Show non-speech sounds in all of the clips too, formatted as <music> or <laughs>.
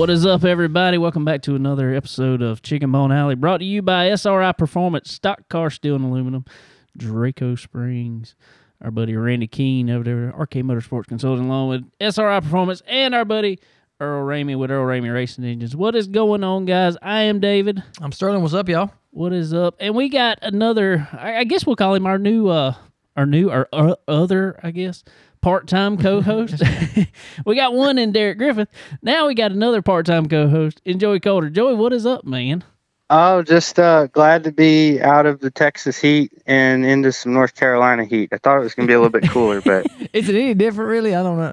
What is up, everybody? Welcome back to another episode of Chicken Bone Alley, brought to you by SRI Performance, Stock Car Steel and Aluminum, Draco Springs, our buddy Randy Keene over there, RK Motorsports Consulting, along with SRI Performance, and our buddy Earl Ramey with Earl Ramey Racing Engines. What is going on, guys? I am David. I'm Sterling. What's up, y'all? What is up? And we got another. I, I guess we'll call him our new, uh, our new, our uh, other, I guess, part-time co-host. <laughs> <laughs> we got one in Derek Griffith. Now we got another part-time co-host in Joey Coulter. Joey, what is up, man? Oh, just uh, glad to be out of the Texas heat and into some North Carolina heat. I thought it was going to be a little bit cooler, but <laughs> Is it any different, really? I don't know.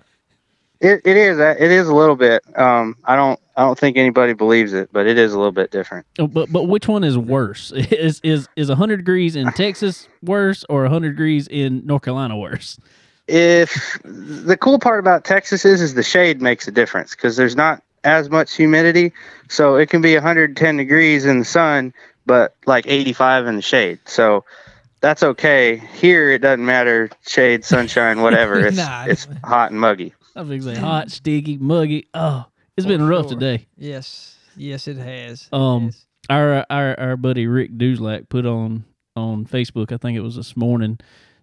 it, it is uh, it is a little bit. Um, I don't I don't think anybody believes it, but it is a little bit different. Oh, But but which one is worse? Is is is hundred degrees in Texas worse or hundred degrees in North Carolina worse? If the cool part about Texas is is the shade makes a difference because there's not as much humidity, so it can be 110 degrees in the sun, but like 85 in the shade. So that's okay. Here it doesn't matter shade, sunshine, whatever. <laughs> It's Nah. it's hot and muggy. I was gonna hot, sticky, muggy. Oh, it's been For rough sure. today. Yes. Yes, it has. It Um, has. our our our buddy Rick Duzlak put on on Facebook, I think it was this morning,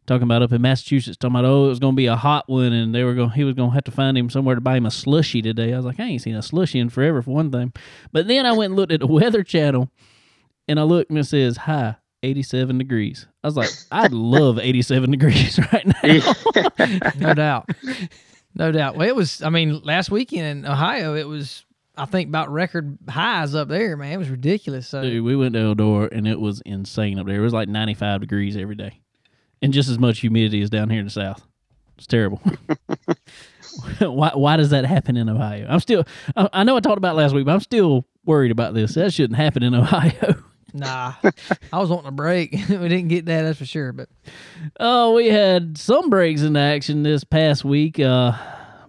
talking about up in Massachusetts, talking about oh it was gonna be a hot one and they were going he was gonna have to find him somewhere to buy him a slushy today. I was like, I ain't seen a slushy in forever for one thing. But then I went and looked at the weather channel and I looked and it says hi. 87 degrees. I was like, I'd love 87 <laughs> degrees right now. <laughs> no doubt. No doubt. Well, it was, I mean, last weekend in Ohio, it was, I think, about record highs up there, man. It was ridiculous. So, Dude, we went to Eldora and it was insane up there. It was like 95 degrees every day and just as much humidity as down here in the south. It's terrible. <laughs> why, why does that happen in Ohio? I'm still, I, I know I talked about last week, but I'm still worried about this. That shouldn't happen in Ohio. <laughs> nah, I was wanting a break. <laughs> we didn't get that, that's for sure. But oh, we had some breaks in action this past week. Uh,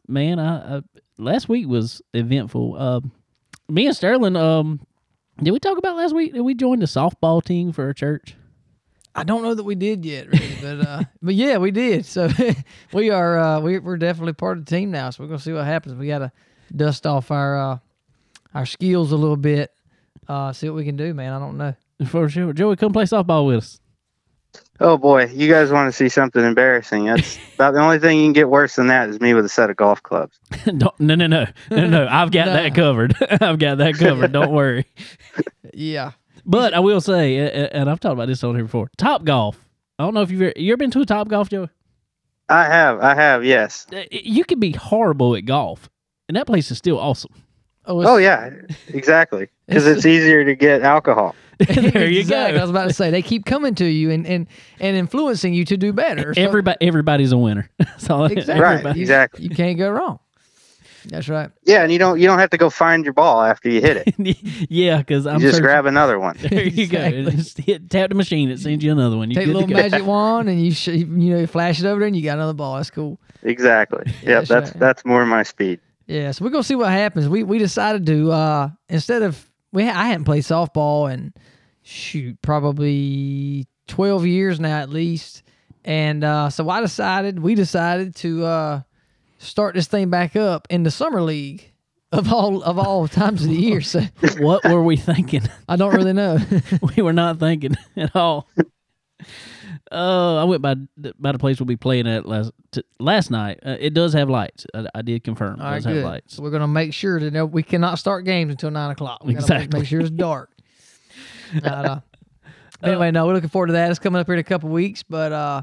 man, I, I last week was eventful. Uh, me and Sterling, um, did we talk about last week? Did we join the softball team for our church? I don't know that we did yet, really, but uh, <laughs> but yeah, we did. So <laughs> we are uh, we, we're definitely part of the team now. So we're gonna see what happens. We got to dust off our uh, our skills a little bit. Uh, see what we can do, man. I don't know. For sure. Joey, come play softball with us. Oh boy, you guys want to see something embarrassing? That's <laughs> about the only thing you can get worse than that is me with a set of golf clubs. Don't, no, no, no, no, no. I've got No. that covered. I've got that covered. Don't worry. Yeah, But I will say, a- a- and I've talked about this on here before. Topgolf. I don't know if you've ever, you ever been to a Topgolf, Joey. I have, I have, yes. Uh, You can be horrible at golf, and that place is still awesome. Oh, Oh yeah, exactly. <laughs> Because It's- it's easier to get alcohol. <laughs> there you exactly. I was about to say they keep coming to you and and, and influencing you to do better. So- Everybody, everybody's a winner. <laughs> so exactly. Right, everybody- You- exactly. You can't go wrong. That's right. Yeah, and you don't you don't have to go find your ball after you hit it. <laughs> yeah, because I'm just searching- grab another one. <laughs> <laughs> There you go. Just hit, tap the machine. It sends you another one. You Take a little magic wand and you sh- you know flash it over there and you got another ball. That's cool. Exactly. Yeah, Yep, that's that's right. that's more my speed. Yeah, so we're gonna see what happens. We we decided to uh instead of we ha- I hadn't played softball in shoot probably twelve years now at least, and uh, so I decided we decided to uh start this thing back up in the summer league of all of all times of the year. So <laughs> what were we thinking? I don't really know. <laughs> we were not thinking at all. Oh, I went by by the place we'll be playing at last t- last night. Uh, it does have lights. I, I did confirm. It all right, does have good. lights. So we're gonna make sure that no, we cannot start games until nine o'clock. We gotta make- Exactly. make sure it's dark. <laughs> Uh, uh, anyway, no, we're looking forward to that. It's coming up here in a couple weeks, but uh,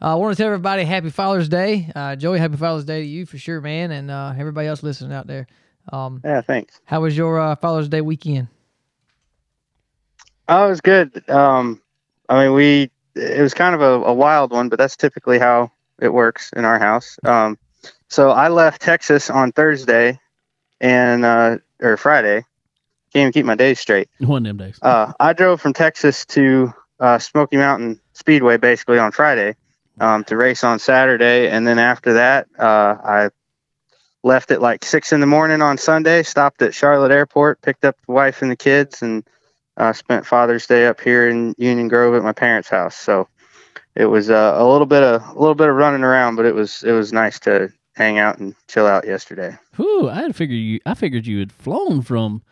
I want to tell everybody Happy Father's Day. Uh, Joey, Happy Father's Day to you for sure, man, and uh, everybody else listening out there. Um, Yeah, thanks. how was your uh, Father's Day weekend? Oh, it was good. Um, I mean, we it was kind of a, a wild one, but that's typically how it works in our house. Um, so I left Texas on Thursday and uh, or Friday. Can't even keep my days straight. <laughs> One of them days. Uh, I drove from Texas to uh, Smoky Mountain Speedway basically on Friday um, to race on Saturday, and then after that, uh, I left at like six in the morning on Sunday. Stopped at Charlotte Airport, picked up the wife and the kids, and uh, spent Father's Day up here in Union Grove at my parents' house. So it was uh, a little bit of a little bit of running around, but it was it was nice to hang out and chill out yesterday. Whew, I figured you. I figured you had flown from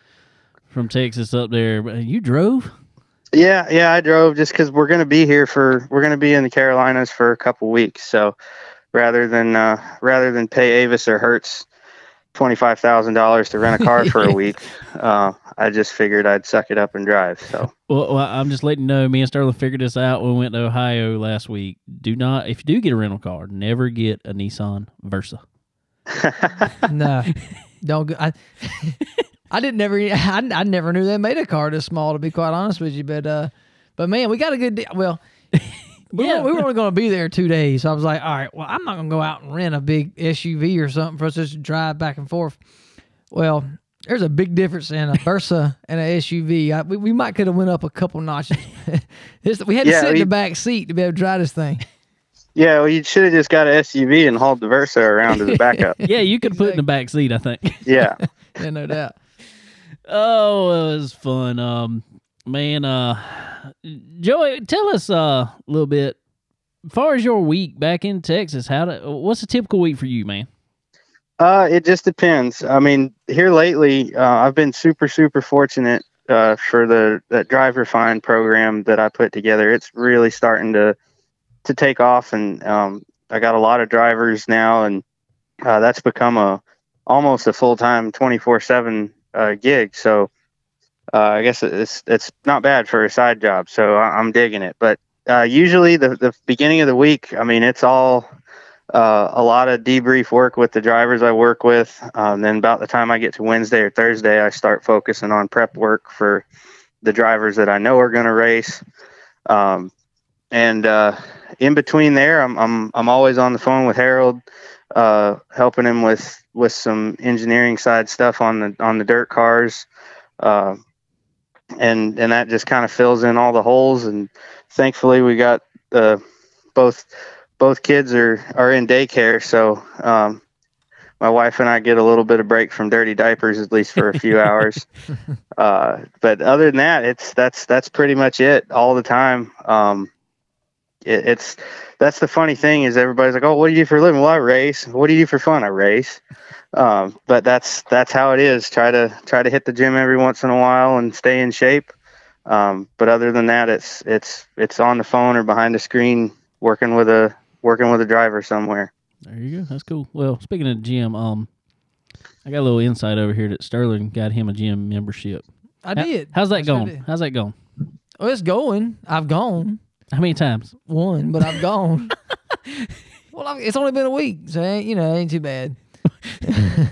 from Texas up there, but you drove. Yeah, yeah, I drove just because we're gonna be here for we're gonna be in the Carolinas for a couple weeks. So rather than uh, rather than pay Avis or Hertz twenty five thousand dollars to rent a car for a <laughs> week, uh, I just figured I'd suck it up and drive. So Well, well, I'm just letting you know. Me and Sterling figured this out when we went to Ohio last week. Do not, if you do get a rental car, never get a Nissan Versa. <laughs> no, don't go. I, <laughs> I didn't never. <laughs> I, I never knew they made a car this small. To be quite honest with you, but uh, but man, we got a good deal. Well, <laughs> we, Yeah. were, we were only going to be there two days, so I was like, all right, well, I'm not going to go out and rent a big SUV or something for us just to drive back and forth. Well, there's a big difference in a Versa <laughs> and an SUV. I, we, we might could have went up a couple notches. This- we had to Yeah, sit in the back seat to be able to drive this thing. yeah, well, you should have just got an SUV and hauled the Versa around as a backup. Yeah, you could put it in the back seat. I think. yeah. Yeah, no doubt. Oh, it was fun. Um, man, uh, Joey, tell us uh, a little bit. As far as your week back in Texas, how to, what's a typical week for you, man? Uh, it just depends. I mean, here lately, uh, I've been super, super fortunate uh, for the that Drive Refine program that I put together. It's really starting to to take off, and um, I got a lot of drivers now, and uh, that's become a almost a full time, twenty four seven gig. So uh, I guess it's it's not bad for a side job. So I, I'm digging it. But uh, usually the the beginning of the week, I mean, it's all uh, a lot of debrief work with the drivers I work with. Um, then about the time I get to Wednesday or Thursday, I start focusing on prep work for the drivers that I know are going to race. Um, and uh, in between there, I'm, I'm I'm always on the phone with Harold, uh, helping him with with some engineering side stuff on the on the dirt cars. Uh, and and that just kind of fills in all the holes and thankfully we got uh, both both kids are are in daycare, so um, my wife and I get a little bit of break from dirty diapers at least for a few <laughs> hours. Uh, but other than that, it's that's that's pretty much it all the time. Um, it, it's that's the funny thing is everybody's like, oh, what do you do for a living? Well, I race. What do you do for fun? I race. Um, but that's that's how it is. Try to try to hit the gym every once in a while and stay in shape. Um, but other than that, it's it's it's on the phone or behind the screen working with a working with a driver somewhere. There you go. That's cool. Well, speaking of gym, um, I got a little insight over here that Sterling got him a gym membership. I How- did. How's that I going? did. How's that going? Oh, it's going. I've gone How many times? one, but I've gone. <laughs> well, I, it's only been a week, so ain't, you know, it ain't too bad. <laughs>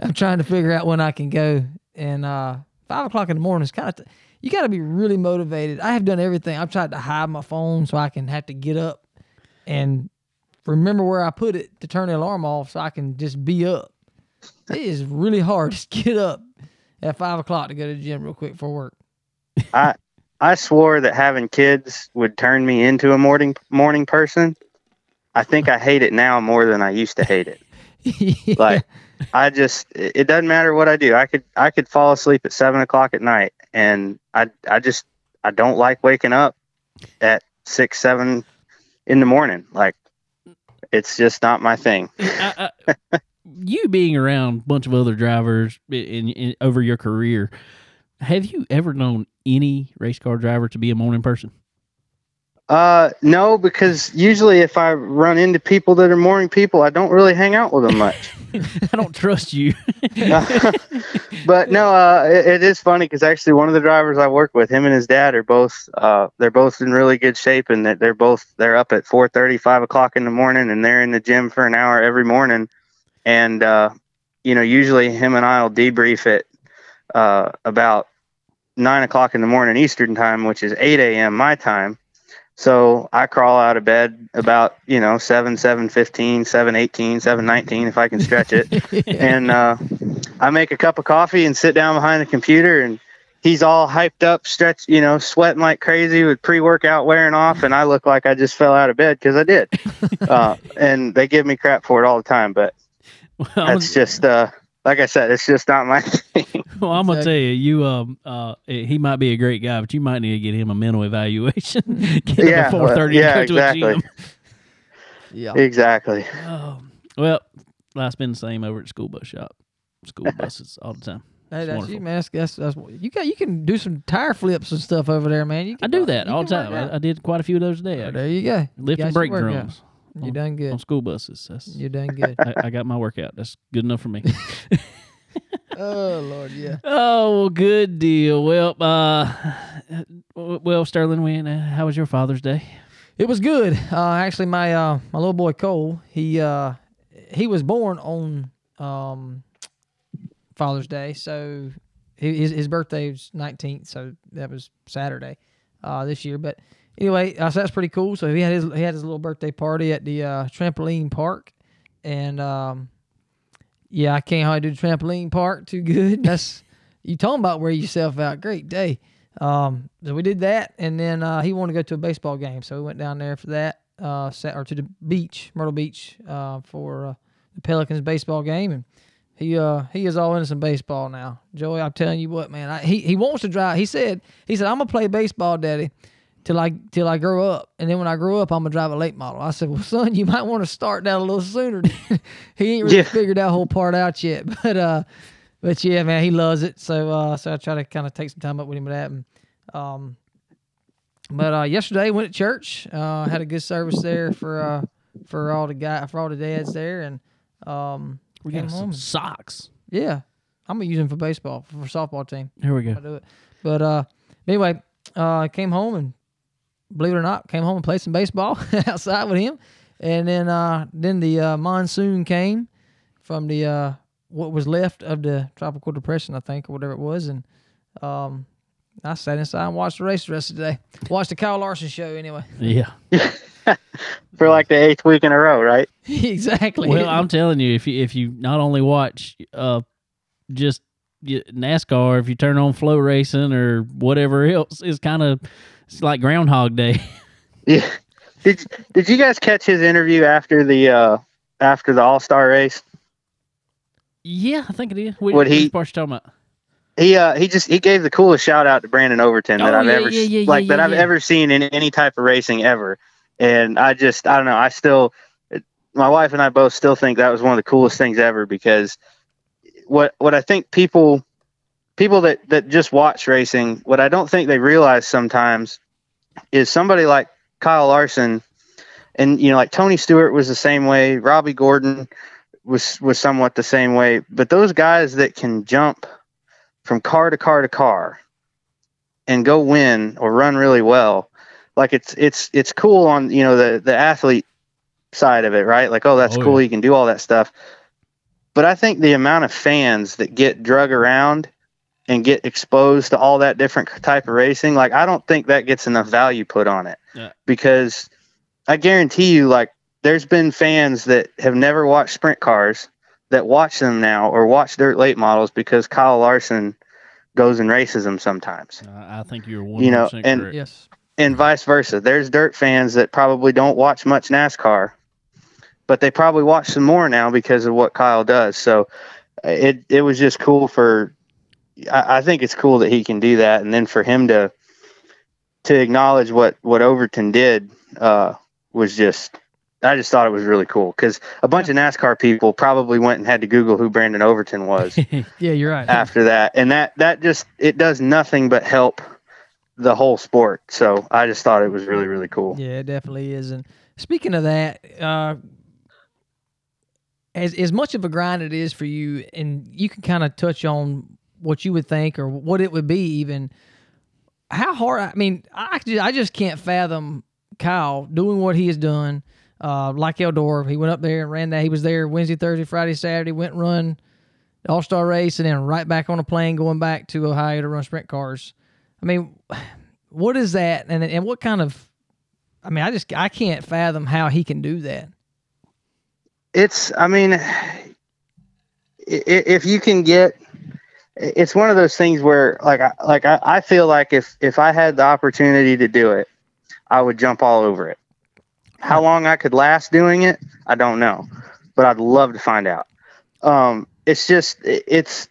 I'm trying to figure out when I can go, and uh, five o'clock in the morning is kind of. T- you got to be really motivated. I have done everything. I've tried to hide my phone so I can have to get up and remember where I put it to turn the alarm off, so I can just be up. It is really hard to <laughs> get up at five o'clock to go to the gym real quick for work. I I swore that having kids would turn me into a morning morning person. I think I hate it now more than I used to hate it. <laughs> Like I just it it doesn't matter what I do. I could I could fall asleep at seven o'clock at night and I I just I don't like waking up at six, seven in the morning. Like it's just not my thing. I, I, <laughs> you being around a bunch of other drivers in, in over your career, have you ever known any race car driver to be a morning person? Uh no, because usually if I run into people that are morning people, I don't really hang out with them much. <laughs> I don't trust you. <laughs> but no, uh, it, it is funny because actually one of the drivers I work with, him and his dad are both, uh, they're both in really good shape, and that they're both they're up at four thirty, five o'clock in the morning, and they're in the gym for an hour every morning, and uh, you know usually him and I'll debrief it uh, about nine o'clock in the morning Eastern time, which is 8 a.m. my time. So I crawl out of bed about you know seven, seven fifteen, seven eighteen, seven nineteen if I can stretch it <laughs> and uh, I make a cup of coffee and sit down behind the computer and he's all hyped up, stretched, you know, sweating like crazy with pre-workout wearing off, and I look like I just fell out of bed because I did. <laughs> uh, and they give me crap for it all the time, but Well, that's just uh, like I said, it's just not my <laughs> thing. well, I'm gonna Exactly. tell you, you um uh he might be a great guy, but you might need to get him a mental evaluation. <laughs> get Yeah, at four thirty yeah, to exactly. a gym. yeah. exactly. Oh, well, Life's been the same over at school bus shop. School <laughs> buses all the time. Hey, It's that's wonderful. you, man. That's, that's, that's you got. You can do some tire flips and stuff over there, man. You I do that all the time. I, I did quite a few of those today. Oh, actually. there you go. Lifting got brake drums. workout. Drums You on- done good. on school buses. That's You done <laughs> good. I, I got my workout. That's good enough for me. <laughs> <laughs> oh Lord, yeah. oh, well, good deal. Well, uh, well, Sterling, when uh, how was your Father's Day? It was good. Uh, actually, my uh, my little boy Cole, he uh, he was born on um, Father's Day, so his his birthday was nineteenth, so that was Saturday uh, this year. But anyway, uh, so that's pretty cool. So he had his he had his little birthday party at the uh, trampoline park, and um, yeah, I can't hardly do the trampoline park too good. That's <laughs> you talking about wear yourself out. Great day. Um, so we did that, and then uh, he wanted to go to a baseball game, so we went down there for that. Uh, sat, or to the beach, Myrtle Beach, uh, for uh, the Pelicans baseball game, and he uh he is all into some baseball now. Joey, I'm telling you what, man, I, he he wants to drive. He said he said I'm gonna play baseball, Daddy, till I till I grow up, and then when I grow up, I'm gonna drive a late model. I said, well, son, you might want to start that a little sooner. <laughs> he ain't really Yeah. figured that whole part out yet, <laughs> but uh. But yeah, man, he loves it. So uh, so I try to kind of take some time up with him with that. And, um, but uh, yesterday went to church. Uh, had a good service there for uh, for all the guy for all the dads there, and um, We came got some socks. Yeah, I'm gonna use them for baseball for, for softball team. Here we I go. do it. But uh, anyway, uh, I came home and believe it or not, came home and played some baseball <laughs> outside with him. And then uh, then the uh, monsoon came from the uh, what was left of the tropical depression, I think, or whatever it was, and um, I sat inside and watched the race the rest of the day. Watched the Kyle Larson show anyway. Yeah. <laughs> for like the eighth week in a row, right? <laughs> exactly. Well, I'm telling you, if you if you not only watch uh just NASCAR, if you turn on FloRacing or whatever else, it's kind of it's like Groundhog Day. <laughs> Yeah. Did Did you guys catch his interview after the uh after the All Star race? yeah, I think it is. Which, What he- you talking about? He uh he just he gave the coolest shout out to Brandon Overton that Oh, I've yeah, ever yeah, yeah, like that I've ever seen in any type of racing ever. And I just I don't know, I still my wife and I both still think that was one of the coolest things ever because what what I think people people that that just watch racing, what I don't think they realize sometimes is somebody like Kyle Larson and you know like Tony Stewart was the same way, Robby Gordon was was somewhat the same way, but those guys that can jump from car to car to car and go win or run really well like it's it's it's cool on you know the the athlete side of it right like oh that's Oh, cool yeah. you can do all that stuff but i think the amount of fans that get drug around and get exposed to all that different type of racing like i don't think that gets enough value put on it Yeah. because i guarantee you like there's been fans that have never watched sprint cars that watch them now or watch dirt late models because Kyle Larson goes and races them sometimes. I I think you're one You know, and- correct. yes. And vice versa. There's dirt fans that probably don't watch much NASCAR, but they probably watch some more now because of what Kyle does. So uh, it it was just cool for I, I think it's cool that he can do that and then for him to to acknowledge what what Overton did uh was just I just thought it was really cool because a bunch of NASCAR people probably went and had to Google who Brandon Overton was. <laughs> Yeah, you're right. after that and that that just it does nothing but help the whole sport so i just thought it was really really cool Yeah, it definitely is. And speaking of that, uh, as as much of a grind it is for you, and you can kind of touch on what you would think or what it would be, even how hard. I mean, I just, I just can't fathom Kyle doing what he has done. Uh, like Eldora, he went up there and ran that. He was there Wednesday, Thursday, Friday, Saturday. Went run the All Star race, and then right back on a plane going back to Ohio to run sprint cars. I mean, what is that, and and what kind of I mean, I just I can't fathom how he can do that. it's i mean if you can get it's one of those things where like I, like I, I feel like if if i had the opportunity to do it i would jump all over it. How long i could last doing it i don't know but i'd love to find out. Um it's just it's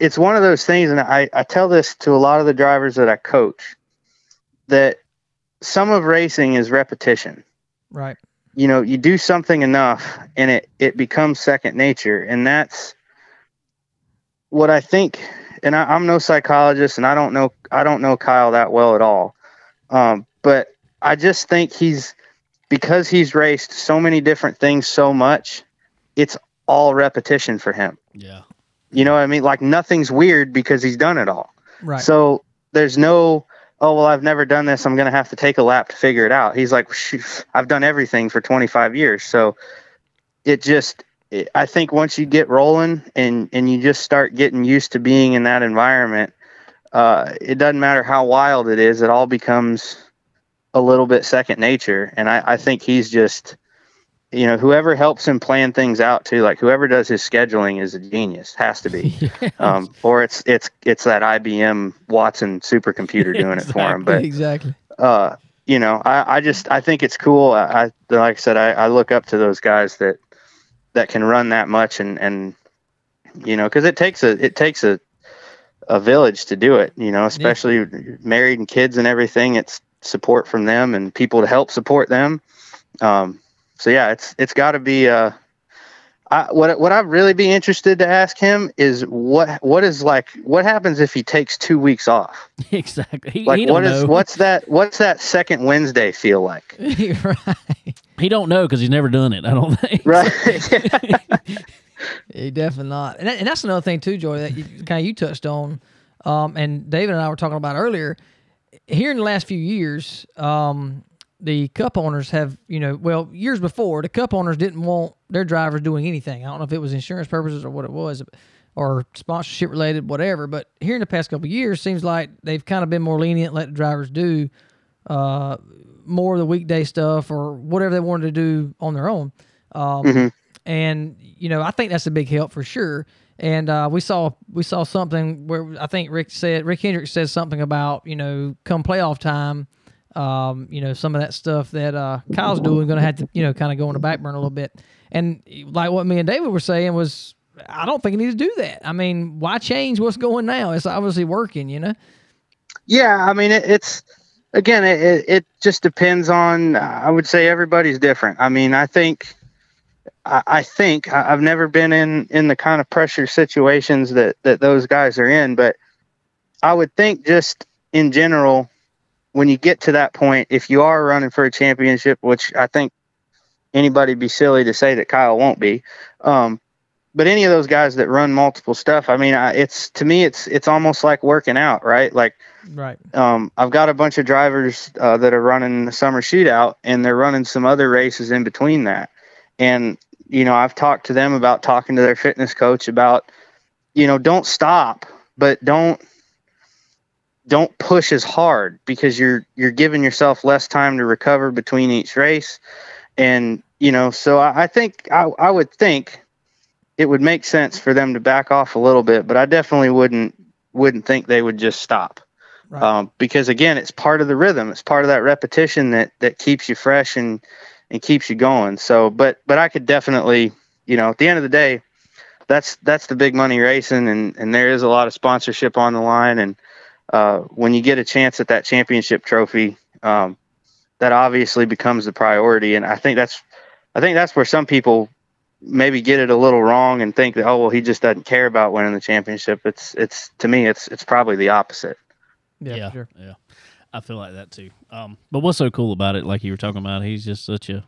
it's one of those things and i i tell this to a lot of the drivers that i coach that some of racing is repetition. Right. you know, you do something enough and it it becomes second nature, and that's what I think. And I, I'm no psychologist, and I don't know I don't know Kyle that well at all, um, but I just think he's because he's raced so many different things so much, it's all repetition for him. Yeah. You know what I mean? Like nothing's weird because he's done it all. Right. So there's no, oh, well, I've never done this. I'm going to have to take a lap to figure it out. He's like, I've done everything for 25 years. So it just, it, I think once you get rolling and, and you just start getting used to being in that environment, uh, it doesn't matter how wild it is, it all becomes a little bit second nature. And I, I think he's just, you know, whoever helps him plan things out too, like whoever does his scheduling is a genius, has to be. <laughs> Um, or it's it's it's that IBM Watson supercomputer <laughs> doing it for him. But exactly. uh, you know, I, I just I think it's cool. I, I like I said, I, I look up to those guys that that can run that much and and you know, because it takes a it takes a a village to do it. You know, especially married and kids and everything. It's support from them and people to help support them. Um, so yeah, it's it's got to be. Uh, I, what what I'd really be interested to ask him is what what is like what happens if he takes two weeks off? <laughs> exactly. He, Like he what is know. what's that what's that second Wednesday feel like? <laughs> right. He don't know because he's never done it. I don't think. <laughs> Right. He definitely not. And, that, and that's another thing too, Joy, that you, kind of you touched on, um, and David and I were talking about earlier. Here in the last few years, um, the cup owners have, you know, well, years before, the cup owners didn't want their drivers doing anything. I don't know if it was insurance purposes or what it was, or sponsorship related, whatever. But here in the past couple of years, seems like they've kind of been more lenient, let the drivers do uh, more of the weekday stuff or whatever they wanted to do on their own. Um, Mhm. And you know, I think that's a big help for sure. And uh, we saw we saw something where I think Rick said Rick Hendricks said something about you know come playoff time, um, you know some of that stuff that uh, Kyle's doing going to have to you know kind of go on the back burner a little bit. And like what me and David were saying was, I don't think you need to do that. I mean, why change what's going now? It's obviously working, you know. Yeah, I mean it, it's again it, it just depends on. I would say everybody's different. I mean I think I, I think I've never been in in the kind of pressure situations that that those guys are in, but I would think just in general when you get to that point, if you are running for a championship, which I think anybody would be silly to say that Kyle won't be. Um, but any of those guys that run multiple stuff, I mean, I, it's to me, it's it's almost like working out, right? Like Right. um, I've got a bunch of drivers uh, that are running the summer shootout, and they're running some other races in between that. And you know, I've talked to them about talking to their fitness coach about, you know, don't stop, but don't don't push as hard because you're you're giving yourself less time to recover between each race. And you know, so I, I think I, I would think it would make sense for them to back off a little bit, but I definitely wouldn't wouldn't think they would just stop Right. um, because again, it's part of the rhythm. It's part of that repetition that that keeps you fresh and and keeps you going. So, but but I could definitely, you know, at the end of the day, that's that's the big money racing, and and there is a lot of sponsorship on the line. And uh, when you get a chance at that championship trophy, um, that obviously becomes the priority. And I think that's I think that's where some people maybe get it a little wrong and think that oh well he just doesn't care about winning the championship. It's it's to me it's it's probably the opposite. Yeah. yeah, sure. yeah. I feel like that too. Um, but what's so cool about it, like you were talking about, he's just such a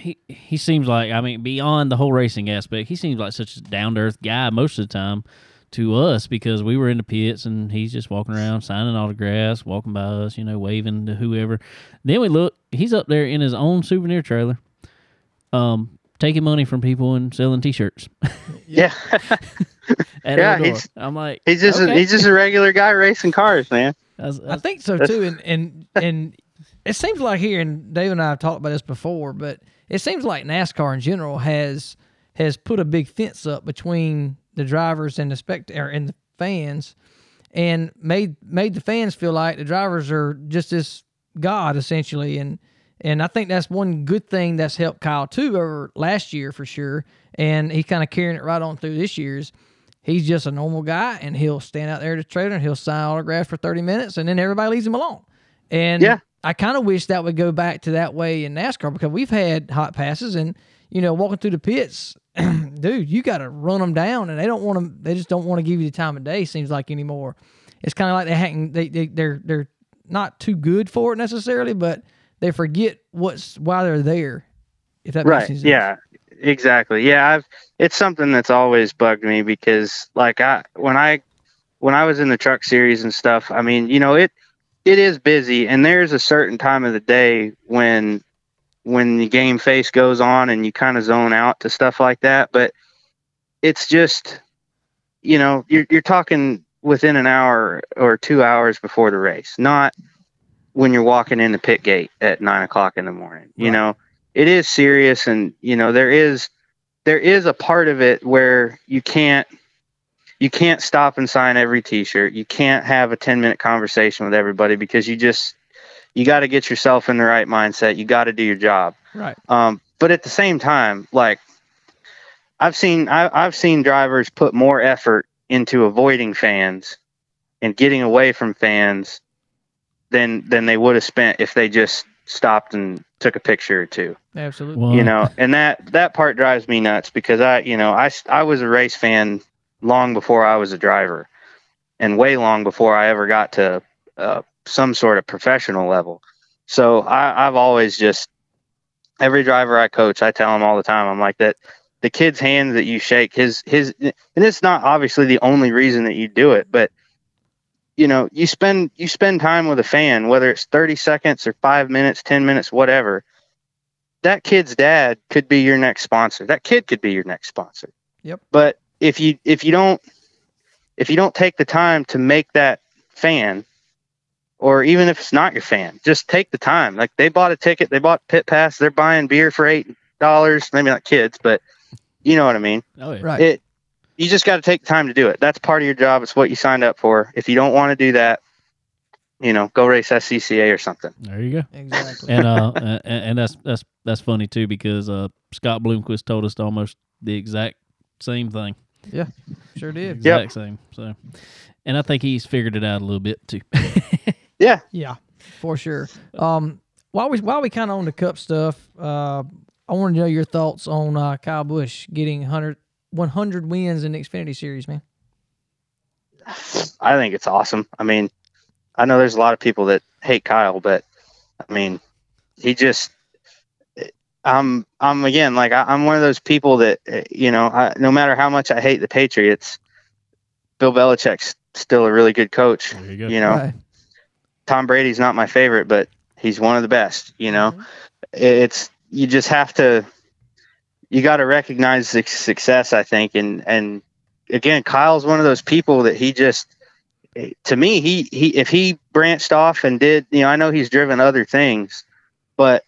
he. He seems like I mean, beyond the whole racing aspect, he seems like such a down to earth guy most of the time to us because we were in the pits and he's just walking around signing autographs, walking by us, you know, waving to whoever. Then we look, he's up there in his own souvenir trailer, um, taking money from people and selling T-shirts. <laughs> Yeah. <laughs> at Yeah, our he's- I'm like, He's just okay. a, he's just a regular guy racing cars, man. That's- I that's- think so too, and and and it seems like here, and Dave and I have talked about this before, but it seems like NASCAR in general has has put a big fence up between the drivers and the spect or and the fans, and made made the fans feel like the drivers are just this god essentially, and and I think that's one good thing that's helped Kyle too over last year for sure, and he's kind of carrying it right on through this year's he's just a normal guy and he'll stand out there at the trailer and he'll sign autographs for 30 minutes and then everybody leaves him alone. And Yeah. I kind of wish that would go back to that way in NASCAR because we've had hot passes and you know walking through the pits, <clears throat> dude, you got to run them down and they don't want to. They just don't want to give you the time of day. Seems like anymore. It's kind of like they hadn't. They they they're they're not too good for it necessarily, but they forget what's why they're there. If that makes right yeah exactly yeah i've it's something that's always bugged me because like i when i when i was in the truck series and stuff i mean you know it it is busy and there's a certain time of the day when when the game face goes on and you kind of zone out to stuff like that but it's just you know you're, you're talking within an hour or two hours before the race not when you're walking in the pit gate at nine o'clock in the morning you Right. know it is serious and you know there is there is a part of it where you can't you can't stop and sign every t-shirt you can't have a 10 minute conversation with everybody because you just you got to get yourself in the right mindset you got to do your job Right. um, but at the same time like i've seen I, i've seen drivers put more effort into avoiding fans and getting away from fans than than they would have spent if they just stopped and took a picture or two Absolutely. Well, you know and that that part drives me nuts because i you know i i was a race fan long before i was a driver and way long before i ever got to uh, some sort of professional level so i i've always just every driver i coach i tell them all the time i'm like that the kid's hand that you shake his his and it's not obviously the only reason that you do it but you know you spend you spend time with a fan whether it's 30 seconds or 5 minutes 10 minutes whatever that kid's dad could be your next sponsor. That kid could be your next sponsor. Yep. But if you if you don't if you don't take the time to make that fan, or even if it's not your fan, just take the time. Like they bought a ticket, they bought pit pass, they're buying beer for eight dollars. Maybe not kids, but you know what I mean. oh yeah. Right. It you just got to take the time to do it. That's part of your job. It's what you signed up for. If you don't want to do that, you know, go race SCCA or something. There you go. Exactly. and uh and, and that's that's that's funny too because uh Scott Bloomquist told us almost the exact same thing. Yeah, sure did. Exact same. So and I think he's figured it out a little bit too. <laughs> Yeah. Yeah, for sure. Um, while we while we kind of on the cup stuff, uh, I want to know your thoughts on uh, Kyle Busch getting 100, 100 wins in the Xfinity Series, man. I think it's awesome. I mean, I know there's a lot of people that hate Kyle, but I mean, he just I'm I'm again like I, I'm one of those people that uh, you know I, no matter how much I hate the Patriots, Bill Belichick's still a really good coach. There you go. You know, Right. Tom Brady's not my favorite, but he's one of the best. You know, Mhm. it's you just have to you got to recognize the success i think and and again kyle's one of those people that he just to me he he if he branched off and did you know i know he's driven other things but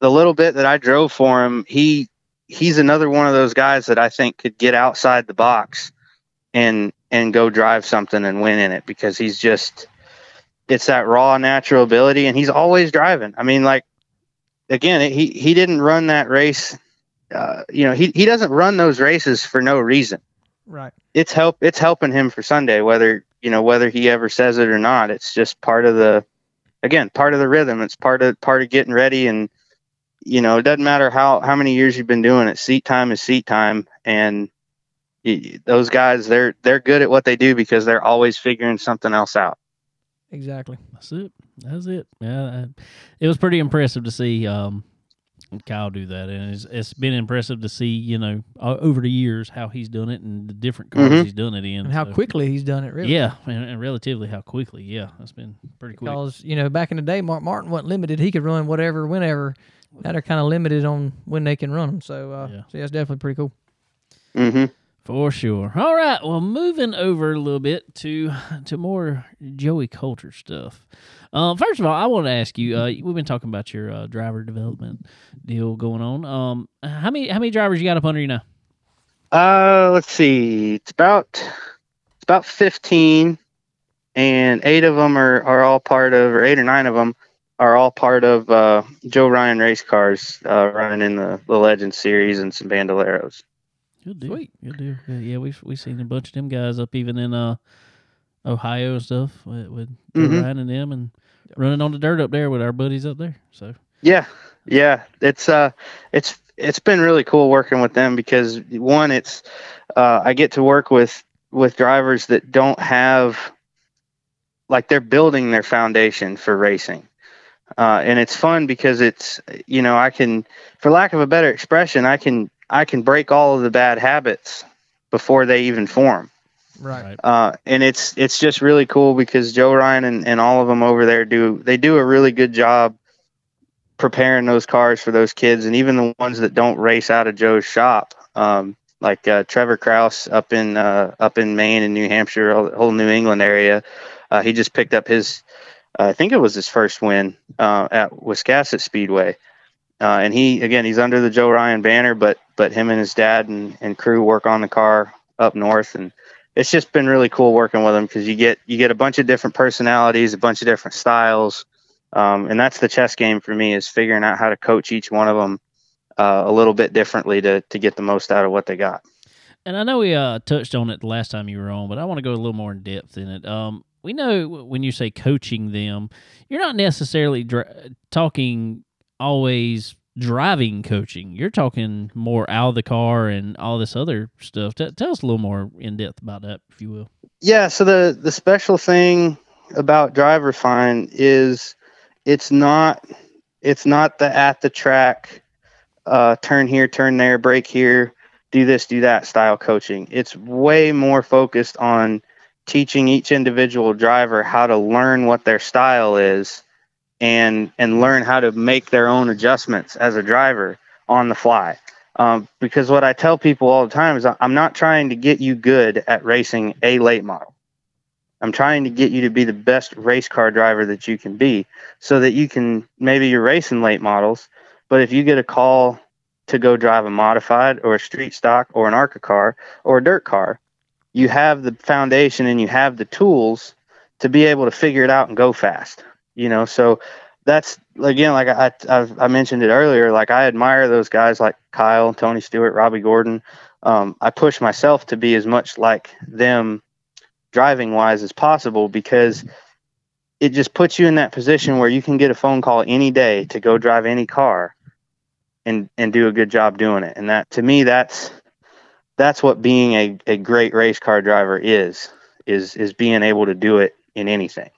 the little bit that i drove for him he he's another one of those guys that i think could get outside the box and and go drive something and win in it because he's just it's that raw natural ability and he's always driving i mean like again, he he didn't run that race. Uh, you know, he he doesn't run those races for no reason. Right. It's help. It's helping him for Sunday, whether you know whether he ever says it or not. It's just part of the, again, part of the rhythm. It's part of part of getting ready, and you know, it doesn't matter how how many years you've been doing it. Seat time is seat time, and those guys, they're they're good at what they do because they're always figuring something else out. Exactly. That's it. That's it. Yeah, I- it was pretty impressive to see um, Kyle do that, and it's, it's been impressive to see you know over the years how he's done it and the different cars Mhm. he's done it in, And how so- quickly he's done it, really. Yeah, and, and relatively how quickly. Yeah, that's been pretty quick. Because you know, back in the day, Mark Martin wasn't limited; he could run whatever, whenever. Now they're kind of limited on when they can run them. So, uh, Yeah. so that's definitely pretty cool. hmm For sure. All right. Well, moving over a little bit to to more Joey Coulter stuff. Um, first of all, I want to ask you. Uh, we've been talking about your uh, driver development deal going on. Um, how many how many drivers you got up under you now? Uh, let's see. It's about it's about fifteen, and eight of them are, are all part of, or eight or nine of them are all part of uh, Joe Ryan race cars, uh, running in the the Legend series and some Bandoleros. Good deal. Sweet. Good deal. Yeah, yeah, we've we've seen a bunch of them guys up even in uh Ohio and stuff with, with Joe Mhm. Ryan and them, and running on the dirt up there with our buddies up there. So Yeah, yeah. It's uh, it's it's been really cool working with them because one, it's uh, I get to work with with drivers that don't have like they're building their foundation for racing. Uh, and it's fun because it's you know I can, for lack of a better expression, I can I can break all of the bad habits before they even form. Right. right. Uh, and it's it's just really cool because Joe Ryan and, and all of them over there do they do a really good job preparing those cars for those kids and even the ones that don't race out of Joe's shop. Um, like uh, Trevor Kraus up in uh, up in Maine and New Hampshire, whole, whole New England area. Uh, he just picked up his, uh, I think it was his first win uh, at Wiscasset Speedway. Uh, and he again he's under the Joe Ryan banner, but but him and his dad and, and crew work on the car up north and it's just been really cool working with them because you get you get a bunch of different personalities, a bunch of different styles, um, and that's the chess game for me is figuring out how to coach each one of them uh, a little bit differently to to get the most out of what they got. And I know we uh, touched on it the last time you were on, but I want to go a little more in depth in it. Um, we know when you say coaching them, you're not necessarily dr- talking always driving coaching. You're talking more out of the car and all this other stuff. T- tell us a little more in depth about that, if you will. Yeah, so the the special thing about Drive Refine is it's not it's not the at the track uh, turn here, turn there, break here, do this, do that style coaching. It's way more focused on teaching each individual driver how to learn what their style is and and learn how to make their own adjustments as a driver on the fly. Um, because what I tell people all the time is I'm not trying to get you good at racing a late model. I'm trying to get you to be the best race car driver that you can be so that you can maybe you're racing late models, but if you get a call to go drive a modified or a street stock or an ARCA car or a dirt car, you have the foundation and you have the tools to be able to figure it out and go fast. You know, so that's again, like I, I, I mentioned it earlier, like I admire those guys like Kyle, Tony Stewart, Robby Gordon. Um, I push myself to be as much like them driving wise as possible because it just puts you in that position where you can get a phone call any day to go drive any car and and do a good job doing it. And that to me that's that's what being a, a great race car driver is is is being able to do it in anything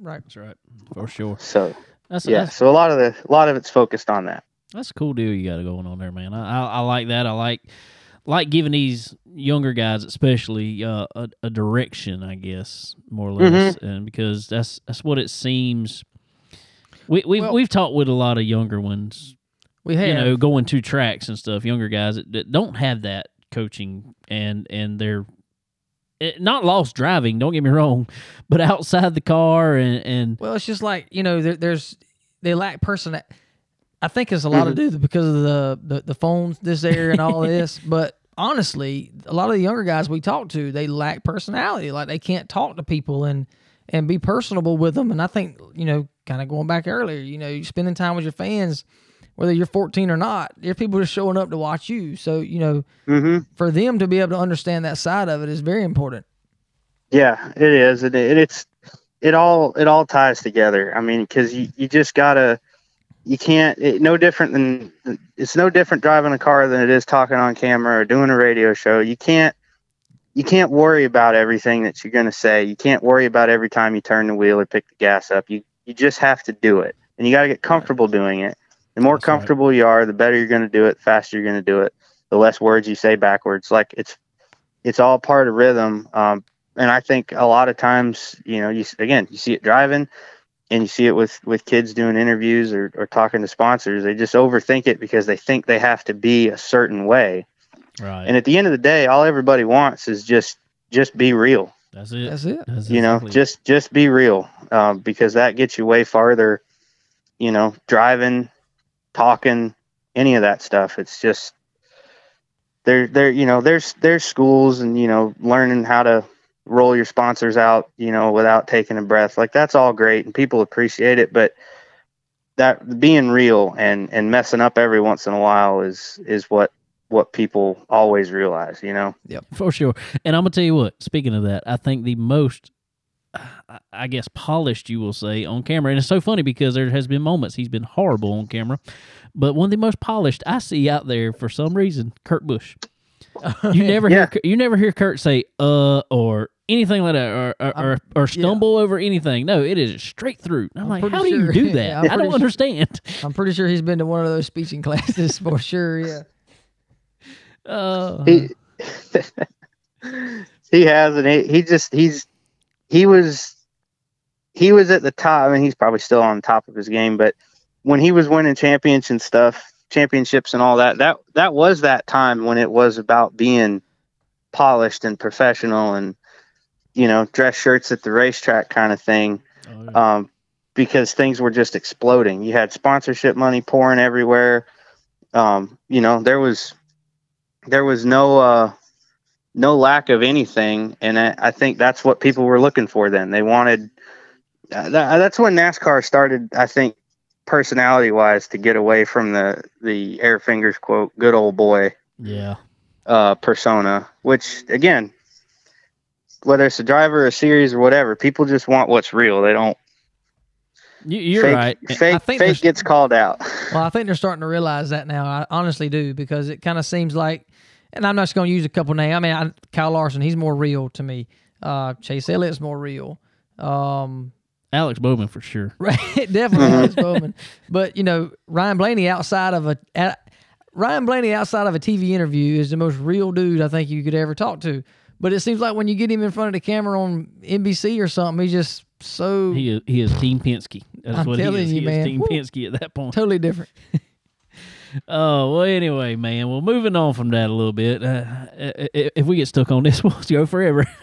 Right. That's right, for sure. so That's yeah that's, so a lot of the a lot of it's focused on that that's a cool deal you got going on there, man. I, I, I like that. I like like giving these younger guys, especially, uh, a, a direction, I guess, more or less, and because that's that's what it seems. We we've Well- we've talked with a lot of younger ones We have. you know, going to tracks and stuff, younger guys that, that don't have that coaching and and they're it, not lost driving. Don't get me wrong, <laughs> but outside the car and and Well, it's just like you know, there, there's they lack person. I think it's a lot to Mm-hmm. do because of the, the the phones this area and all this. <laughs> But honestly, a lot of the younger guys we talk to, they lack personality. Like they can't talk to people and and be personable with them. And I think you know, kind of going back earlier, you know, you spending time with your fans, whether you're 14 or not, there's people just showing up to watch you. So you know, mm-hmm. for them to be able to understand that side of it is very important. Yeah, it is. It, it it's it all it all ties together. I mean, because you, you just gotta you can't it, no different than it's no different driving a car than it is talking on camera or doing a radio show. You can't you can't worry about everything that you're gonna say. You can't worry about every time you turn the wheel or pick the gas up. You you just have to do it, and you got to get comfortable doing it. The more That's right. comfortable you are, the better you're gonna do it. The faster you're gonna do it. The less words you say backwards. Like it's it's all part of rhythm. Um, and I think a lot of times, you know, you again, you see it driving, and you see it with with kids doing interviews or, or talking to sponsors. They just overthink it because they think they have to be a certain way. right. And at the end of the day, all everybody wants is just just be real. that's it. That's it. That's You know, exactly it. just just be real, um, because that gets you way farther. You know, driving, talking, any of that stuff. It's just there. There, you know, there's there's schools and you know learning how to roll your sponsors out. You know, without taking a breath. Like that's all great and people appreciate it, but that being real and and messing up every once in a while is is what what people always realize. You know. Yeah, for sure. And I'm gonna tell you what. Speaking of that, I think the most I- I guess polished, you will say, on camera. And it's so funny because there has been moments he's been horrible on camera, but one of the most polished I see out there for some reason, Kurt Busch. <laughs> You never Yeah. hear you never hear Kurt say uh or anything like that or or, or, or stumble over anything. No, it is straight through. I'm, I'm like, pretty how do you do <laughs> that? I'm I don't sure- understand. I'm pretty sure he's been to one of those speeching <laughs> classes for sure. Yeah. Uh, he he has and he, he just he's he was he was at the top I mean he's probably still on top of his game but when he was winning championships and stuff championships and all that that that was that time when it was about being polished and professional and you know dress shirts at the racetrack kind of thing um, because things were just exploding. You had sponsorship money pouring everywhere. Um, you know, there was there was no uh, no lack of anything, and I, I think that's what people were looking for. Then they wanted. Uh, that, that's when NASCAR started. I think personality wise to get away from the the air fingers quote good old boy yeah. uh, persona, which again, whether it's a driver, a series, or whatever, people just want what's real. They don't. You, you're fake, right. Fake, think fake gets called out. Well, I think they're starting to realize that now. I honestly do because it kind of seems like, and I'm not just going to use a couple names. I mean, I, Kyle Larson, he's more real to me. Uh, Chase Elliott's more real. Um, Alex Bowman for sure. <laughs> right, definitely Alex Bowman. But you know, Ryan Blaney outside of a Ryan Blaney outside of a TV interview is the most real dude I think you could ever talk to. But it seems like when you get him in front of the camera on NBC or something, he's just so He is he is Team Penske. That's I'm what he telling is. you, he man. is Team Woo. Penske at that point. totally different. <laughs> Oh well, anyway, man. Well, moving on from that a little bit. Uh, i- i- if we get stuck on this, <laughs> we'll go forever. <laughs>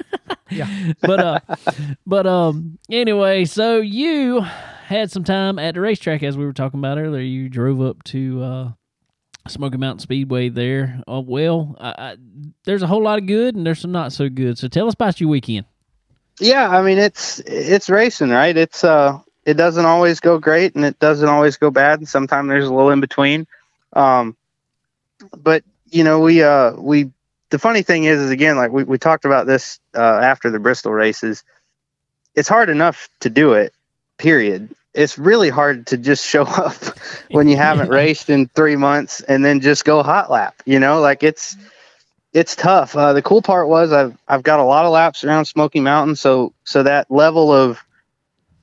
Yeah. <laughs> but uh, but um, anyway, so you had some time at the racetrack as we were talking about earlier. You drove up to uh, Smoky Mountain Speedway there. Oh well, I, I, there's a whole lot of good and there's some not so good. So tell us about your weekend. Yeah, I mean it's it's racing, right? It's uh it doesn't always go great and it doesn't always go bad and sometimes there's a little in between. Um but you know, we uh we the funny thing is is again like we, we talked about this uh after the Bristol races. It's hard enough to do it, period. It's really hard to just show <laughs> up when you haven't raced in 3 months and then just go hot lap, you know? Like it's it's tough. Uh, the cool part was I've I've got a lot of laps around Smoky Mountain, so so that level of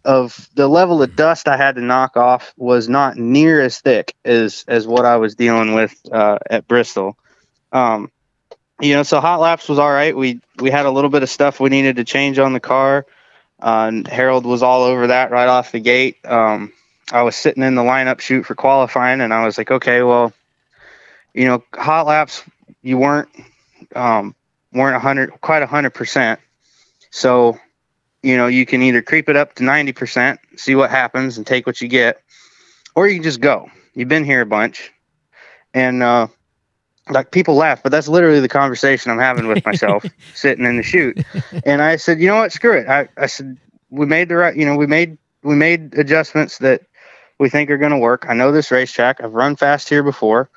of the level of dust I had to knock off was not near as thick as as what I was dealing with uh, at Bristol. Um, you know, so hot laps was all right. We we had a little bit of stuff we needed to change on the car, uh, and Harold was all over that right off the gate. Um, I was sitting in the lineup chute for qualifying, and I was like, okay, well, you know, hot laps you weren't um, weren't a hundred quite a hundred percent. So, you know, you can either creep it up to ninety percent, see what happens, and take what you get, or you can just go. You've been here a bunch, and uh, like people laugh, but that's literally the conversation I'm having with myself <laughs> sitting in the chute. <laughs> And I said, you know what, screw it. I, I said we made the right, you know, we made we made adjustments that we think are going to work. I know this racetrack. I've run fast here before.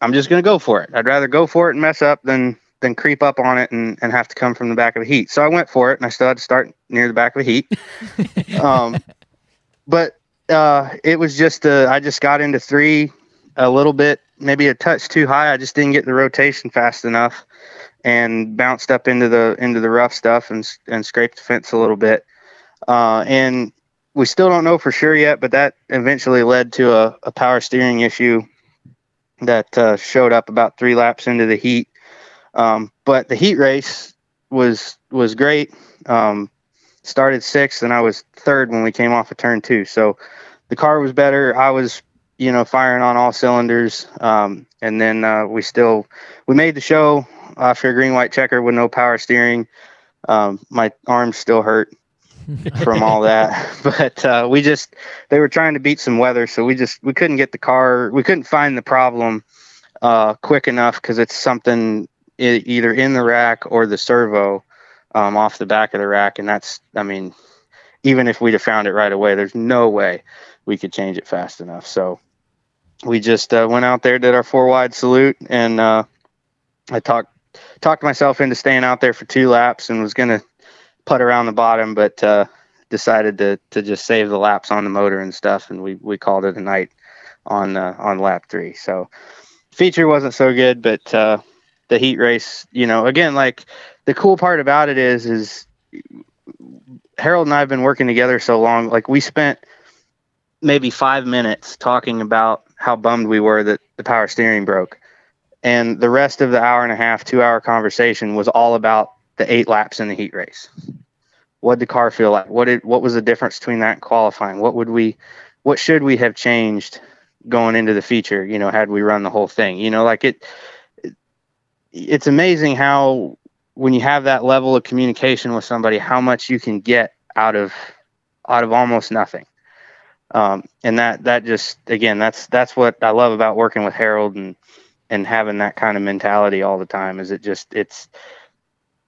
I'm just going to go for it. I'd rather go for it and mess up than than creep up on it and, and have to come from the back of the heat. So I went for it, and I still had to start near the back of the heat. <laughs> um, but uh, it was just uh, I just got into three a little bit, maybe a touch too high. I just didn't get the rotation fast enough, and bounced up into the into the rough stuff and and scraped the fence a little bit. Uh, and we still don't know for sure yet, but that eventually led to a, a power steering issue that uh, showed up about three laps into the heat. Um, but the heat race was was great. Um, started sixth, and I was third when we came off of turn two. So the car was better. I was, you know, firing on all cylinders. Um, and then uh, we still we made the show after a green white checker with no power steering. Um, my arms still hurt <laughs> from all that, <laughs> but uh, we just they were trying to beat some weather, so we just we couldn't get the car. We couldn't find the problem uh, quick enough because it's something i- either in the rack or the servo um, off the back of the rack, and that's I mean, even if we'd have found it right away, there's no way we could change it fast enough. So we just uh, went out there, did our four wide salute, and uh, I talked talked myself into staying out there for two laps and was gonna putt around the bottom, but uh, decided to to just save the laps on the motor and stuff, and we we called it a night on uh, on lap three. So feature wasn't so good, but uh, the heat race, you know, again, like the cool part about it is is Harold and I have been working together so long. Like we spent maybe five minutes talking about how bummed we were that the power steering broke. And the rest of the hour and a half, two hour conversation was all about the eight laps in the heat race. What did the car feel like? What did what was the difference between that and qualifying? What would we what should we have changed going into the feature, you know, had we run the whole thing? You know, like it, it it's amazing how when you have that level of communication with somebody, how much you can get out of out of almost nothing. Um, and that that just again that's that's what I love about working with Harold and and having that kind of mentality all the time is it just it's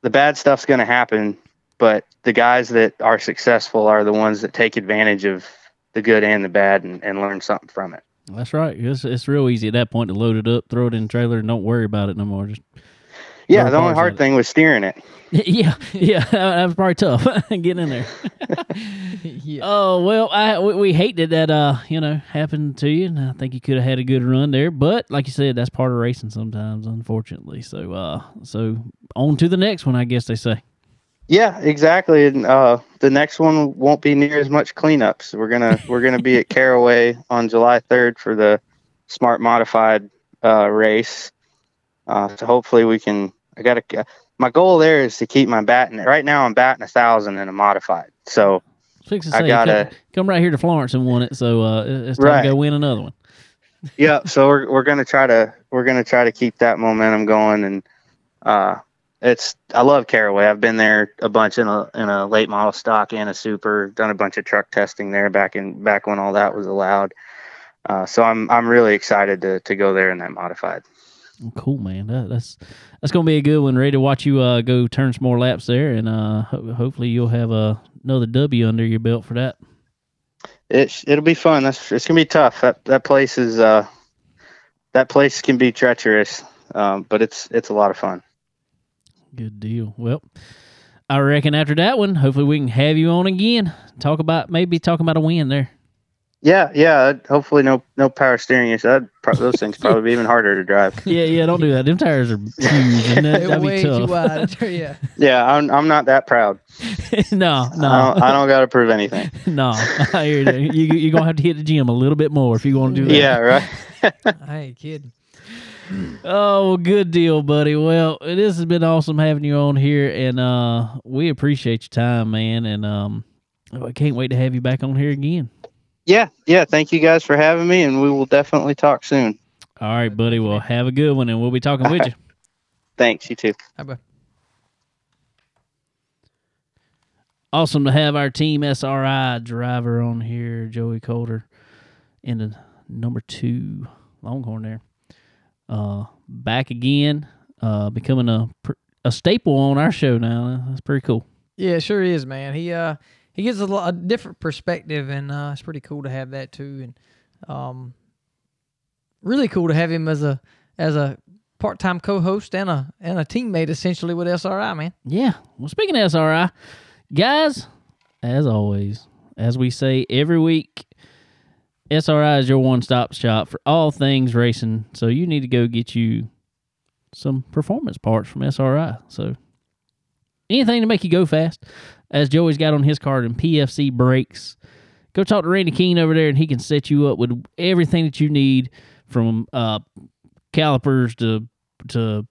the bad stuff's going to happen but the guys that are successful are the ones that take advantage of the good and the bad and, and learn something from it That's right. It's, it's real easy at that point to load it up, throw it in the trailer, and don't worry about it no more. Just yeah the only hard thing was steering it <laughs> yeah, yeah, <laughs> that was probably tough <laughs> getting in there. yeah. Oh well, I we, we hate that that uh you know happened to you, and I think you could have had a good run there. But like you said, that's part of racing sometimes, unfortunately. So uh, so on to the next one, I guess they say. Yeah, exactly. And uh, the next one won't be near as much cleanups. We're gonna <laughs> we're gonna be at Caraway on July third for the Smart Modified uh, race. Uh, so hopefully we can. I got to. My goal there is to keep my batting. Right now I'm batting a thousand in a modified. So Fix I say, gotta- come, come right here to Florence and won it. So uh, it's time Right. to go win another one. yeah, so we're we're gonna try to we're gonna try to keep that momentum going, and uh, it's I love Caraway. I've been there a bunch in a in a late model stock and a super. Done a bunch of truck testing there back in back when all that was allowed. Uh, so I'm I'm really excited to to go there in that modified. Cool, man. That, that's that's gonna be a good one. Ready to watch you uh, go turn some more laps there, and uh, ho- hopefully you'll have uh, another W under your belt for that. It it'll be fun. That's it's gonna be tough. That that place is uh that place can be treacherous, um, but it's it's a lot of fun. Good deal. Well, I reckon after that one, hopefully we can have you on again. Talk about maybe talking about a win there. Yeah, yeah. Hopefully no no power steering issue. That pro- those things probably be even harder to drive. <laughs> Yeah, yeah. Don't do that. Them tires are huge, and that, <laughs> that'd way be too wide. <laughs> yeah. Yeah, I'm I'm not that proud. no, I no, don't, I don't got to prove anything. no. I hear you. you. You're gonna have to hit the gym a little bit more if you want to do that. Yeah, right. I ain't kidding. Oh, good deal, buddy. Well, this has been awesome having you on here, and uh, we appreciate your time, man. And um, I can't wait to have you back on here again. Yeah, yeah. Thank you guys for having me, and we will definitely talk soon. All right, buddy. Well, have a good one, and we'll be talking with you. <laughs> Thanks. You too. Bye about Awesome to have our team SRI driver on here, Joey Coulter, in the number two Longhorn there. Uh, back again, uh, becoming a a staple on our show now. That's pretty cool. Yeah, it sure is, man. He uh he gives a, a different perspective, and uh, it's pretty cool to have that too. And um, really cool to have him as a as a part time co host and a and a teammate essentially with SRI, man. Yeah. Well, speaking of SRI, guys, as always, as we say every week, SRI is your one stop shop for all things racing. So you need to go get you some performance parts from SRI. So anything to make you go fast, as Joey's got on his card and PFC brakes. Go talk to Randy Keene over there, and he can set you up with everything that you need from uh, calipers to to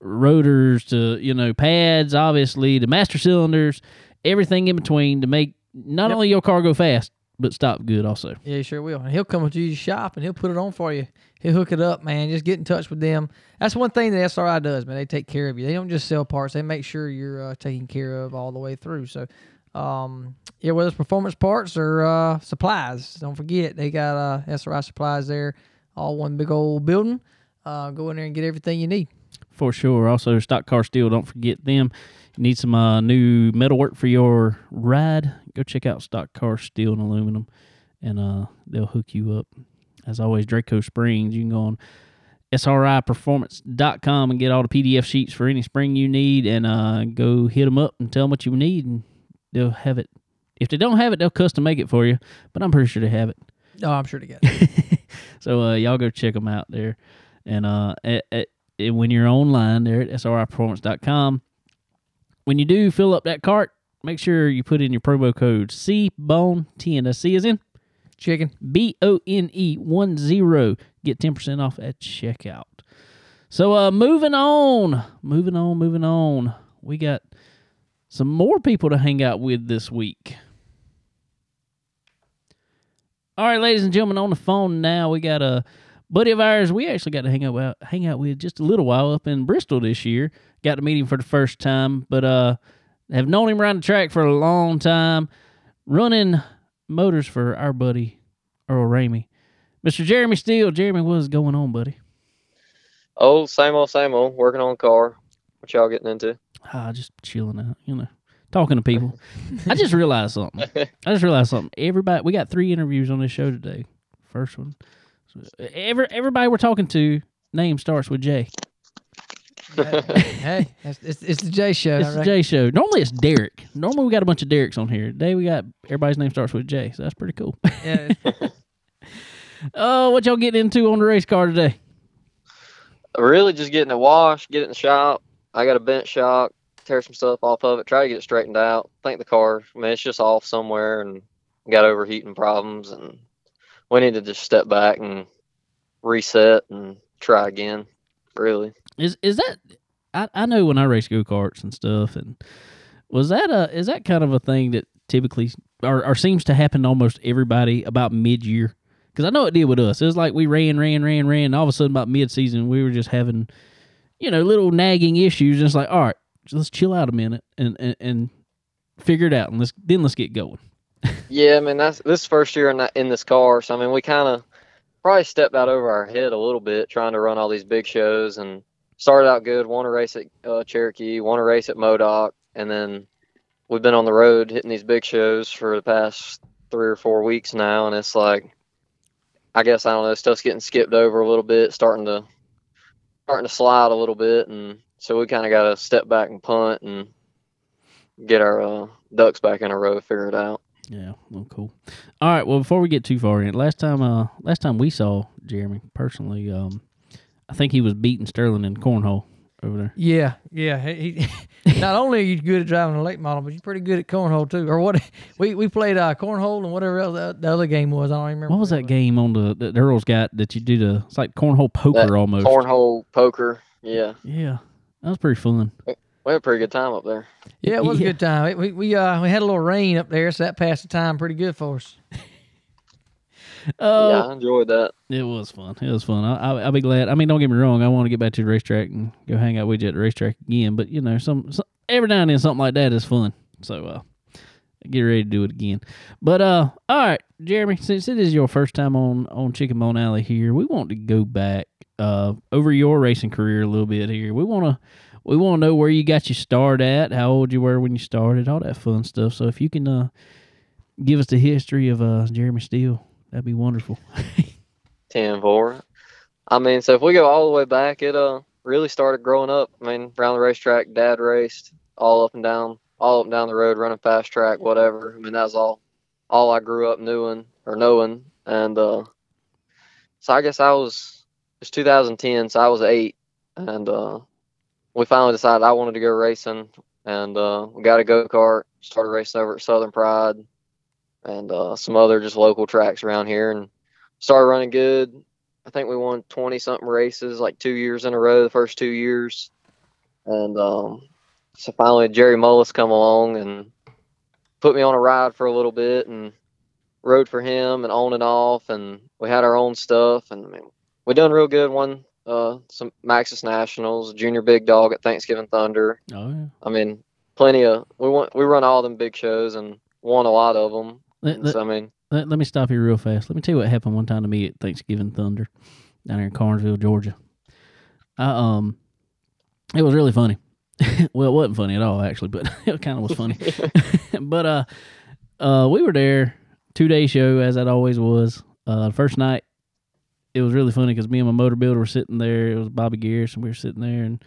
rotors to you know pads, obviously to master cylinders, everything in between to make not Yep. only your car go fast but stop good also. Yeah, he sure will. And he'll come to your shop and he'll put it on for you. He'll hook it up, man. Just get in touch with them. That's one thing that SRI does, man. They take care of you. They don't just sell parts. They make sure you're uh, taken care of all the way through. So, um, yeah, whether it's performance parts or uh, supplies, don't forget they got uh, SRI supplies there, all one big old building. Uh, go in there and get everything you need. For sure. Also, Stock Car Steel, don't forget them. Need some uh, new metalwork for your ride? Go check out Stock Car Steel and Aluminum, and uh, they'll hook you up. As always, Draco Springs. You can go on sriperformance.com and get all the PDF sheets for any spring you need and uh, go hit them up and tell them what you need and they'll have it. If they don't have it, they'll custom make it for you, but I'm pretty sure they have it. Oh, I'm sure to get. It. <laughs> so uh, y'all go check them out there. And uh, at, at, when you're online there at sriperformance.com, when you do fill up that cart, make sure you put in your promo code CBONE10. That's C is in Chicken. B O N E 1 0. Get 10% off at checkout. So, uh, moving on, moving on, moving on. We got some more people to hang out with this week. All right, ladies and gentlemen, on the phone now, we got a buddy of ours. We actually got to hang out hang out with just a little while up in Bristol this year. Got to meet him for the first time, but uh, have known him around the track for a long time, running motors for our buddy Earl Ramey. Mr. Jeremy Steele. Jeremy, what's going on, buddy? Oh, same old, same old. Working on a car. What y'all getting into? Ah, just chilling out, you know, talking to people. <laughs> I just realized something. I just realized something. Everybody, we got three interviews on this show today. First one, every everybody we're talking to, name starts with J. hey, it's, it's, it's the J show. It's the J show. Normally it's Derek. Normally we got a bunch of Derek's on here. Today we got everybody's name starts with J, so that's pretty cool. Yeah. <laughs> Oh, what y'all getting into on the race car today? Really, just getting it wash, get it in the shop. I got a bent shock, tear some stuff off of it, try to get it straightened out. Think the car, I mean, it's just off somewhere and got overheating problems, and we need to just step back and reset and try again. Really. Is is that? I I know when I race go karts and stuff, and was that a is that kind of a thing that typically or, or seems to happen to almost everybody about mid year? Because I know it did with us. It was like we ran, ran, ran, ran. And all of a sudden, about mid season, we were just having, you know, little nagging issues. And it's like, all right, let's chill out a minute and, and, and figure it out, and let's then let's get going. Yeah, I mean that's this first year in that in this car, so I mean we kind of probably stepped out over our head a little bit trying to run all these big shows and started out good. Won a race at uh, Cherokee, won a race at Modoc, and then we've been on the road hitting these big shows for the past three or four weeks now, and it's like I guess I don't know, stuff's getting skipped over a little bit, starting to starting to slide a little bit, and so we kind of got to step back and punt and get our uh, ducks back in a row, figure it out. Yeah, well, cool. All right, well, before we get too far in, last time, uh, last time we saw Jeremy personally, um, I think he was beating Sterling in cornhole over there. Yeah, yeah. He, he <laughs> not only are you good at driving a late model, but you're pretty good at cornhole too. Or what? <laughs> We we played uh, cornhole and whatever else the, the other game was. I don't even remember. What was that game on the that Earl's got that you do the? It's like cornhole poker That almost. Cornhole, poker, yeah. Yeah, that was pretty fun. We had a pretty good time up there. Yeah, it was Yeah. a good time. We we uh we had a little rain up there, so that passed the time pretty good for us. <laughs> Oh, yeah, I enjoyed that. It was fun. It was fun. I, I, I'll be glad. I mean, don't get me wrong. I want to get back to the racetrack and go hang out with you at the racetrack again. But you know, some, some every now and then something like that is fun. So uh, get ready to do it again. But uh, all right, Jeremy. Since it is your first time on on Chicken Bone Alley here, we want to go back uh over your racing career a little bit here. We want to we want to know where you got your start at, how old you were when you started, all that fun stuff. So if you can uh give us the history of uh Jeremy Steele, that'd be wonderful. <laughs> 10 4. I mean, so if we go all the way back, it uh really started growing up. I mean, around the racetrack, dad raced all up and down, all up and down the road, running fast track, whatever. I mean, that was all, all I grew up knowing or knowing. And uh, so I guess I was, it's 2010, so I was eight. And uh, we finally decided I wanted to go racing. And uh, we got a go kart, started racing over at Southern Pride and uh, some other just local tracks around here. And started running good. I think we won 20 something races like two years in a row, the first two years. And um, so finally, Jerry Mullis come along and put me on a ride for a little bit and rode for him and on and off. And we had our own stuff. And I mean, we done real good. Won uh, some Maxis Nationals, Junior Big Dog at Thanksgiving Thunder. Oh yeah. I mean, plenty of we went we run all them big shows and won a lot of them. Let, let, So I mean, let, let me stop you real fast. Let me tell you what happened one time to me at Thanksgiving Thunder down here in Carnesville, Georgia. I um, it was really funny. <laughs> well, it wasn't funny at all actually, but <laughs> it kind of was funny. <laughs> but uh, uh, we were there two day show as that always was. Uh, first night it was really funny because me and my motor builder were sitting there. It was Bobby Garris, and we were sitting there, and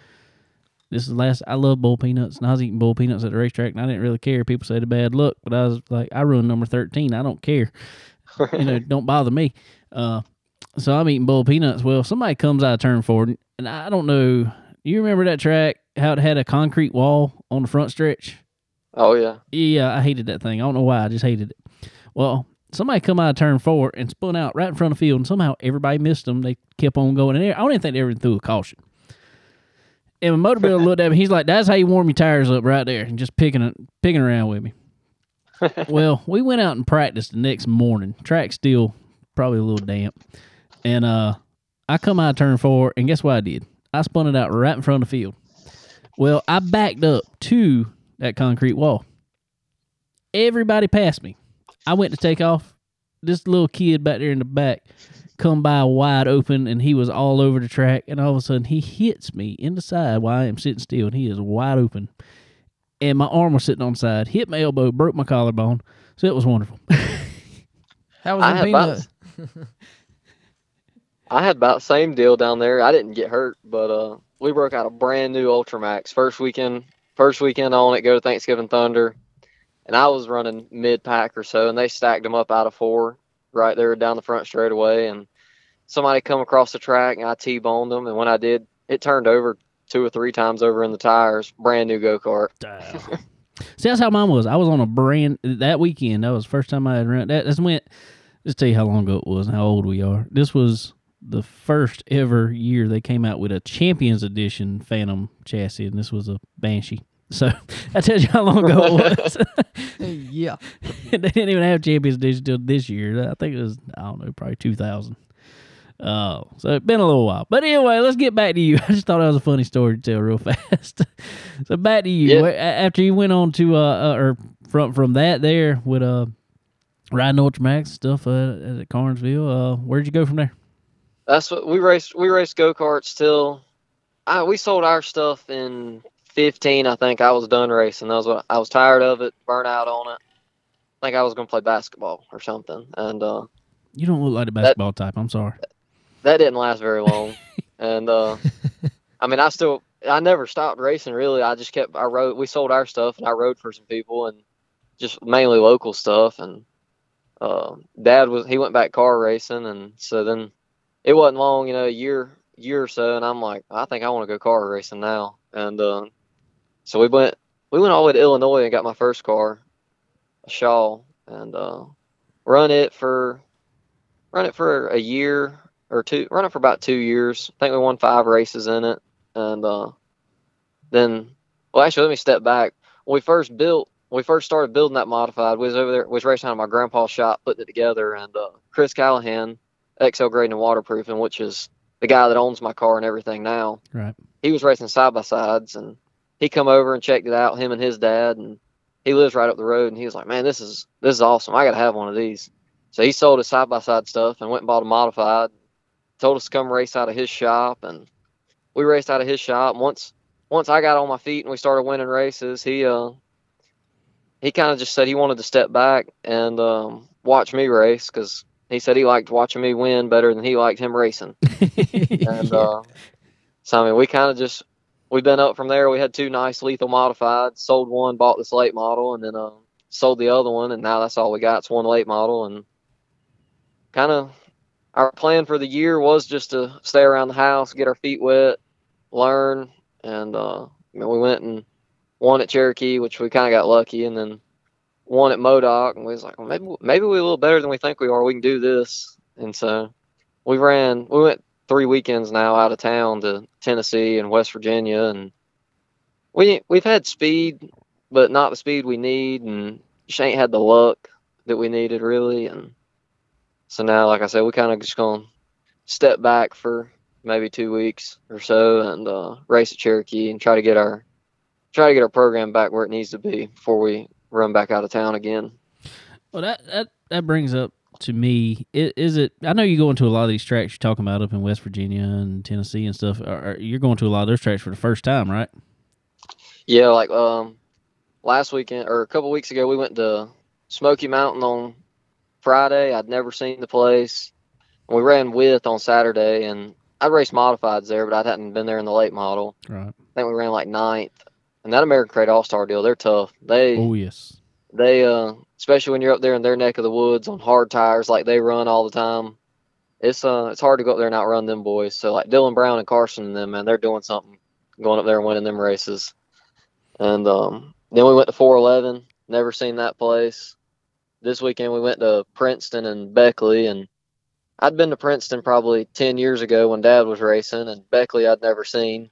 this is the last. I love bull peanuts, and I was eating bull peanuts at the racetrack, and I didn't really care. People said a bad look, but I was like, I run number thirteen. I don't care. you know, <laughs> don't bother me. Uh, so I'm eating bull peanuts. Well, somebody comes out of turn four, and I don't know. You remember that track? How it had a concrete wall on the front stretch? Oh yeah. Yeah, I hated that thing. I don't know why. I just hated it. Well, somebody come out of turn four and spun out right in front of the field, and somehow everybody missed them. They kept on going in there. I don't even think they ever threw a caution. And my motor builder looked at me. He's like, "That's how you warm your tires up, right there," and just picking it, picking around with me. <laughs> well, we went out and practiced the next morning. Track still probably a little damp, and uh, I come out of turn four, and guess what I did? I spun it out right in front of the field. Well, I backed up to that concrete wall. Everybody passed me. I went to take off. This little kid back there in the back come by wide open and he was all over the track and all of a sudden he hits me in the side while I am sitting still and he is wide open. And my arm was sitting on the side, hit my elbow, broke my collarbone. So it was wonderful. <laughs> How was I the had about. <laughs> I had about same deal down there. I didn't get hurt, but uh, we broke out a brand new Ultramax first weekend. First weekend on it, go to Thanksgiving Thunder, and I was running mid pack or so, and they stacked them up out of four right there down the front straight away, and somebody come across the track and I T-boned them, and when I did, it turned over two or three times over in the tires. Brand new go kart. See, that's how mine was. I was on a brand that weekend. That was the first time I had run. That that's went. Let's tell you how long ago it was and how old we are. This was the first ever year they came out with a Champions Edition Phantom chassis, and this was a Banshee. So <laughs> that tells you how long ago it was. <laughs> yeah. <laughs> they didn't even have Champions Edition until this year. I think it was I don't know, probably two thousand. Oh, so it's been a little while. But anyway, let's get back to you. I just thought that was a funny story to tell real fast. so back to you. Yeah. After you went on to uh, uh or from from that there with uh riding Ultramax stuff uh, at Carnesville, uh where'd you go from there? That's what we raced. We raced go karts till I we sold our stuff in fifteen. I think I was done racing. That was I was tired of it, burnt out on it. I think I was gonna play basketball or something, and uh, You don't look like the basketball type. I'm sorry. that didn't last very long. <laughs> and uh, I mean, I still I never stopped racing really. I just kept I rode. We sold our stuff and I rode for some people and just mainly local stuff. And uh, Dad was he went back car racing, and so then it wasn't long, you know, a year year or so, and I'm like, I think I want to go car racing now. And uh, so we went we went all the way to Illinois and got my first car, a Shaw, and uh, run it for run it for a year or two, run it for about two years. I think we won five races in it, and uh, then, well, actually, let me step back. When we first built, when we first started building that modified, we was over there, we was racing out of my grandpa's shop, putting it together, and uh, Chris Callahan, XL Grading and Waterproofing, which is the guy that owns my car and everything now. Right. He was racing side by sides, and he come over and checked it out. Him and his dad, and he lives right up the road, and he was like, "Man, this is this is awesome. I got to have one of these." So he sold his side by side stuff and went and bought a modified. Told us to come race out of his shop, and we raced out of his shop. Once once I got on my feet and we started winning races, he uh he kind of just said he wanted to step back and um, watch me race because he said he liked watching me win better than he liked him racing. <laughs> And uh, so I mean, we kind of just we've been up from there. We had two nice lethal modifieds. Sold one, bought this late model, and then uh, sold the other one, and now that's all we got. It's one late model, and kind of our plan for the year was just to stay around the house, get our feet wet, learn, and uh, I mean, we went and won at Cherokee, which we kind of got lucky, and then won at Modoc, and we was like, well, maybe maybe we're a little better than we think we are. We can do this, and so we ran. We went three weekends now out of town to Tennessee and West Virginia, and we we've had speed, but not the speed we need, and just ain't had the luck that we needed really, and so now, like I said, we kind of just gonna step back for maybe two weeks or so and uh, race at Cherokee and try to get our try to get our program back where it needs to be before we run back out of town again. Well, that that that brings up to me. i- Is it? I know you go into a lot of these tracks you're talking about up in West Virginia and Tennessee and stuff. Are, are- you're going to a lot of those tracks for the first time, right? Yeah, like um, last weekend or a couple weeks ago, we went to Smoky Mountain on Friday. I'd never seen the place. We ran with on Saturday, and I raced modifieds there, but I hadn't been there in the late model. Right. I think we ran like ninth. And that American Crate All Star deal, they're tough. They Oh yes. they uh especially when you're up there in their neck of the woods on hard tires like they run all the time. It's uh it's hard to go up there and outrun them boys. So like Dylan Brown and Carson and them, man, they're doing something going up there and winning them races. And um then we went to four eleven, never seen that place. This weekend we went to Princeton and Beckley and I'd been to Princeton probably ten years ago when Dad was racing, and Beckley I'd never seen.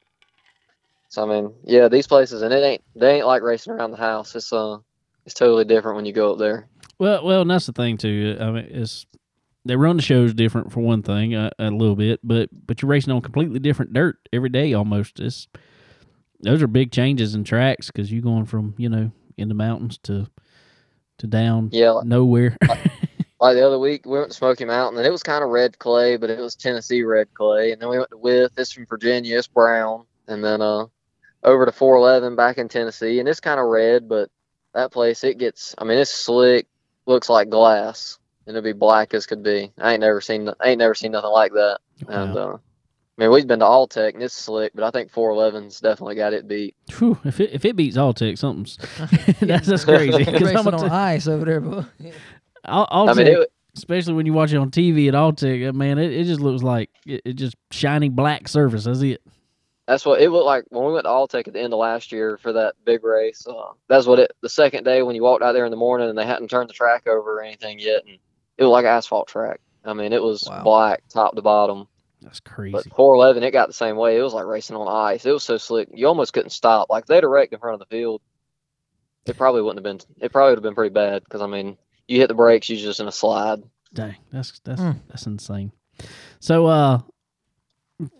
So I mean, yeah, these places, and it ain't they ain't like racing around the house. It's uh, it's totally different when you go up there. Well, well, and that's the thing too. I mean, it's they run the shows different for one thing, uh, a little bit, but but you're racing on completely different dirt every day almost. It's those are big changes in tracks because you're going from you know in the mountains to to down Yeah, like, nowhere. like the other week we went to Smoky Mountain, and it was kind of red clay, but it was Tennessee red clay. And then we went to With, it's from Virginia, it's brown, and then uh, over to 411 back in Tennessee, and it's kind of red, but that place it gets, I mean, it's slick, looks like glass, and it'll be black as could be. I ain't never seen, I ain't never seen nothing like that. And Wow. uh, I mean, we've been to Alltech, and it's slick, but I think 411's definitely got it beat. Whew, if it if it beats Alltech, something's <laughs> <laughs> that's just crazy. 'Cause Racing I'm on gonna t- ice over there, boy. <laughs> All- I mean, it, especially when you watch it on TV at Alltech, uh, man, it, it just looks like it, it just shiny black surface. That's it. That's what it looked like when we went to Alltech at the end of last year for that big race. Uh, that's what it. The second day when you walked out there in the morning and they hadn't turned the track over or anything yet, and it was like an asphalt track. I mean, it was Wow. black top to bottom. That's crazy. But 411, it got the same way. It was like racing on ice. It was so slick, you almost couldn't stop. Like they'd have wrecked in front of the field, it probably wouldn't have been. It probably would have been pretty bad because I mean, you hit the brakes, you're just in a slide. Dang, that's that's Hmm. that's insane. So, uh,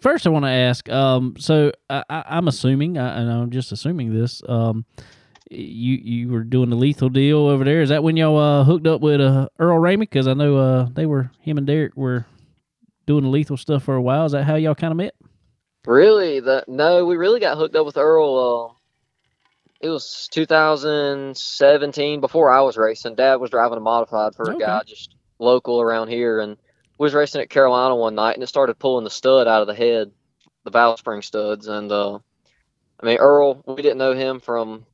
first I want to ask. Um, so I, I, I'm assuming, I, and I'm just assuming this. Um, you you were doing the lethal deal over there. Is that when y'all uh hooked up with uh Earl Ramey? Because I know uh they were him and Derek were doing the lethal stuff for a while. Is that how y'all kind of met? Really? The no, we really got hooked up with Earl. Uh, it was 2017 before I was racing. Dad was driving a modified for a guy just local around here, and we was racing at Carolina one night, and it started pulling the stud out of the head, the valve spring studs, and uh, I mean Earl, we didn't know him from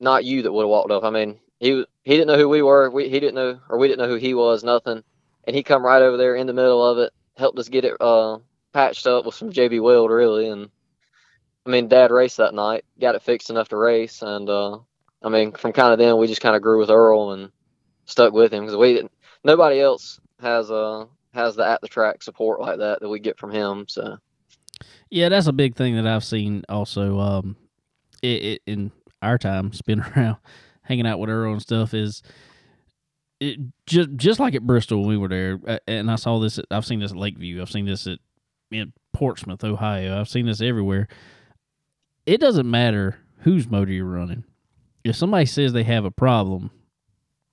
not you that would have walked up. I mean he he didn't know who we were. We he didn't know or we didn't know who he was. Nothing, and he come right over there in the middle of it, helped us get it uh patched up with some JB Weld really and I mean dad raced that night, got it fixed enough to race and uh I mean from kind of then we just kind of grew with Earl and stuck with him because we didn't nobody else has uh has the at the track support like that that we get from him so Yeah, that's a big thing that I've seen also. Um, it, it in our time <laughs> spinning around, hanging out with Earl and stuff is it just just like at Bristol when we were there, and I saw this. At, I've seen this at Lakeview. I've seen this at in Portsmouth, Ohio. I've seen this everywhere. It doesn't matter whose motor you're running. If somebody says they have a problem,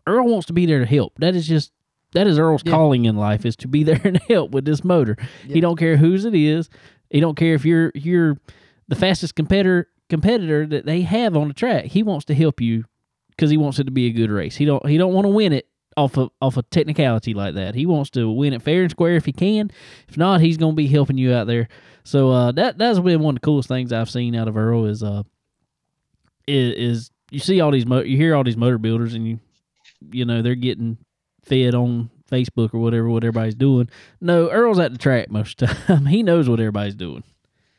Earl wants to be there to help. That is just that is Earl's Yeah. calling in life is to be <laughs> there and help with this motor. He don't care whose it is. He don't care if you're you're the fastest competitor competitor that they have on the track. He wants to help you because he wants it to be a good race. He don't he don't want to win it off of off a technicality like that. He wants to win it fair and square if he can. If not, he's gonna be helping you out there. So uh, that that's been one of the coolest things I've seen out of Earl is uh is, is you see all these mo- you hear all these motor builders and you you know they're getting fed on Facebook or whatever what everybody's doing. No, Earl's at the track most of the <laughs> time. he knows what everybody's doing.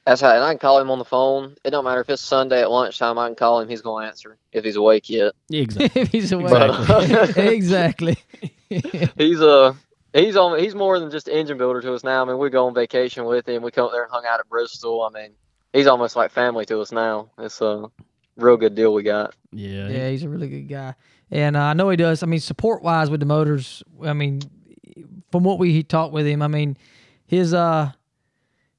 that's how and I can call him on the phone it don't matter if it's Sunday at lunchtime I can call him he's going to answer if he's awake yet <laughs> Exactly. if he's away. But- exactly. <laughs> he's uh he's on he's more than just engine builder to us now. I mean, we go on vacation with him. We come up there and hung out at Bristol. I mean, he's almost like family to us now. It's a real good deal we got. Yeah. Yeah, he's a really good guy, and uh, I know he does. I mean, support wise with the motors. I mean, from what we talked with him, I mean, his uh,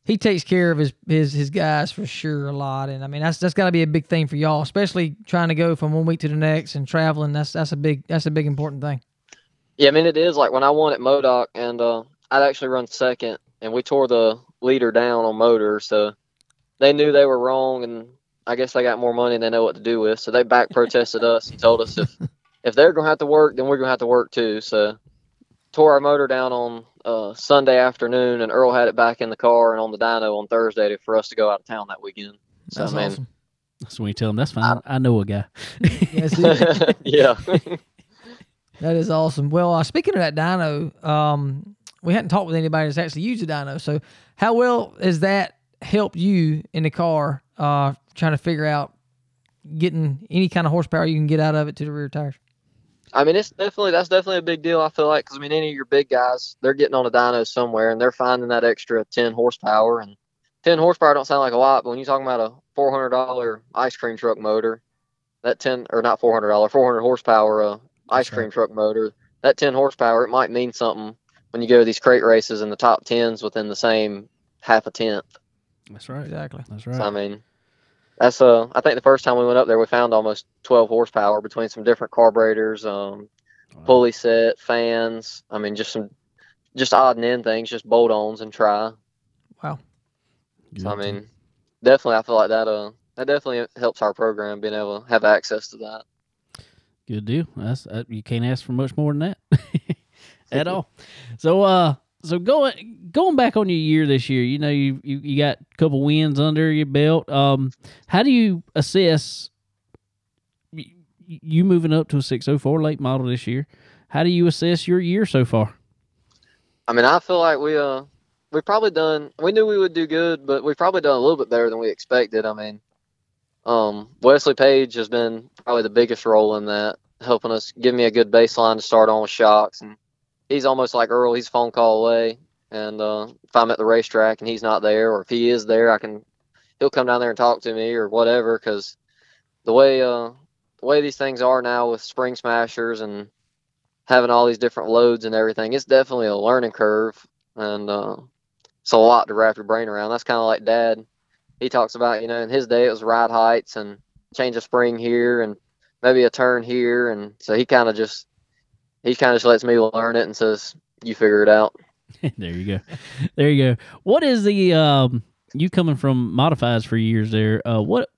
he takes care of his his his guys for sure a lot, and I mean that's that's got to be a big thing for y'all, especially trying to go from one week to the next and traveling. That's that's a big that's a big important thing. Yeah, I mean, it is like when I won at Modoc, and uh, I'd actually run second, and we tore the leader down on motor, so they knew they were wrong, and I guess they got more money than they know what to do with, so they back protested us and told us if <laughs> if they're gonna have to work, then we're gonna have to work too. So tore our motor down on uh, Sunday afternoon, and Earl had it back in the car and on the dyno on Thursday to, for us to go out of town that weekend. So, That's I mean, awesome. So when you tell them that's fine, I know a guy. That's it. yeah. <laughs> <laughs> <laughs> That is awesome. Well, uh, speaking of that dyno, um, we hadn't talked with anybody that's actually used a dyno. So, how well has that helped you in the car, uh, trying to figure out getting any kind of horsepower you can get out of it to the rear tires? I mean, it's definitely that's definitely a big deal. I feel like because I mean, any of your big guys, they're getting on a dyno somewhere and they're finding that extra ten horsepower. And ten horsepower don't sound like a lot, but when you're talking about a four hundred dollar ice cream truck motor, that ten or not four hundred dollar, four hundred horsepower uh, ice That's cream truck motor, that ten horsepower, it might mean something when you go to these crate races in the top tens within the same half a tenth. That's right. Exactly. That's So, right. I mean, that's uh, I think the first time we went up there, we found almost 12 horsepower between some different carburetors, um, Wow. pulley set, fans. I mean, just some, just odd and end things, just bolt-ons and try. Wow. So I mean, definitely, I feel like that uh, that definitely helps our program being able to have access to that. Good deal. That's uh, you can't ask for much more than that <laughs> at <laughs> all. So uh so going going back on your year this year, you know you you, you got a couple wins under your belt. Um how do you assess you moving up to a 604 late model this year? How do you assess your year so far? I mean, I feel like we uh, we probably done. We knew we would do good, but we've probably done a little bit better than we expected. I mean, um, Wesley Page has been probably the biggest role in that, helping us give me a good baseline to start on with shocks. And he's almost like Earl. He's a phone call away. And uh, if I'm at the racetrack and he's not there, or if he is there, I can he'll come down there and talk to me or whatever. Because the way uh, the way these things are now with spring smashers and having all these different loads and everything, it's definitely a learning curve, and uh, it's a lot to wrap your brain around. That's kind of like Dad. He talks about, you know, in his day it was ride heights and change a spring here and maybe a turn here, and so he kind of just he kind of just lets me learn it and says, "You figure it out." <laughs> there you go. There you go. What is the um you coming from modifies for years there? Uh what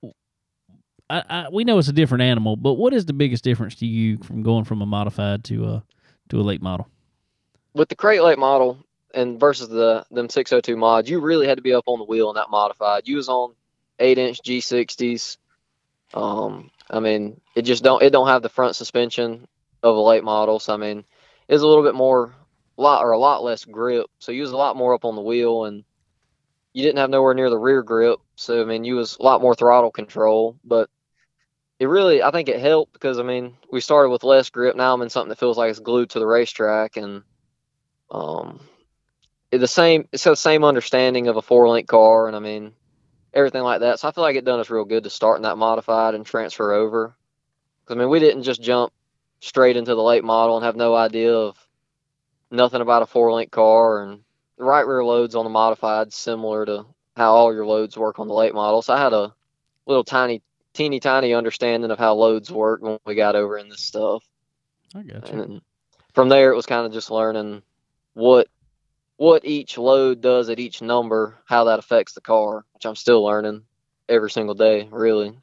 I, I we know it's a different animal, but what is the biggest difference to you from going from a modified to a to a late model? with the crate late model and versus the them 602 mods, you really had to be up on the wheel in that modified. You was on eight inch G60s. Um, I mean, it just don't it don't have the front suspension of a late model. So I mean, it's a little bit more lot or a lot less grip. So you was a lot more up on the wheel and you didn't have nowhere near the rear grip. So I mean, you was a lot more throttle control, but it really I think it helped because I mean we started with less grip. Now I'm in something that feels like it's glued to the racetrack and um the same it's the same understanding of a four link car and I mean everything like that. So I feel like it done us real good to start in that modified and transfer over. 'Cause, I mean we didn't just jump straight into the late model and have no idea of nothing about a four link car and the right rear loads on the modified similar to how all your loads work on the late model. So I had a little tiny teeny tiny understanding of how loads work when we got over in this stuff. I got you. And from there, it was kind of just learning what what each load does at each number, how that affects the car, which I'm still learning every single day, really.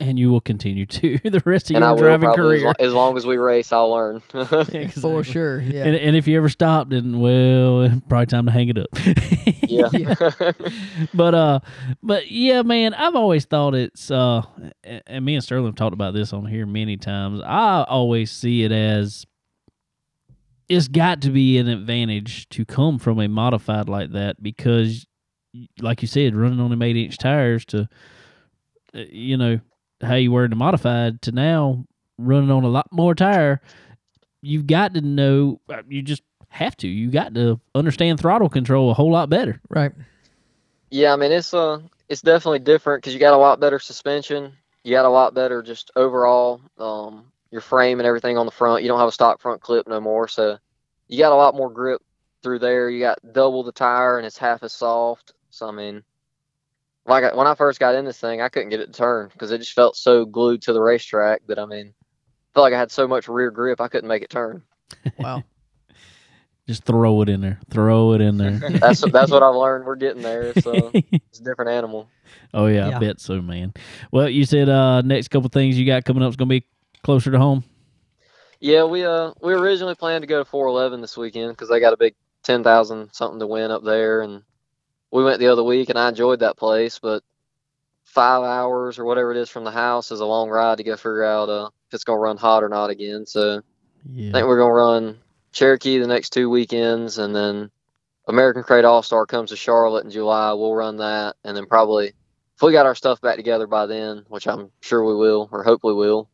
And you will continue to <laughs> the rest of and your will driving probably, as, career. as long as we race, I'll learn. <laughs> Exactly. For sure. Yeah. And, and if you ever stop, then well, <laughs> probably time to hang it up. yeah. but uh, but yeah, man, I've always thought it's uh, and me and Sterling have talked about this on here many times. I always see it as it's got to be an advantage to come from a modified like that because, like you said, running on them eight inch tires to, uh, you know, how you were in the modified to now running on a lot more tire, you've got to know. uh, You just have to. You got to understand throttle control a whole lot better. right. Yeah, I mean it's uh it's definitely different because you got a lot better suspension. You got a lot better just overall um your frame and everything on the front. You don't have a stock front clip no more, so you got a lot more grip through there. You got double the tire and it's half as soft. So I mean, like I, when I first got in this thing, I couldn't get it to turn because it just felt so glued to the racetrack that I mean, I felt like I had so much rear grip I couldn't make it turn. Wow. <laughs> Just throw it in there. Throw it in there. <laughs> That's that's what I've learned. We're getting there. It's, <laughs> uh, it's a different animal. oh yeah, Yeah. I bet so, man. Well, you said uh next couple things you got coming up is gonna be closer to home. Yeah, we uh we originally planned to go to 411 this weekend because they got a big 10,000 something to win up there, and we went the other week and I enjoyed that place, but five hours or whatever it is from the house is a long ride to go figure out uh, if it's gonna run hot or not again. So I think we're gonna run Cherokee the next two weekends, and then American Crate All Star comes to Charlotte in July. We'll run that, and then probably if we got our stuff back together by then, which I'm sure we will, or hopefully will,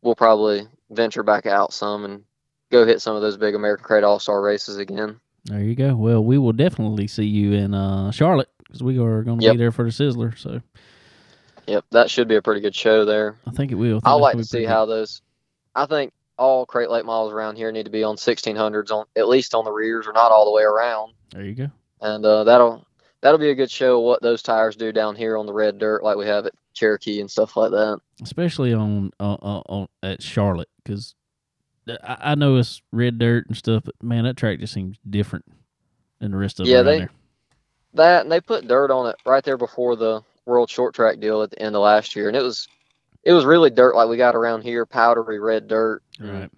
we'll probably venture back out some and go hit some of those big American Crate All Star races again. There you go. Well, we will definitely see you in uh, Charlotte because we are going to Yep. be there for the Sizzler. So Yep, that should be a pretty good show there. I think it will. I I like to see how those. I think all crate late models around here need to be on 1600s on at least on the rears, or not all the way around. There you go. and uh, that'll that'll be a good show what those tires do down here on the red dirt, like we have at Cherokee and stuff like that. Especially on uh, uh, on at Charlotte because I, I know it's red dirt and stuff, but man, that track just seems different than the rest of Yeah, they- there. That and they put dirt on it right there before the World Short Track deal at the end of last year, and it was it was really dirt like we got around here, powdery red dirt. Right.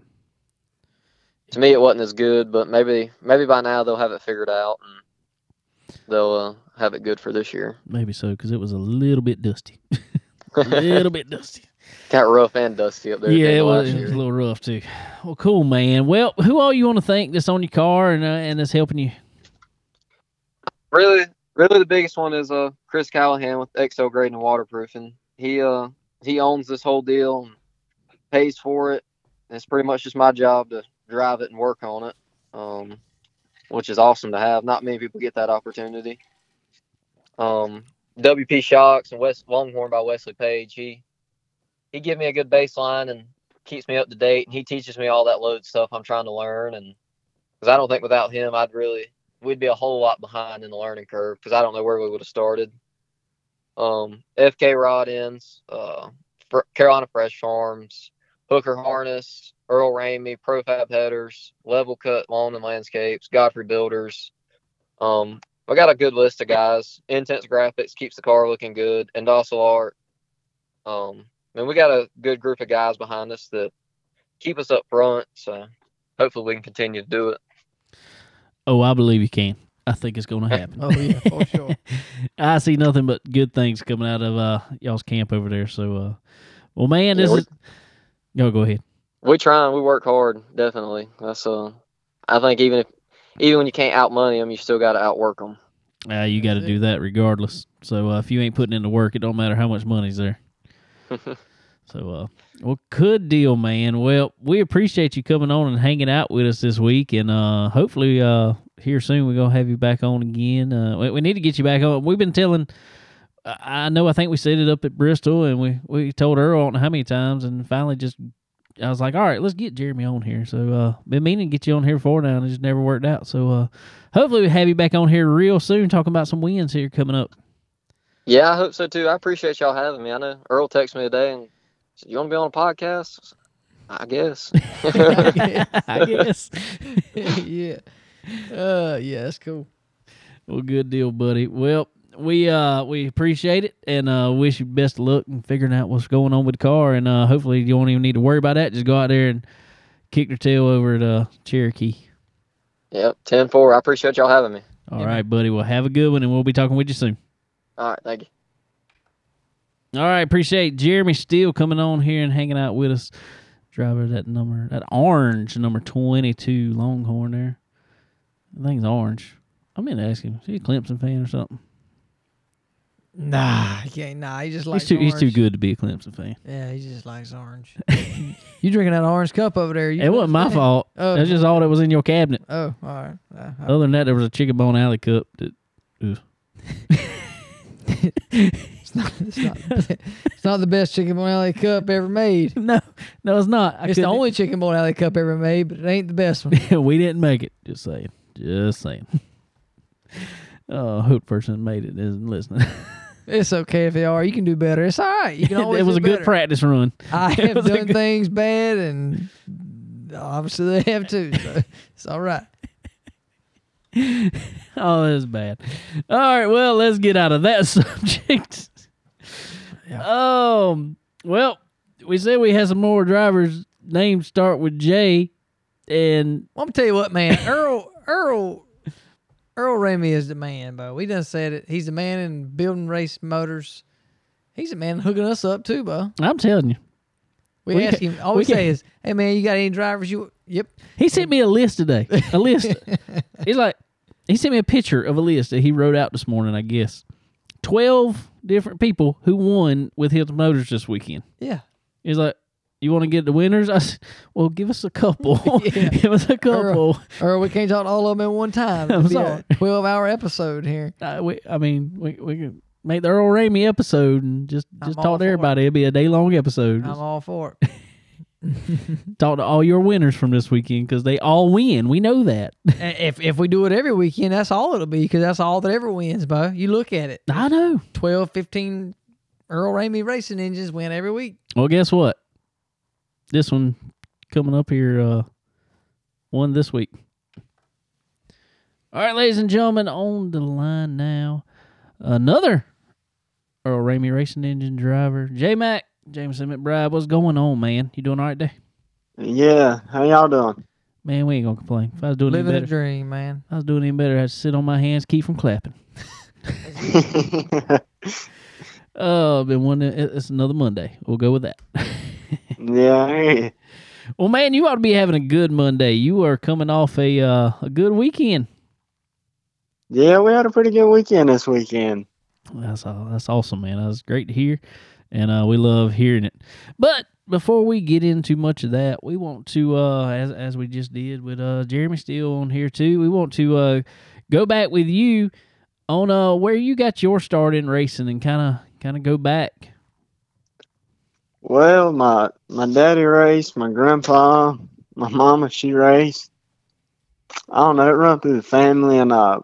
To me, it wasn't as good, but maybe maybe by now they'll have it figured out and they'll uh, have it good for this year. Maybe so because it was a little bit dusty. <laughs> a little bit dusty. Got rough and dusty up there. Yeah, it was, it was a little rough too. Well, cool, man. Well, who all you want to thank that's on your car and uh, and that's helping you? really really the biggest one is uh Chris Callahan with XO Grading and Waterproofing. He uh he owns this whole deal and pays for it. And it's pretty much just my job to drive it and work on it. Um which is awesome to have. Not many people get that opportunity. Um WP Shocks and West Longhorn by Wesley Page. He he give me a good baseline and keeps me up to date and he teaches me all that load stuff I'm trying to learn and because I don't think without him I'd really we'd be a whole lot behind in the learning curve because I don't know where we would have started. Um, FK Rod Ends, uh, Carolina Fresh Farms, Hooker Harness, Earl Ramey, Profab Headers, Level Cut Lawn and Landscapes, Godfrey Builders. Um, I got a good list of guys. Intense Graphics keeps the car looking good, and also Art. Um, and we got a good group of guys behind us that keep us up front. So hopefully we can continue to do it. Oh, I believe you can. I think it's going to happen. Oh yeah, for sure. <laughs> I see nothing but good things coming out of uh, y'all's camp over there. So, uh, well, man, Yeah, this we- is. Go, go ahead. we try and we work hard definitely that's uh i think even if even when you can't out money them you still got to outwork them Uh, you got to do that regardless. So, uh, if you ain't putting in the work, it don't matter how much money's there. <laughs> So, uh, well, good deal, man. Well, we appreciate you coming on and hanging out with us this week, and uh, hopefully, uh, here soon we're gonna have you back on again. Uh, we, we need to get you back on. We've been telling. I know. I think we set it up at Bristol, and we we told Earl I how many times, and finally just. I was like, all right, let's get Jeremy on here. So, uh, been meaning to get you on here before now, and it just never worked out. So, uh, hopefully, we have you back on here real soon, talking about some wins here coming up. Yeah i hope so too i appreciate y'all having me i know earl texted me today and said you want to be on a podcast i guess <laughs> I <laughs> guess. <laughs> yeah. Uh, yeah, that's cool. Well, good deal, buddy. Well, we uh we appreciate it and uh wish you best of luck in figuring out what's going on with the car and uh hopefully you won't even need to worry about that. Just go out there and kick their tail over at uh Cherokee. yep 10-4 i appreciate y'all having me All Yeah, right, buddy. Well, have a good one and we'll be talking with you soon. All right thank you All right, appreciate Jeremy Steele coming on here and hanging out with us. Driver that number, that orange number twenty two Longhorn there. I think it's orange. I meant to ask him. Is he a Clemson fan or something? Nah, he can't. Nah, he just likes He's too he's too good to be a Clemson fan. Yeah, he just likes orange. <laughs> you drinking that orange cup over there? You It wasn't my <laughs> fault. Oh, That's just all that was in your cabinet. Oh, all right. Uh, uh, Other than that, there was a chicken bone alley cup. That, <laughs> it's not. It's not. it's not the best chicken bone alley cup ever made. <laughs> no, no, it's not. I it's the couldn't- only chicken bone alley cup ever made, but it ain't the best one. <laughs> we didn't make it. Just saying. Just saying. <laughs> Oh, I hope the person that made it isn't listening. It's okay if they are. You can do better. It's all right. You can always it was do a good better. practice run. I It have was a done good- things bad, and obviously they have too. So it's all right. <laughs> Oh, that's bad. All right, well, let's get out of that <laughs> subject. Yeah. Um, well, we said we had some more drivers names start with J, and I'm gonna tell you what, man. Earl Earl Earl Ramey is the man, bro. We done said it. He's the man in building race motors. He's the man hooking us up too, bro. I'm telling you, We, We ask can- him. All we, we say is, "Hey, man, you got any drivers? You yep." he sent me a list today. A list. <laughs> He's like, he sent me a picture of a list that he wrote out this morning. I guess twelve different people who won with Hilton Motors this weekend. Yeah. He's like, you want to get the winners? I said, well, give us a couple. <laughs> Yeah. <laughs> give us a couple. Or we can't talk all of them at one time. I'm sorry. a twelve-hour episode here. I, we, I mean, we we can make the Earl Ramey episode and just I'm just talk to for it. everybody. It'll be a day long episode. I'm Just all for it. <laughs> <laughs> talk to all your winners from this weekend because they all win. We know that. <laughs> If if we do it every weekend, that's all it'll be because that's all that ever wins, bro. You look at it. I know. 12, 15 Earl Ramey racing engines win every week. Well, guess what? This one coming up here, uh, one this week. All right, ladies and gentlemen, on the line now, another Earl Ramey Racing Engine driver, J Mac Jameson McBride. What's going on, man? You doing all right day? Yeah, how y'all doing? Man, we ain't gonna complain. If I was doing any Living a better, dream, man. if I was doing any better. I'd sit on my hands, keep from clapping. <laughs> Oh, been one. It's another Monday. We'll go with that. yeah, I. Well, man, you ought to be having a good Monday. You are coming off a uh, a good weekend. yeah, we had a pretty good weekend this weekend. That's all. That's awesome, man. That's great to hear, and uh, we love hearing it. But before we get into much of that, we want to, uh, as as we just did with uh, Jeremy Steele on here too. We want to uh, go back with you on uh, where you got your start in racing and kind of kind of go back. Well, my my daddy raced, my grandpa, my mama she raced. I don't know, it run through the family, and uh,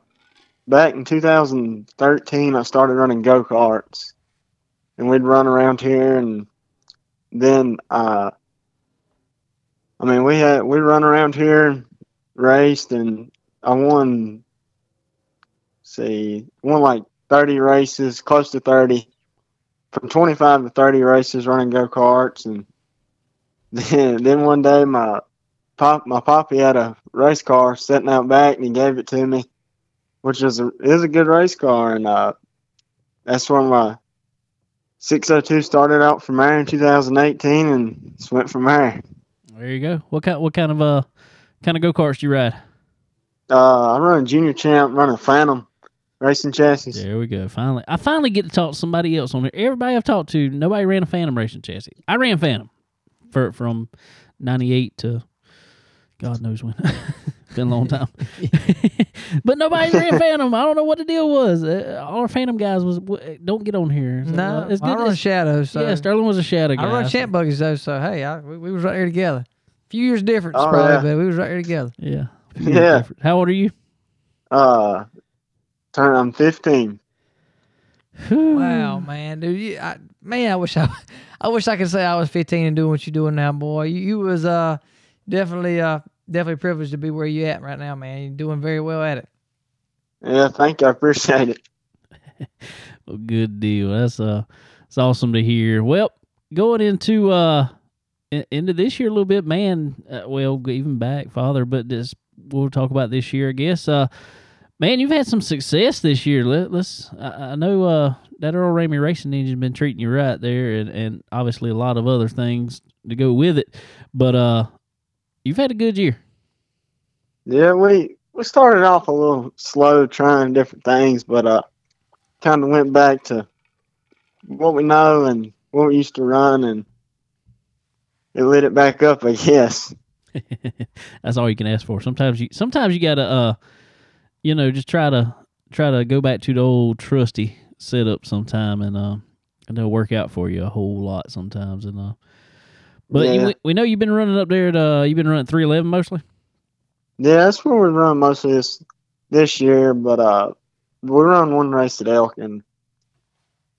back in 2013, I started running go karts, and we'd run around here, and then uh, I mean, we had we run around here, raced, and I won. See, won like 30 races, close to 30 from 25 to 30 races running go karts and then then one day my pop my poppy had a race car sitting out back and he gave it to me which is a was a good race car and uh that's where my 602 started out from there in 2018 and just went from there There you go. What kind what kind of uh kind of go karts do you ride? uh I run junior champ running phantom racing chassis There we go. Finally, I finally get to talk to somebody else on here. Everybody I've talked to, nobody ran a Phantom racing chassis. I ran Phantom for from '98 to God knows when. <laughs> Been a long time. <laughs> <laughs> but nobody ran <laughs> Phantom. I don't know what the deal was. Uh, all our Phantom guys was w- don't get on here. So, No, uh, it's I good. run it's- shadows. So yeah, Sterling was a shadow guy. I run so- champ buggies though. So hey, I, we, we was right here together. A few years difference Oh, probably, yeah. but we was right here together. Yeah. Yeah. How old are you? uh turn I'm 15 Wow, man, dude, you, I, man, I wish I, I wish I could say I was 15 and doing what you're doing now, boy. You, you was uh definitely uh definitely privileged to be where you at right now, man. You're doing very well at it. yeah thank you I appreciate it <laughs> Well, good deal. That's uh, it's awesome to hear. Well, going into uh, into this year a little bit, man. Uh, well, even back father, but this we'll talk about this year, I guess. Uh, man, you've had some success this year. Let, let's. I, I know uh that Earl Ramey Racing Engine's been treating you right there, and and obviously a lot of other things to go with it. But uh, you've had a good year. Yeah, we we started off a little slow trying different things, but uh kind of went back to what we know and what we used to run and it lit it back up, I guess. <laughs> That's all you can ask for. Sometimes you sometimes you gotta uh you know, just try to try to go back to the old trusty setup sometime and uh and they'll work out for you a whole lot sometimes and uh but Yeah. we, we know you've been running up there at uh you've been running three eleven mostly? Yeah, that's where we run most of this this year, but uh we run one race at Elkin.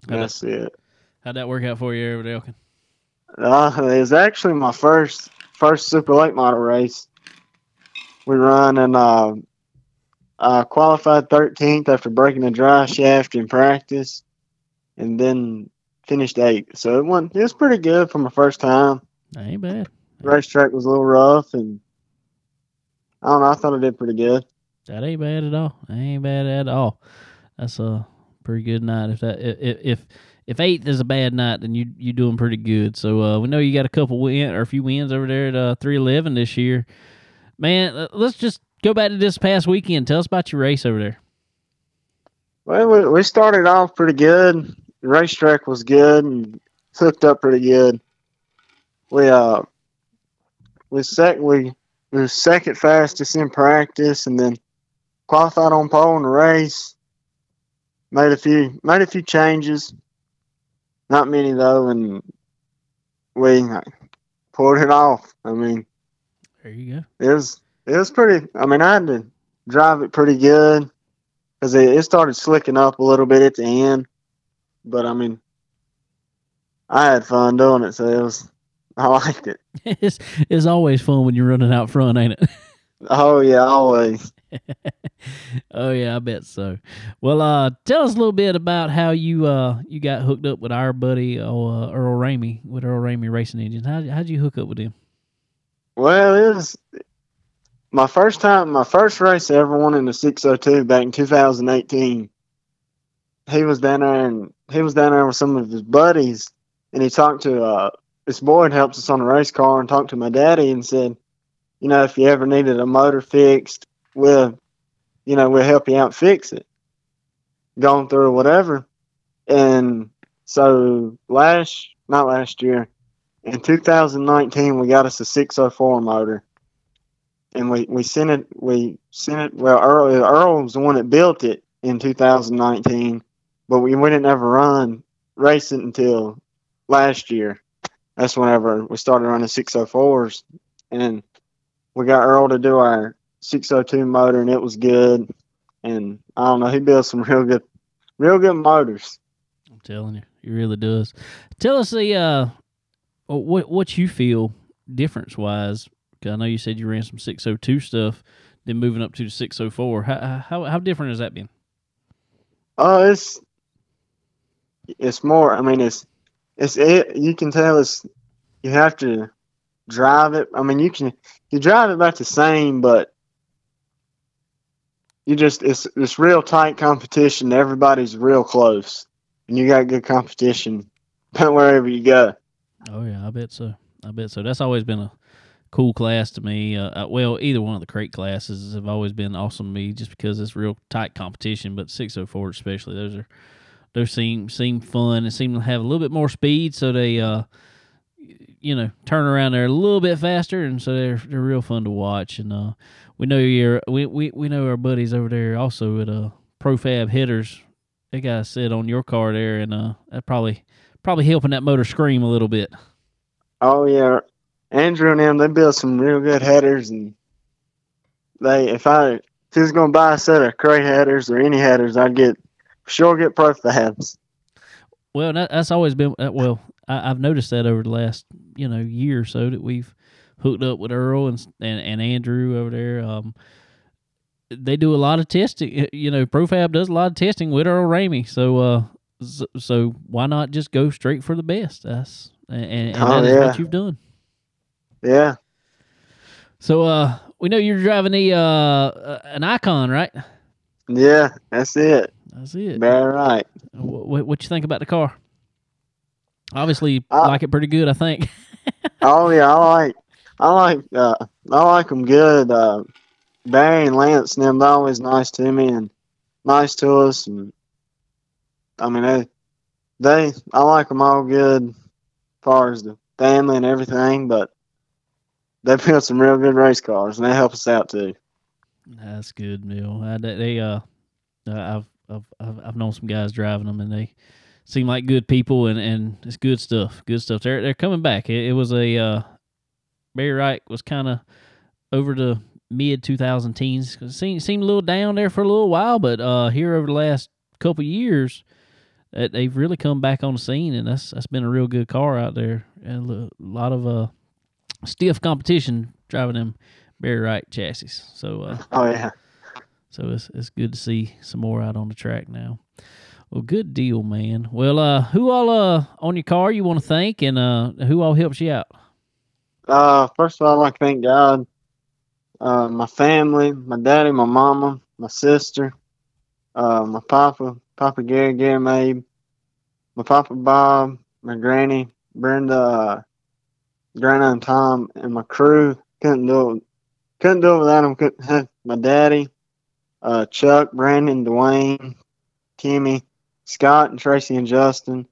How'd That's it. How'd that work out for you over at Elkin? Uh, it was actually my first first super late model race. We run and uh, I qualified 13th after breaking a drive shaft in practice, and then finished eighth. So it went. It was pretty good for my first time. That ain't bad. racetrack was a little rough, and I don't know. I thought I did pretty good. That ain't bad at all. That ain't bad at all. That's a pretty good night. If that if if if eighth is a bad night, then you you doing pretty good. So uh, we know you got a couple win or a few wins over there at uh, three eleven this year. Man, uh, let's just go back to this past weekend. Tell us about your race over there. Well, we, we started off pretty good. The racetrack was good and hooked up pretty good. We uh we sec we we was second fastest in practice, and then qualified on pole in the race. Made a few made a few changes, not many though, and we pulled it off. I mean, There you go. it was it was pretty. I mean, I had to drive it pretty good because it, it started slicking up a little bit at the end. But I mean, I had fun doing it, so it was. <laughs> I liked it. it's it's always fun when you're running out front, ain't it? <laughs> Oh yeah, always. <laughs> oh yeah, I bet so. Well, uh, tell us a little bit about how you uh you got hooked up with our buddy uh, Earl Ramey with Earl Ramey Racing Engines. How how'd you hook up with him? Well, it was my first time, my first race I ever won in the 602 back in 2018. He was down there, and he was down there with some of his buddies, and he talked to uh, this boy helps us on a race car, and talked to my daddy, and said, you know, if you ever needed a motor fixed, we'll, you know, we'll help you out fix it. Going through whatever, and so last, not last year, in 2019 we got us a 604 motor. And we, we sent it we sent it well earl, earl was the one that built it in 2019 but we, we didn't ever run race it until last year that's whenever we started running 604s and we got earl to do our 602 motor and it was good and i don't know he built some <laughs> real good real good motors I'm telling you, he really does. Tell us the uh, what what you feel difference wise. Cause I know you said you ran some 602 stuff, then moving up to the 604. How how how different has that been? Oh, it's it's more. I mean, it's it's it. You can tell it's you have to drive it. I mean, you can you drive it about the same, but you just it's it's real tight competition. Everybody's real close, and you got good competition <laughs> wherever you go. Oh yeah, I bet so. I bet so. That's always been a cool class to me. Uh, well, either one of the crate classes have always been awesome to me, just because it's real tight competition. But 604 especially, those are those seem seem fun and seem to have a little bit more speed, so they uh you know turn around there a little bit faster, and so they're they're real fun to watch. And uh, we know you're we, we we know our buddies over there also at uh Profab Headers. They got sit on your car there, and uh that probably probably helping that motor scream a little bit. Oh yeah, Andrew and them they built some real good headers, and they if I if he was gonna buy a set of crate headers or any headers, I'd get sure get Profabs. Well, that's always been uh, well. I, I've noticed that over the last you know year or so that we've hooked up with Earl and and, and Andrew over there. Um, they do a lot of testing. You know, Profab does a lot of testing with Earl Ramey. So, uh, so, so why not just go straight for the best? That's and, and Oh, that is yeah. what you've done. Yeah, So, uh, we know you're driving a uh uh, an Icon, right? yeah, that's it. That's it. Very right. What, what you think about the car? Obviously, you Uh, like it pretty good. I think. <laughs> Oh yeah, I like I like uh, I like them good. Uh, Barry and Lance and them they're always nice to me and nice to us, and I mean they they I like them all good, as far as the family and everything. But they <laughs> built some real good race cars, and they help us out too. That's good, Neil. I, they, uh, I've, I've I've known some guys driving them, and they seem like good people, and, and it's good stuff. Good stuff. They're they're coming back. It, it was a uh, Barry Wright was kind of over the mid 2000 teens. Seemed seemed a little down there for a little while, but uh, here over the last couple years, that they've really come back on the scene, and that's that's been a real good car out there, and a lot of uh stiff competition driving them Barry Wright chassis. So uh, Oh yeah, so it's it's good to see some more out on the track now. Well, good deal, man. Well, uh, who all uh on your car you want to thank, and uh, who all helps you out? Uh, first of all, I'd like to thank God, uh, my family, my daddy, my mama, my sister, uh, my papa, Papa Gary, Gary Mabe, my papa Bob, my granny, Brenda, uh, Grandma and Tom, and my crew. Couldn't do it. Couldn't do it without them. Couldn't have <laughs> my daddy, uh, Chuck, Brandon, Dwayne, Timmy, Scott, and Tracy and Justin.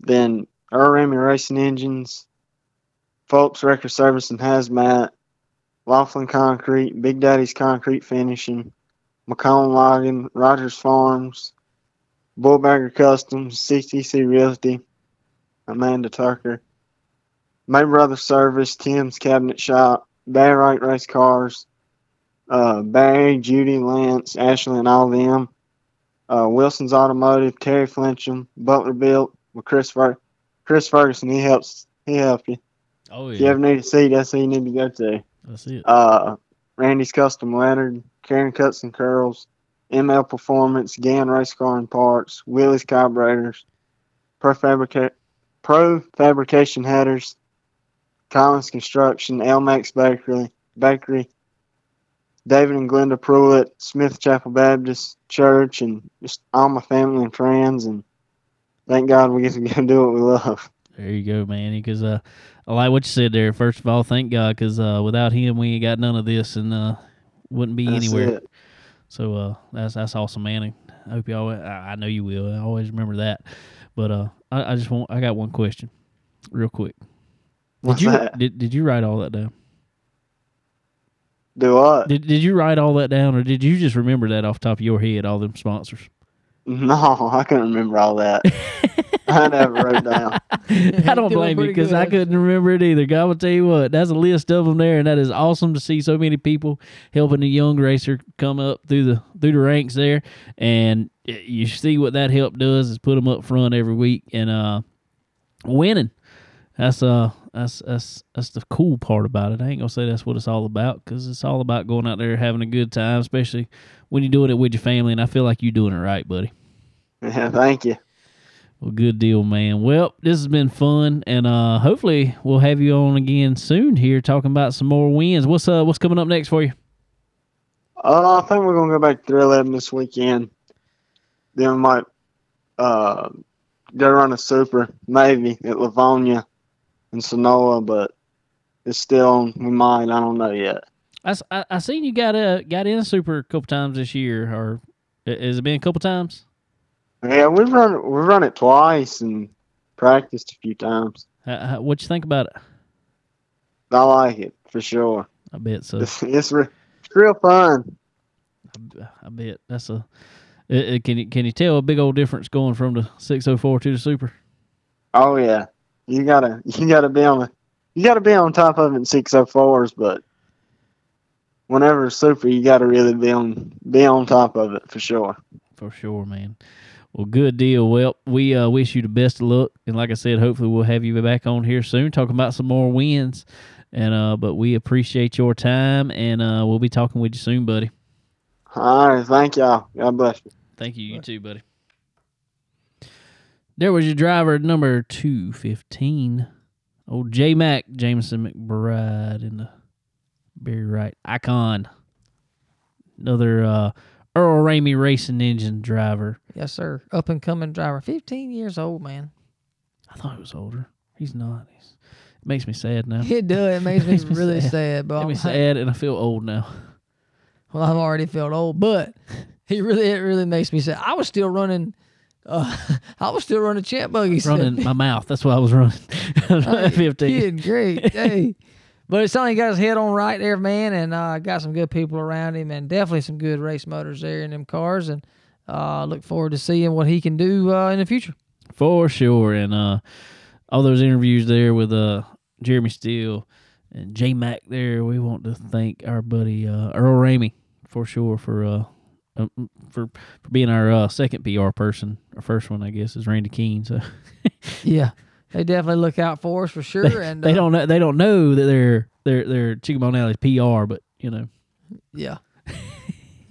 Then Ramey Racing Engines, Folks Record Service and Hazmat, Laughlin Concrete, Big Daddy's Concrete Finishing, McCone Logging, Rogers Farms, Bullbagger Customs, CTC Realty, Amanda Tucker, May Brothers Service, Tim's Cabinet Shop, Barry Race Cars, uh, Barry, Judy, Lance, Ashley, and all them. Uh, Wilson's Automotive, Terry Flincham, Butler Built with Chris Fer- Chris Ferguson. He helps. He helped you. Oh yeah. If you ever need a seat, that's who you need to go to. that's it. Uh, Randy's Custom Leonard, Karen Cuts and Curls, ML Performance, Gann Race Car and Parts, Willie's Carburetors, Pro Fabrica- Pro Fabrication Headers, Collins Construction, Elmax Bakery, Bakery, David and Glenda Pruitt, Smith Chapel Baptist Church, and just all my family and friends. And thank God we get to <laughs> go do what we love. There you go, man. Because uh, I like what you said there. First of all, thank God, because uh, without him, we ain't got none of this, and uh, wouldn't be That's anywhere. it. So uh, that's that's awesome, man. And I hope you always. I I know you will. I always remember that. But uh, I, I just want. I got one question, real quick. Did What's you that? did did you write all that down? Do what? Did did you write all that down, or did you just remember that off the top of your head? All them sponsors. <laughs> No, I couldn't remember all that. <laughs> I never wrote down. I don't blame you because I couldn't remember it either. God will tell you what, that's a list of them there, and that is awesome to see so many people helping a young racer come up through the through the ranks there, and you see what that help does is put them up front every week and uh winning. That's uh that's that's that's the cool part about it. I ain't gonna say that's what it's all about because it's all about going out there having a good time, especially when you're doing it with your family. And I feel like you're doing it right, buddy. Yeah, <laughs> thank you. Well, good deal, man. Well, this has been fun, and uh, hopefully we'll have you on again soon here talking about some more wins. What's uh what's coming up next for you? Uh, I think we're gonna go back to 311 this weekend. Then we might uh go run a super maybe at Lavonia and Senoia, but it's still we mind. I don't know yet. I I seen you got uh got in super a couple times this year, or i- has it been a couple times? Yeah, we've run we run it twice and practiced a few times. How, what you think about it? I like it for sure. I bet so. It's it's, re- it's real fun. I bet that's a. It, it- can you can you tell a big old difference going from the six oh four to the super? Oh yeah, you gotta <laughs> you gotta be on you gotta be on top of it in six oh fours, but whenever it's super, you gotta really be on be on top of it for sure. For sure, man. Well, good deal. Well, we uh, wish you the best of luck, and like I said, hopefully we'll have you back on here soon, talking about some more wins. And uh, but we appreciate your time, and uh, we'll be talking with you soon, buddy. All right, thank y'all. God bless you. Thank you. You too, buddy. There was your driver number two fifteen, old J Mac Jameson McBride in the Barry Wright icon. Another uh, Earl Ramey racing engine driver. Yes, sir. Up and coming driver. 15 years old, man. I thought he was older. He's not. He's, it makmakes me sad now. It does. It makes me <laughs> Makes me really sad. sad. But Makes I'm me sad, and I feel old now. well, I've already felt old, but he really, it really makes me sad. I was still running. Uh, <laughs> I was still running champ buggies. Running <laughs> my mouth. That's why I was running. <laughs> Hey, Fifteen. Great. Hey. But it's something he got his head on right there, man, and uh, got some good people around him, and definitely some good race motors there in them cars, and uh, look forward to seeing what he can do uh, in the future. For sure. And uh all those interviews there with uh Jeremy Steele and J Mac there, we want to thank our buddy uh Earl Ramey for sure for uh um, for for being our uh, second PR person. Our first one, I guess, is Randy Keene. So <laughs> Yeah, they definitely look out for us for sure, and they uh, don't know, they don't know that they're they're they're Chickamauga Alley's PR, but you know Yeah,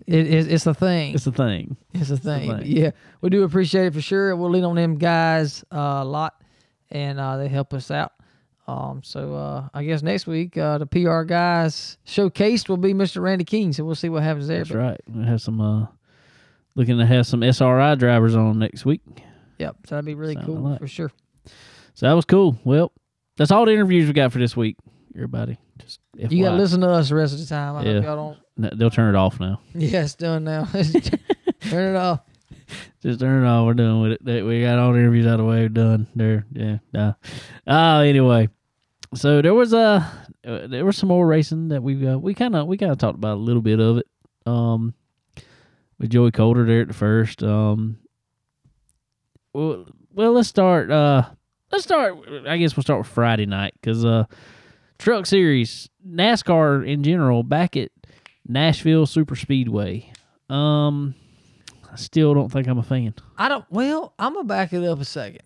it, it, it's a thing. it's a thing. It's a thing. thing. Yeah, we do appreciate it for sure. We'll lean on them guys uh, a lot, and uh, they help us out Um, so uh, I guess next week uh, the PR guys showcased will be Mr. Randy King. So we'll see what happens there. That's but, right. We have some uh, looking to have some SRI drivers on next week. Yep, so that'd be really Sounding cool like. for sure. So that was cool. Well, that's all the interviews we got for this week. Everybody, just You gotta listen to us the rest of the time. I Yeah. hope y'all don't. No, They'll turn it off now. <laughs> Yeah, it's done now. <laughs> Turn it off. Just turn it off. We're done with it. We got all the interviews out of the way. We're done. There. Yeah. Nah. Uh, anyway, so there was a uh, there was some more racing that we uh, we kind of we kind of talked about a little bit of it. Um, with Joey Coulter there at the first. Um, well, well, let's start. Uh, let's start. I guess we'll start with Friday night because uh, Truck Series NASCAR in general back at Nashville Super Speedway. Um, I still don't think I'm a fan. I don't. Well, I'm gonna back it up a second.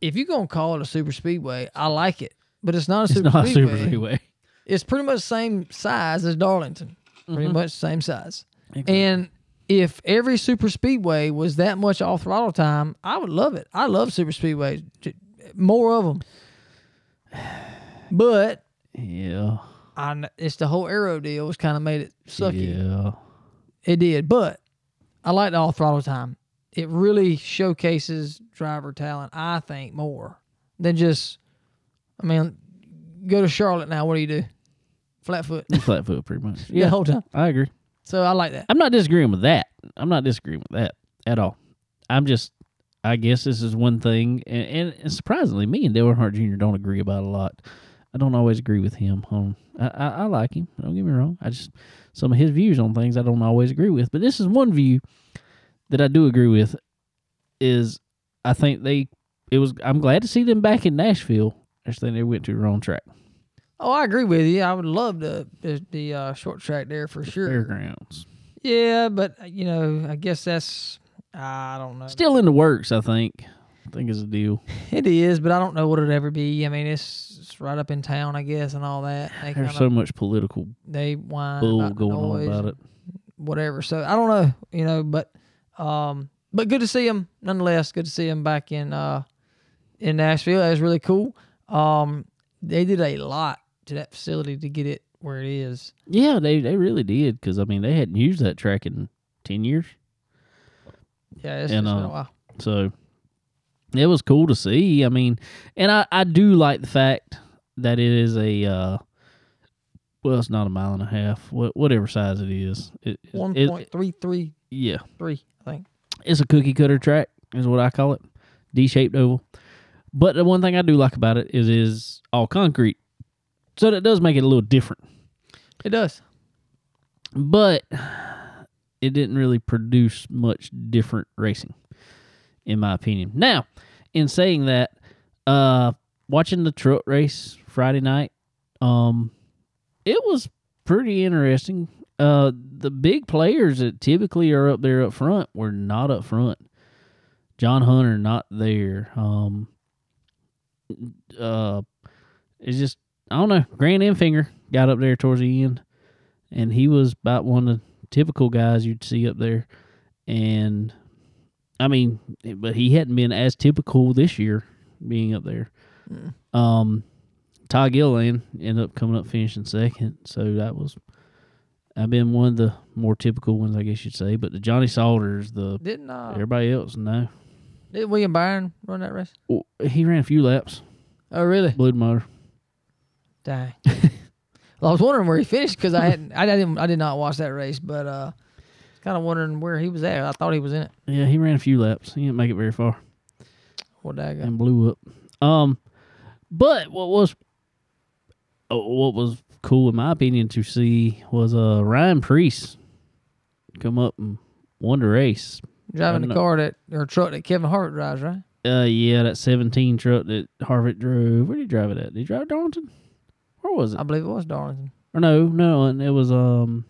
If you're gonna call it a super speedway, I like it, but it's not a It's super not a speedway. super speedway. It's pretty much the same size as Darlington. Pretty Mhm. much the same size. And if every super speedway was that much off throttle time, I would love it. I love super speedways. More of them. <sighs> But yeah, I, it's the whole aero deal was kind of made it sucky. yeah, It did, but I like the all throttle time. It really showcases driver talent, I think, more than just. I mean, go to Charlotte now. What do you do? Flat foot flat foot pretty much. <laughs> the Yeah, whole time. I agree. So I like that. I'm not disagreeing with that. I'm not disagreeing with that at all. I'm just, I guess this is one thing, and, and surprisingly, me and Dale Earnhardt Jr. don't agree about a lot. I don't always agree with him on. I, I, I like him. Don't get me wrong. I just some of his views on things I don't always agree with. But this is one view that I do agree with. Is I think they it was. I'm glad to see them back in Nashville. I just think they went to the wrong track. Oh, I agree with you. I would love the the, the uh, short track there for sure. Fairgrounds Yeah, but uh, you know, I guess that's I don't know. still in the works. I think. I think is a deal. <laughs> It is, but I don't know what it'd ever be. I mean, it's, it's right up in town, I guess, and all that. They There's kinda, so much political they whine bull going on about it. whatever. So I don't know, you know, but um, but good to see him nonetheless. Good to see him back in uh in Nashville. That was really cool. Um, they did a lot to that facility to get it where it is. Yeah, they they really did because I mean they hadn't used that track in ten years, Yeah, it's, And, it's been uh, a while. so it was cool to see. I mean, and I I do like the fact that it is a uh, well, it's not a mile and a half, what whatever size it is. It, One point three three yeah, three, I think. it's a cookie cutter track is what I call it, D shaped oval. But the one thing I do like about it is is all concrete, so that does make it a little different. It does. but it didn't really produce much different racing in my opinion now in saying that uh watching the truck race friday night um it was pretty interesting uh the big players that typically are up there up front were not up front john hunter not there um uh it's just i don't know grant enfinger got up there towards the end and he was about one of the typical guys you'd see up there. And I mean, but he hadn't been as typical this year being up there. Mm. Um, Ty Gilliland ended up coming up finishing second, so that was I've been one of the more typical ones, I guess you'd say. But the Johnny Sauters, the Didn't uh, everybody else, no, did William Byron run that race? Well, he ran a few laps, Oh, really? the motor. Dang. <laughs> well, I was wondering where he finished because I hadn't, I didn't, I did not watch that race, but uh, kind of wondering where he was at. I thought he was in it. Yeah, he ran a few laps. He didn't make it very far. What that guy? and blew up. Um, but what was uh, what was cool in my opinion to see was uh Ryan Preece come up and won the race. Driving the car that or truck that Kevin Harvick drives, right? Uh, yeah, that seventeen truck that Harvick drove. Where did he drive it at? Did he drive Darlington? Where was it? I believe it was Darlington. Or no, no, and it was um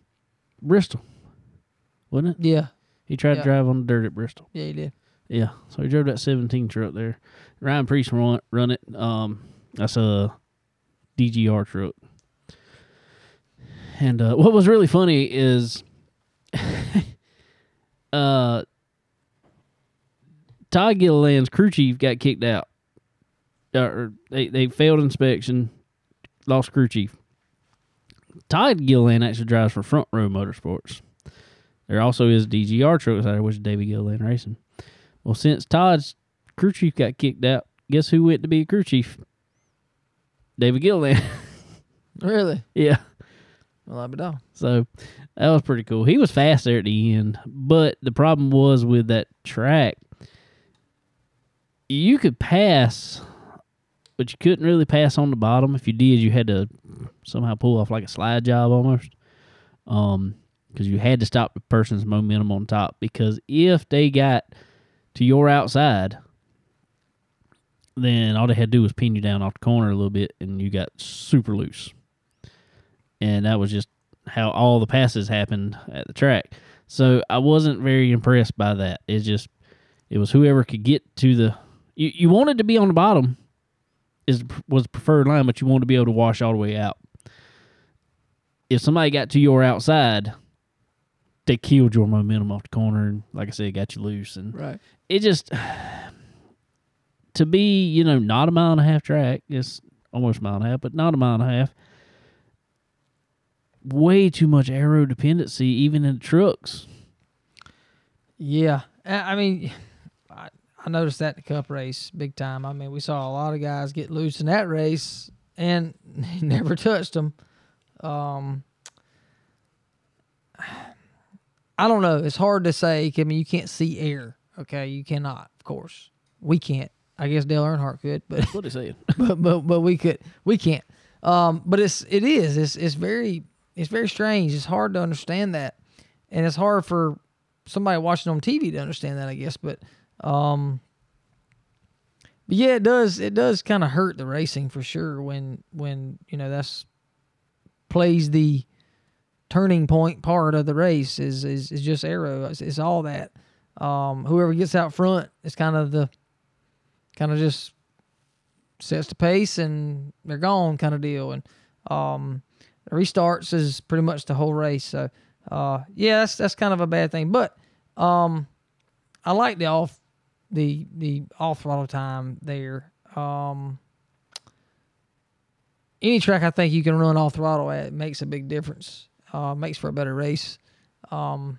Bristol, wasn't it? Yeah, He tried Yeah. to drive on the dirt at Bristol. yeah, he did. Yeah, so he drove that 17 truck there. Ryan Preece run run it. Um, that's a DGR truck. And uh, what was really funny is, <laughs> uh, Todd Gilliland's crew chief got kicked out or they they failed inspection, lost crew chief. Todd Gilliland actually drives for Front Row Motorsports. There also is DGR trucks out there, which is David Gilliland Racing. Well, since Todd's crew chief got kicked out, guess who went to be a crew chief? David Gilliland. <laughs> Really? yeah. Well, I know. So that was pretty cool. He was fast there at the end, but the problem was with that track, you could pass, but you couldn't really pass on the bottom. If you did, you had to somehow pull off like a slide job almost, um, because you had to stop the person's momentum on top. Because if they got to your outside, then all they had to do was pin you down off the corner a little bit, and you got super loose. And that was just how all the passes happened at the track. So I wasn't very impressed by that. It's just it was whoever could get to the you, you wanted to be on the bottom is was preferred line, but you want to be able to wash all the way out. If somebody got to your outside, they killed your momentum off the corner and like I said, got you loose and Right. it just to be, you know, not a mile and a half track, it's almost a mile and a half, but not a mile and a half. Way too much aero dependency, even in the trucks. Yeah, I mean, I, noticed that in the Cup race big time. I mean, we saw a lot of guys get loose in that race, and <laughs> he never touched them. Um, I don't know. It's hard to say. I mean, you can't see air. Okay, you cannot. Of course, we can't. I guess Dale Earnhardt could, but What they <laughs> saying? but but but we could we can't. Um, but it's it is it's it's very it's very strange. It's hard to understand that, and it's hard for somebody watching on TV to understand that. I guess, but um, but yeah, it does it does kind of hurt the racing for sure when when you know that's plays the turning point part of the race is is, is just aero. It's, it's all that. Um, whoever gets out front is kind of the kind of just sets the pace and they're gone kind of deal. And um, restarts is pretty much the whole race. So uh, yeah, that's that's kind of a bad thing. But um, I like the off the the off throttle time there. Um, any track I think you can run off throttle at makes a big difference. Uh, makes for a better race. Um,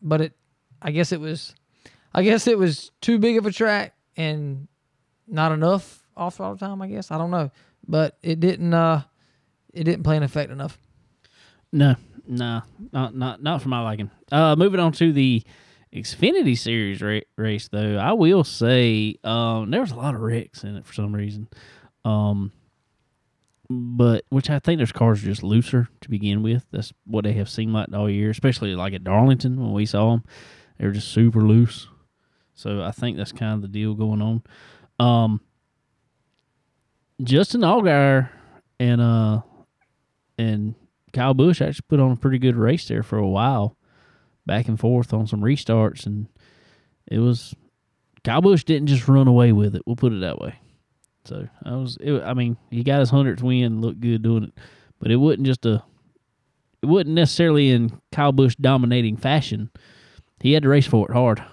but it, I guess it was, I guess it was too big of a track and not enough off throttle time. I guess I don't know, but it didn't. Uh, it didn't play an effect enough. No, no, not not not for my liking. Uh, moving on to the Xfinity Series ra- race, though, I will say um, there was a lot of wrecks in it for some reason. Um, but which I think their cars are just looser to begin with. That's what they have seemed like all year, especially like at Darlington when we saw them. They were just super loose. So I think that's kind of the deal going on. Um, Justin Allgaier and uh and Kyle Busch actually put on a pretty good race there for a while, back and forth on some restarts, and it was Kyle Busch didn't just run away with it. We'll put it that way. So I was, it, I mean, he got his hundredth win, looked good doing it, but it wasn't just a, it wasn't necessarily in Kyle Busch dominating fashion. He had to race for it hard.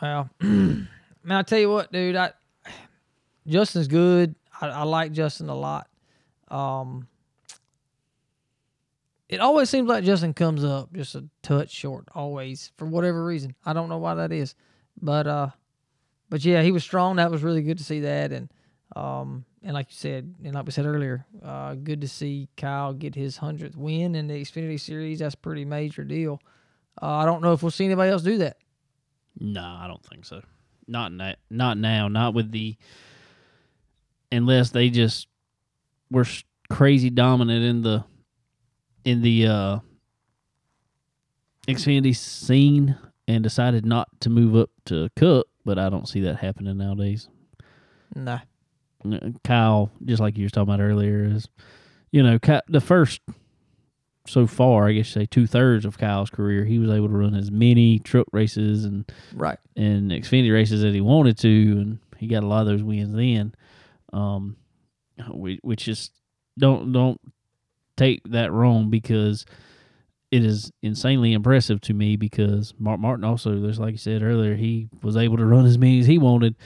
Well, <clears throat> man, I tell you what, dude, I <sighs> Justin's good. I, I like Justin a lot. Um, it always seems like Justin comes up just a touch short, always for whatever reason. I don't know why that is, but uh, but yeah, he was strong. That was really good to see that, and um, and like you said, and like we said earlier, uh, good to see Kyle get his hundredth win in the Xfinity Series. That's a pretty major deal. Uh, I don't know if we'll see anybody else do that. No, I don't think so. Not na- not now. Not with the unless they just were crazy dominant in the in the uh Xfinity scene and decided not to move up to Cup, but I don't see that happening nowadays. No. Uh, Kyle, just like you were talking about earlier, is you know the first so far, I guess you say two thirds of Kyle's career, he was able to run as many truck races and Right. and Xfinity races that he wanted to, and he got a lot of those wins then. Um, we, which is don't don't take that wrong because it is insanely impressive to me because Mark Martin also, just like you said earlier, he was able to run as many as he wanted,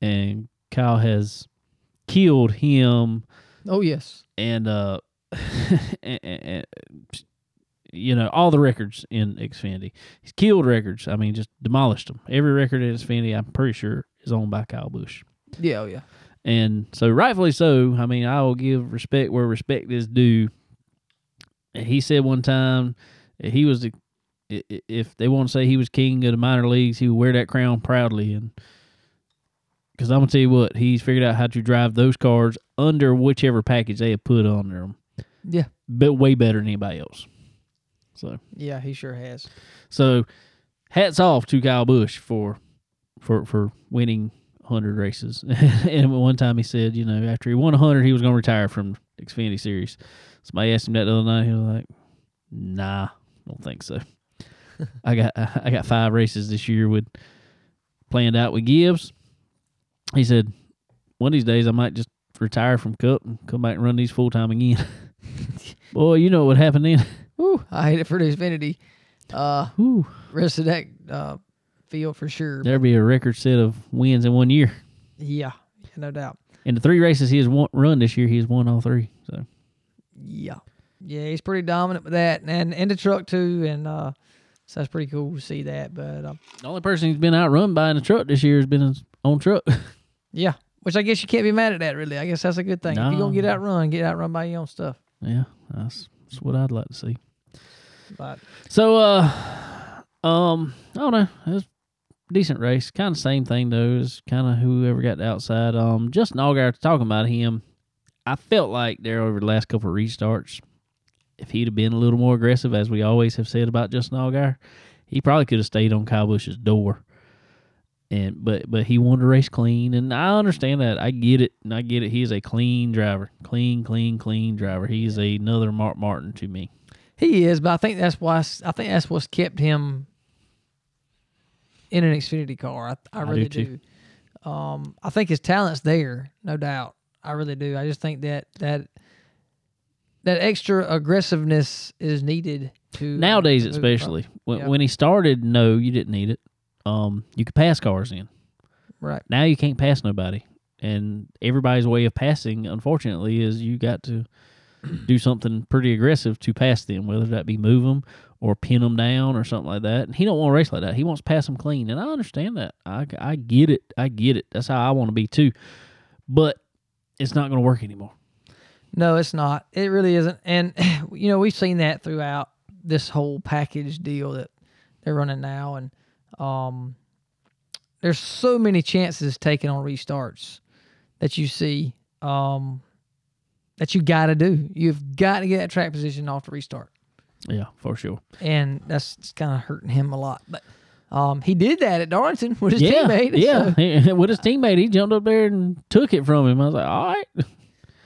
and Kyle has killed him Oh yes. and uh <laughs> and, and, you know all the records in Xfinity. He's killed records. I mean, just demolished them. Every record in Xfinity, I'm pretty sure, is owned by Kyle Busch. Yeah. Oh yeah. And so, rightfully so. I mean, I will give respect where respect is due. And He said one time he was the, if they want to say he was king of the minor leagues, he would wear that crown proudly. And because I'm gonna tell you what, he's figured out how to drive those cars under whichever package they have put under them, Yeah. but way better than anybody else. So, Yeah. He sure has. so hats off to Kyle Busch for for for winning hundred races. <laughs> and one time he said, you know, after he won hundred, he was going to retire from Xfinity Series. Somebody asked him that the other night. He was like, "Nah, don't think so. <laughs> I got I got five races this year with planned out with Gibbs." He said, "One of these days, I might just retire from Cup and come back and run these full time again." <laughs> <laughs> Boy, you know what happened then. Ooh, I hate it for the Xfinity. Uh, Whew. rest of that uh, field for sure. There'd be a record set of wins in one year. Yeah, no doubt. In the three races he has won, run this year, he has won all three. So Yeah, yeah, he's pretty dominant with that, and and the truck too, and uh, so that's pretty cool to see that. But uh, the only person who's been outrun by in a truck this year has been his own truck. <laughs> yeah, which I guess you can't be mad at that. Really, I guess that's a good thing. If you're gonna get outrun, get outrun by your own stuff. yeah, that's, that's what I'd like to see. But So, uh, um, I don't know. It was a decent race. Kind of same thing though. It's kind of whoever got the outside. Um, Justin Allgaier talking about him. I felt like there over the last couple of restarts, if he'd have been a little more aggressive, as we always have said about Justin Allgaier, he probably could have stayed on Kyle Busch's door. And but but he wanted to race clean, and I understand that. I get it, and I get it. He is a clean driver, clean, clean, clean driver. He is another Mark Martin to me. he is. But I think that's why I think that's what's kept him in an Xfinity car. I, I I really do do. Um, I think his talent's there, no doubt. I really do. I just think that that that extra aggressiveness is needed to Nowadays, especially when Yeah. when he started, no, you didn't need it. Um, you could pass cars in. right. Now you can't pass nobody, and everybody's way of passing, unfortunately, is you got to <clears throat> do something pretty aggressive to pass them, whether that be move them or pin them down or something like that. And he don't want to race like that. He wants to pass them clean, and I understand that. I I get it. I get it. That's how I want to be too. But it's not going to work anymore. No, it's not. It really isn't. And <sighs> you know, we've seen that throughout this whole package deal that they're running now, and um, there's so many chances taken on restarts that you see um, that you got to do. You've got to get that track position off the restart. Yeah, for sure. and that's kind of hurting him a lot. But um, he did that at Darlington with his yeah, teammate. yeah. So, He- <laughs> With his teammate, he jumped up there and took it from him. I was like, all right.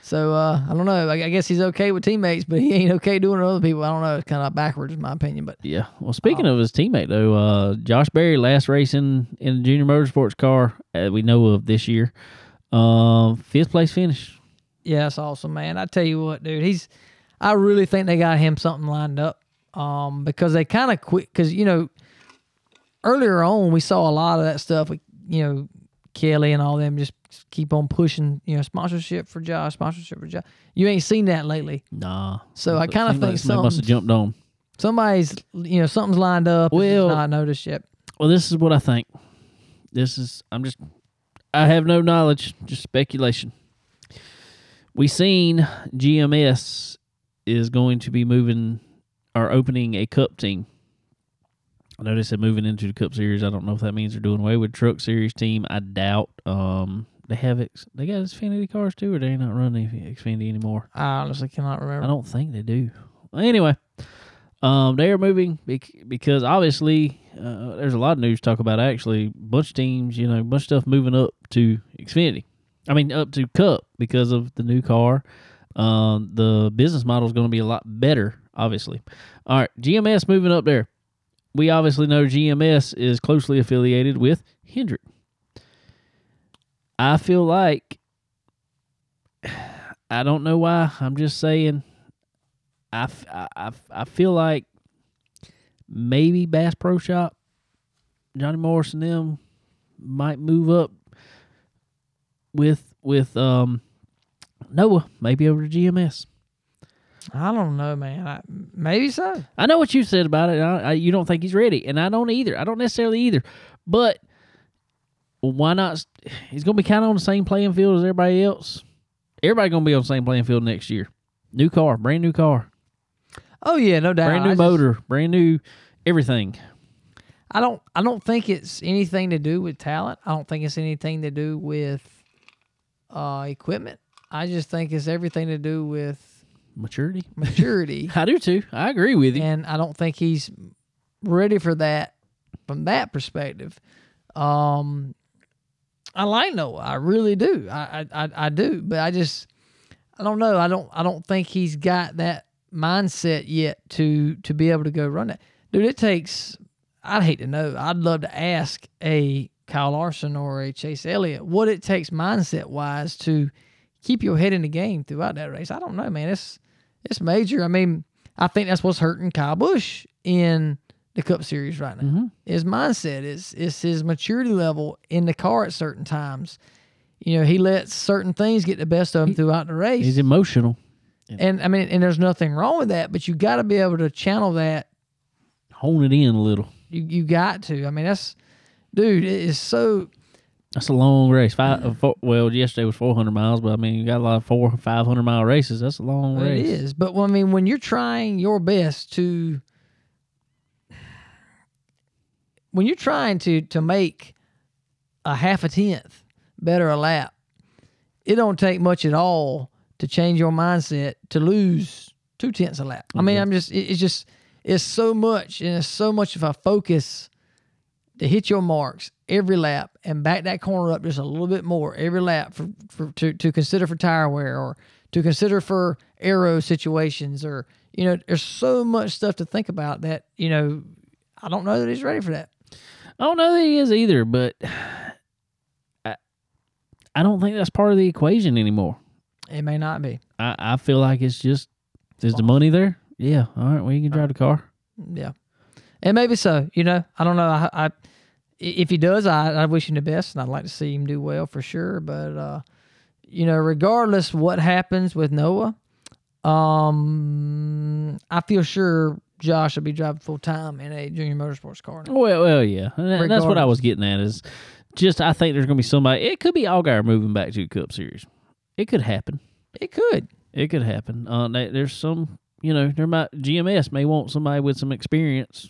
so uh, I don't know. I, I guess he's okay with teammates, but he ain't okay doing it with other people. I don't know. It's kind of backwards in my opinion. But Yeah. Well, speaking Um, of his teammate though, uh, Josh Berry last race in in the junior motorsports car uh, we know of this year, um, fifth place finish. yeah, that's awesome, man. I tell you what, dude, he's. I really think they got him something lined up, um, because they kind of quit. Because you know, earlier on we saw a lot of that stuff. With, you know, Kelly and all them just keep on pushing. You know, sponsorship for Josh, sponsorship for Josh. You ain't seen that lately. Nah. So I Seems like think somebody must have jumped on. somebody's you know something's lined up Well- not noticed yet Well, this is what I think. This is I'm just I have no knowledge, just speculation. We seen GMS is going to be moving or opening a cup team. I know they said moving into the Cup Series. I don't know if that means they're doing away with Truck Series team. I doubt. Um, they have ex- they got Xfinity cars too, or they not running Xfinity anymore. i honestly cannot remember I don't think they do. Anyway, um, they are moving because obviously uh, there's a lot of news to talk about. Actually, bunch of teams, you know, bunch of stuff moving up to Xfinity. I mean, up to Cup because of the new car. Um, the business model is going to be a lot better. Obviously, all right. GMS moving up there. We obviously know GMS is closely affiliated with Hendrick. I feel like <sighs> I don't know why. I'm just saying. I, I, I feel like maybe Bass Pro Shop, Johnny Morris and them might move up with with um Noah maybe over to GMS. I don't know, man. I, maybe so. I know what you said about it. I, I, you don't think he's ready, and I don't either. I don't necessarily either. But why not? He's going to be kind of on the same playing field as everybody else. Everybody going to be on the same playing field next year. New car, brand new car, Oh yeah, no doubt. brand I new just- motor, brand new everything. I don't. I don't think it's anything to do with talent. I don't think it's anything to do with uh, equipment. I just think it's everything to do with Maturity. maturity. <laughs> I do too. I agree with you. and I don't think he's ready for that from that perspective. Um, I like Noah, I really do. I, I, I, I do, but I just, I don't know. I don't, I don't think he's got that mindset yet to to be able to go run that. Dude, it takes. I'd hate to know. I'd love to ask a Kyle Larson or a Chase Elliott what it takes mindset wise to keep your head in the game throughout that race. I don't know, man. It's it's major. I mean, I think that's what's hurting Kyle Busch in the Cup Series right now. Mhm. His mindset is is his maturity level in the car at certain times. You know, he lets certain things get the best of him throughout the race. He's emotional. and I mean, and there's nothing wrong with that, but you got to be able to channel that. Hone it in a little. You you got to. I mean, that's dude. It is so. That's a long race. Five. Four, well, yesterday was 400 miles, but I mean, you got a lot of four, 500 mile races. That's a long It race. is, but I mean, when you're trying your best to, when you're trying to to make a half a tenth better a lap, it don't take much at all to change your mindset to lose two tenths a lap. I mm-hmm. mean, I'm just, it- it's just, it's so much, and it's so much of a focus to hit your marks every lap and back that corner up just a little bit more every lap for, for to, to consider for tire wear or to consider for aero situations or you know there's so much stuff to think about that you know I don't know that he's ready for that. I don't know that he is either, but I, I don't think that's part of the equation anymore. It may not be. I, I feel like it's just is the money there? Yeah. All right. Well, you can uh, drive the car. Yeah, and maybe so. You know, I don't know. I, I if he does, I, I wish him the best, and I'd like to see him do well for sure. But uh, you know, regardless what happens with Noah, um, I feel sure Josh will be driving full time in a junior motorsports car. now. Well, well, yeah. That- that's what I was getting at is just I think there's going to be somebody. It could be Allgaier moving back to the Cup Series. It could happen. It could. It could happen. Uh, there's some, you know, there might GMS may want somebody with some experience,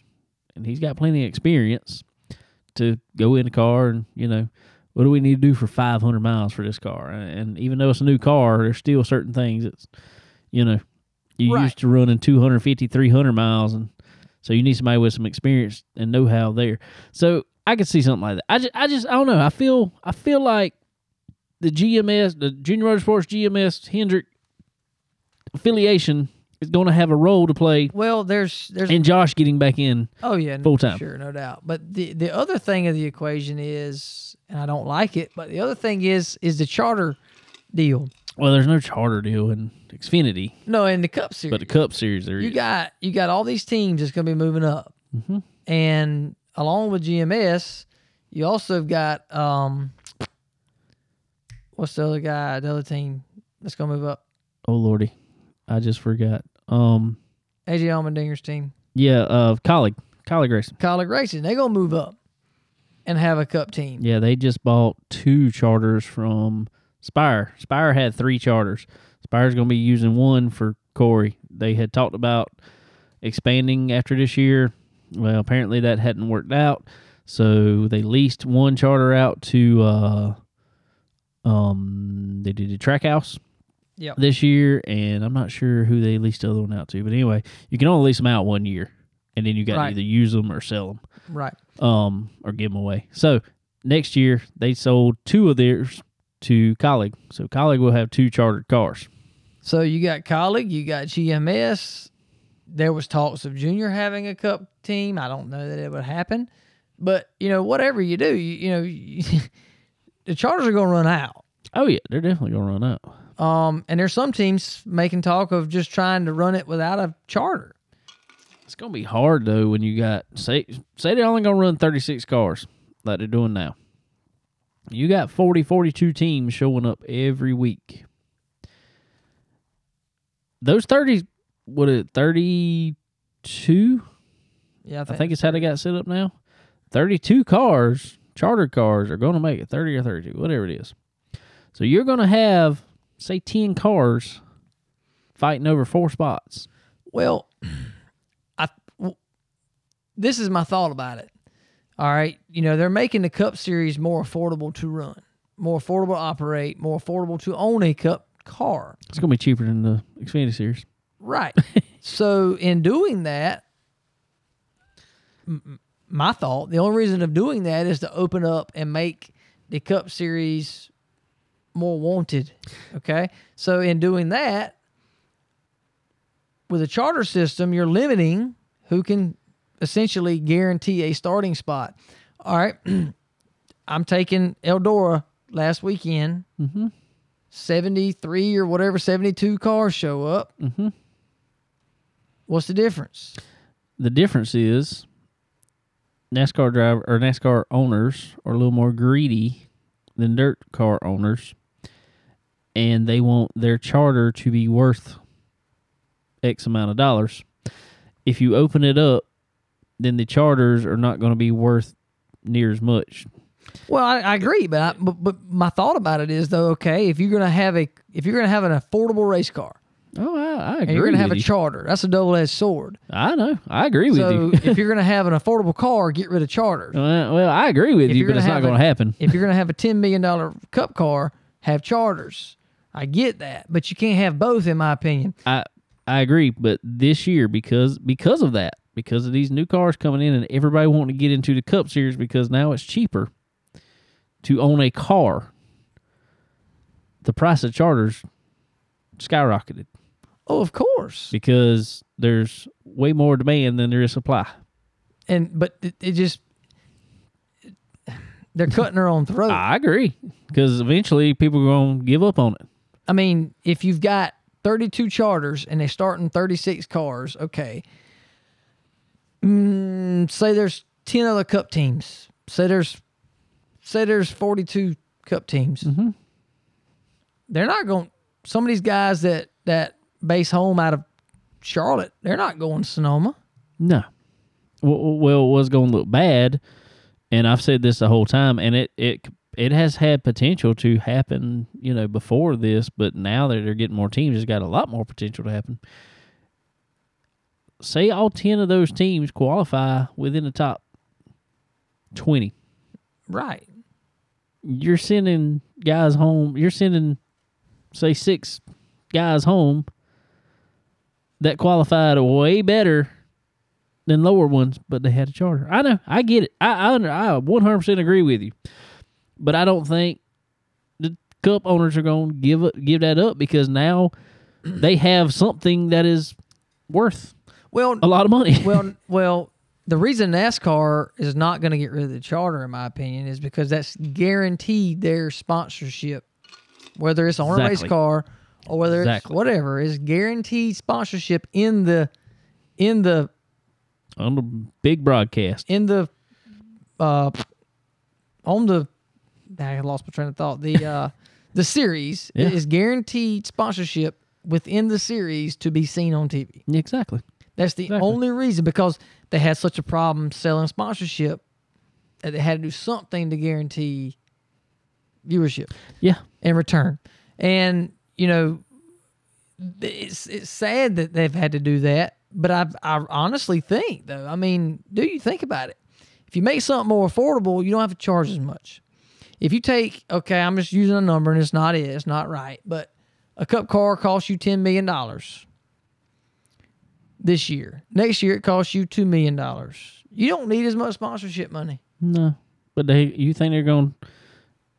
and he's got plenty of experience to go in the car and you know, what do we need to do for 500 miles for this car? And even though it's a new car, there's still certain things that's, you know, you Right. used to running 250, 300 miles, and so you need somebody with some experience and know how there. So I could see something like that. I just, I just, I don't know. I feel, I feel like the GMS, the Junior Motorsports GMS Hendrick affiliation is going to have a role to play Well, there's there's in Josh getting back in. Oh yeah, Full time. Sure, no doubt. But the the other thing of the equation is, and I don't like it, but the other thing is is the charter deal. Well, there's no charter deal in Xfinity, No, in the Cup Series, but the Cup Series there you is. got you got all these teams that's going to be moving up, Mhm. and along with GMS, you also have got um, what's the other guy, the other team that's going to move up? oh lordy, I just forgot. Um, AJ Allmendinger's team, yeah, uh, Kaulig, Kaulig racing. Kaulig Racing. They're going to move up and have a Cup team. Yeah, they just bought two charters from Spire. Spire had three charters. Spire's going to be using one for Corey. They had talked about expanding after this year. Well, apparently that hadn't worked out. So they leased one charter out to uh um they did a Trackhouse Yep. this year and I'm not sure who they leased the other one out to. But anyway, you can only lease them out one year and then you got to either use them or sell them Right. um, or give them away. So next year they sold two of theirs to Kaulig. So Kaulig will have two chartered cars. So you got Kaulig, you got GMS. There was talks of Junior having a cup team. I don't know that it would happen, but you know, whatever you do, you, you know, <laughs> the charters are going to run out. Oh yeah, they're definitely gonna run out. Um, and there's some teams making talk of just trying to run it without a charter. It's gonna be hard though when you got say say they're only gonna run thirty six cars like they're doing now. You got 40, 42 teams showing up every week. those thirty, what it thirty two? Yeah, I think it's how they got set up now. Thirty two cars, charter cars, are going to make it thirty or thirty two, whatever it is. So you're going to have say ten cars fighting over four spots. Well, <clears throat> I w- this is my thought about it. All right, you know they're making the Cup Series more affordable to run, more affordable to operate, more affordable to own a Cup car. It's going to be cheaper than the Xfinity Series. Right. <laughs> so in doing that, m- my thought, the only reason of doing that is to open up and make the Cup Series more wanted. Okay. So in doing that, with a charter system, you're limiting who can essentially guarantee a starting spot. All right. <clears throat> I'm taking Eldora last weekend. Mm-hmm. 73 or whatever, 72 cars show up. Mm-hmm. What's the difference? The difference is NASCAR driver or NASCAR owners are a little more greedy than dirt car owners, and they want their charter to be worth X amount of dollars. If you open it up, then the charters are not going to be worth near as much. Well, I, I agree, but, I, but but my thought about it is though, okay, if you're gonna have a if you're gonna have an affordable race car Oh, I, I agree. you're gonna have with a charter, that's a double edged sword. I know. I agree with So you. if you're gonna have an affordable car, get rid of charters. <laughs> well, well, I agree with If you, but it's not going to happen. if you're gonna have a ten million dollar cup car, have charters. I get that, but you can't have both, in my opinion. I I agree, but this year because because of that, because of these new cars coming in and everybody wanting to get into the Cup Series because now it's cheaper to own a car. The price of charters skyrocketed Oh, of course. because there's way more demand than there is supply. And but it, it just they're cutting their own throat. I agree because eventually people are going to give up on it. I mean, if you've got 32 charters and they start in 36 cars, okay. Mm, say there's 10 other cup teams. Say there's say there's 42 cup teams. Mhm. They're not going some of these guys that that base home out of Charlotte, they're not going to Sonoma. No. Well, well, it was going to look bad, and I've said this the whole time, and it it it has had potential to happen, you know, before this, but now that they're getting more teams, it's got a lot more potential to happen. Say all ten of those teams qualify within the top twenty. Right. You're sending guys home. You're sending, say, six guys home that qualified way better than lower ones, but they had a charter. I know, I get it. I I, I 100% agree with you, but I don't think the cup owners are going to give give that up because now <clears throat> they have something that is worth Well, a lot of money. <laughs> well, <laughs> well, the reason NASCAR is not going to get rid of the charter, in my opinion, is because that's guaranteed their sponsorship, whether it's on a race car or whether Exactly. it's whatever, is guaranteed sponsorship in the in the on the big broadcast. in the uh on the I lost my train of thought. The uh the series <laughs> Yeah. is guaranteed sponsorship within the series to be seen on TV. Exactly. That's the Exactly. only reason because they had such a problem selling sponsorship that they had to do something to guarantee viewership Yeah. in return. And you know, it's it's sad that they've had to do that, but I I honestly think though, I mean, do you think about it? If you make something more affordable, you don't have to charge as much. If you take okay, I'm just using a number and it's not it, it's not right, but a cup car costs you ten million dollars this year. Next year it costs you two million dollars. You don't need as much sponsorship money. No. But they you think they're going to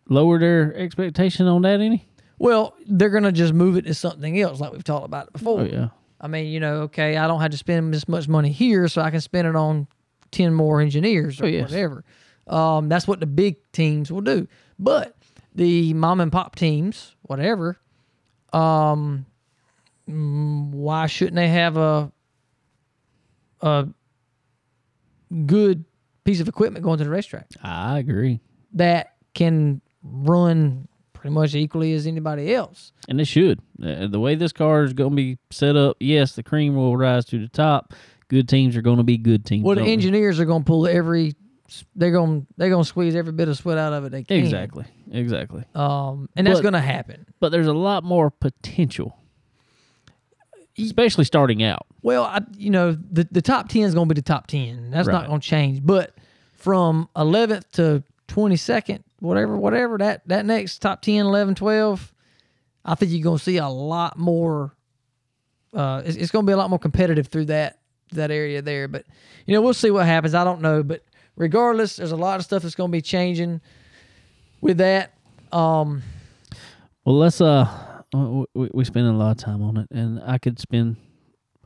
lower their expectation on that any? Well, they're gonna just move it to something else, like we've talked about it before. Oh yeah. I mean, you know, okay, I don't have to spend this much money here, so I can spend it on ten more engineers or Oh, yes. whatever. Um, that's what the big teams will do. But the mom and pop teams, whatever, um, mm, why shouldn't they have a a good piece of equipment going to the racetrack I agree. that can run pretty much equally as anybody else. and it should. Uh, the way this car is going to be set up, yes, the cream will rise to the top. Good teams are going to be good teams. Well, the they? engineers are going to pull every. They're going. They're going to squeeze every bit of sweat out of it they can. exactly, exactly. Um, and that's But- going to happen. But there's a lot more potential, especially starting out. Well, I, you know, the the top ten is going to be the top ten. That's not Right. going to change. But from 11th to 22nd, whatever, whatever that that next top 10, 11, 12, I think you're going to see a lot more. Uh, it's, it's going to be a lot more competitive through that that area there. But you know, we'll see what happens. I don't know, but regardless, there's a lot of stuff that's going to be changing with that. Um, Well, let's uh, we we spend a lot of time on it, and I could spend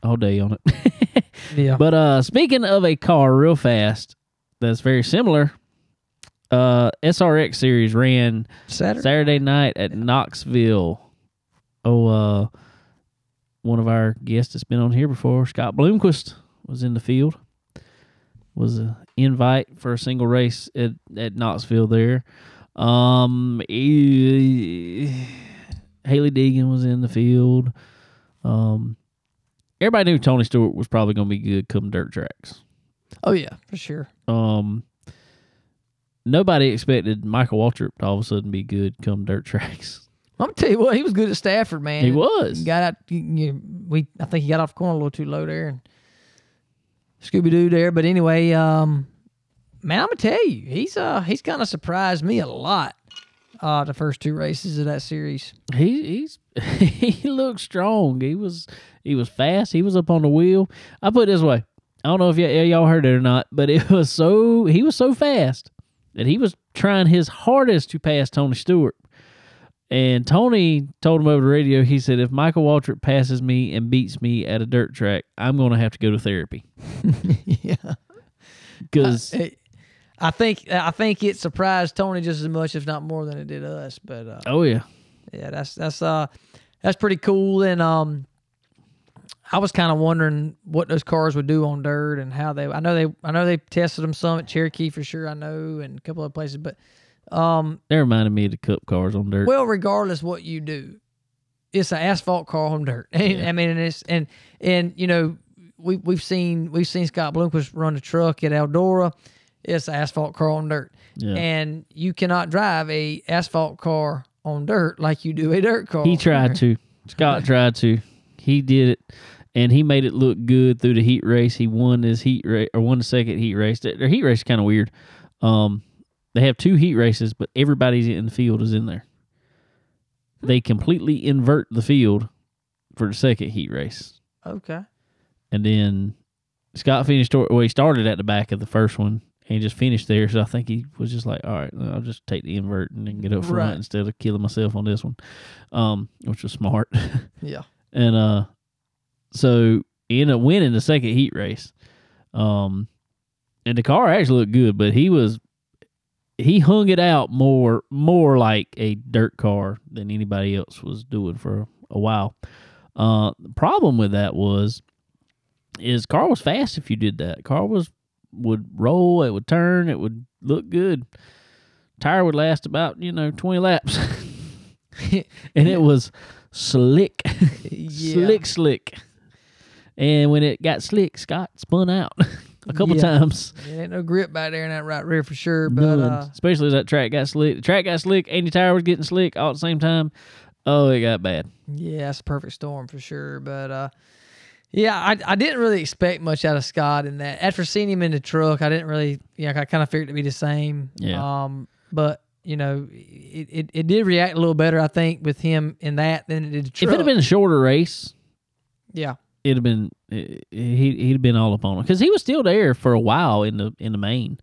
all day on it. <laughs> yeah. But uh, speaking of a car, real fast, that's very similar. Uh, SRX series ran Saturday. Saturday night at Knoxville. Oh, uh, one of our guests that's been on here before, Scott Bloomquist, was in the field. Was an invite for a single race at, at Knoxville there. Um, Hailie Deegan was in the field. Um, everybody knew Tony Stewart was probably going to be good come dirt tracks. Oh yeah, for sure. Um, nobody expected Michael Waltrip to all of a sudden be good come dirt tracks. <laughs> I'm gonna tell you what, he was good at Stafford, man. He was. He got out. You, you, we I think he got off the corner a little too low there, and Scooby Doo there. But anyway, um, man, I'm gonna tell you, he's uh he's kind of surprised me a lot. Uh, the first two races of that series. He he's <laughs> he looked strong. He was he was fast. He was up on the wheel. I put it this way. I don't know if y- y'all heard it or not, but it was so he was so fast that he was trying his hardest to pass Tony Stewart. And Tony told him over the radio, he said, if Michael Waltrip passes me and beats me at a dirt track, I'm going to have to go to therapy. <laughs> yeah, Because It- I think I think it surprised Tony just as much, if not more, than it did us. But uh, oh yeah, yeah, that's that's uh that's pretty cool. And um, I was kind of wondering what those cars would do on dirt and how they. I know they I know they tested them some at Cherokee for sure. I know and a couple of places, but um, that reminded me of the Cup cars on dirt. well, regardless what you do, it's an asphalt car on dirt. <laughs> Yeah. I mean, and it's and and you know we we've seen we've seen Scott Bloomquist run a truck at Eldora. It's an asphalt car on dirt, yeah. and you cannot drive a asphalt car on dirt like you do a dirt car. He tried to. Scott <laughs> tried to. He did it, and he made it look good through the heat race. He won his heat race or won the second heat race. Their heat race is kind of weird. Um, they have two heat races, but everybody's in the field is in there. They completely invert the field for the second heat race, Okay. and then Scott finished. Well, he started at the back of the first one. And he just finished there, so I think he was just like, "All right, I'll just take the invert and then get up front Right. instead of killing myself on this one," um, which was smart. <laughs> Yeah. and uh so he ended up winning the second heat race um and the car actually looked good but he was he hung it out more more like a dirt car than anybody else was doing for a while. Uh the problem with that was is car was fast if you did that. Car was would roll it would turn it would look good. Tire would last about you know 20 laps. <laughs> And it was slick. <laughs> Yeah. slick, slick. And when it got slick, Scott spun out <laughs> a couple Yeah. times. <laughs> There ain't no grip back there in that right rear for sure. But uh, Especially as that track got slick. The track got slick, and the tire was getting slick all at the same time. Oh, it got bad. yeah, it's a perfect storm for sure. But uh, yeah, I I didn't really expect much out of Scott in that. After seeing him in the truck, I didn't really. Yeah, I kind of figured it to be the same. Yeah. Um, but you know, it, it, it did react a little better, I think, with him in that than it did the If it had been a shorter race, yeah, it'd have been he he'd have been all up on him because he was still there for a while in the in the main.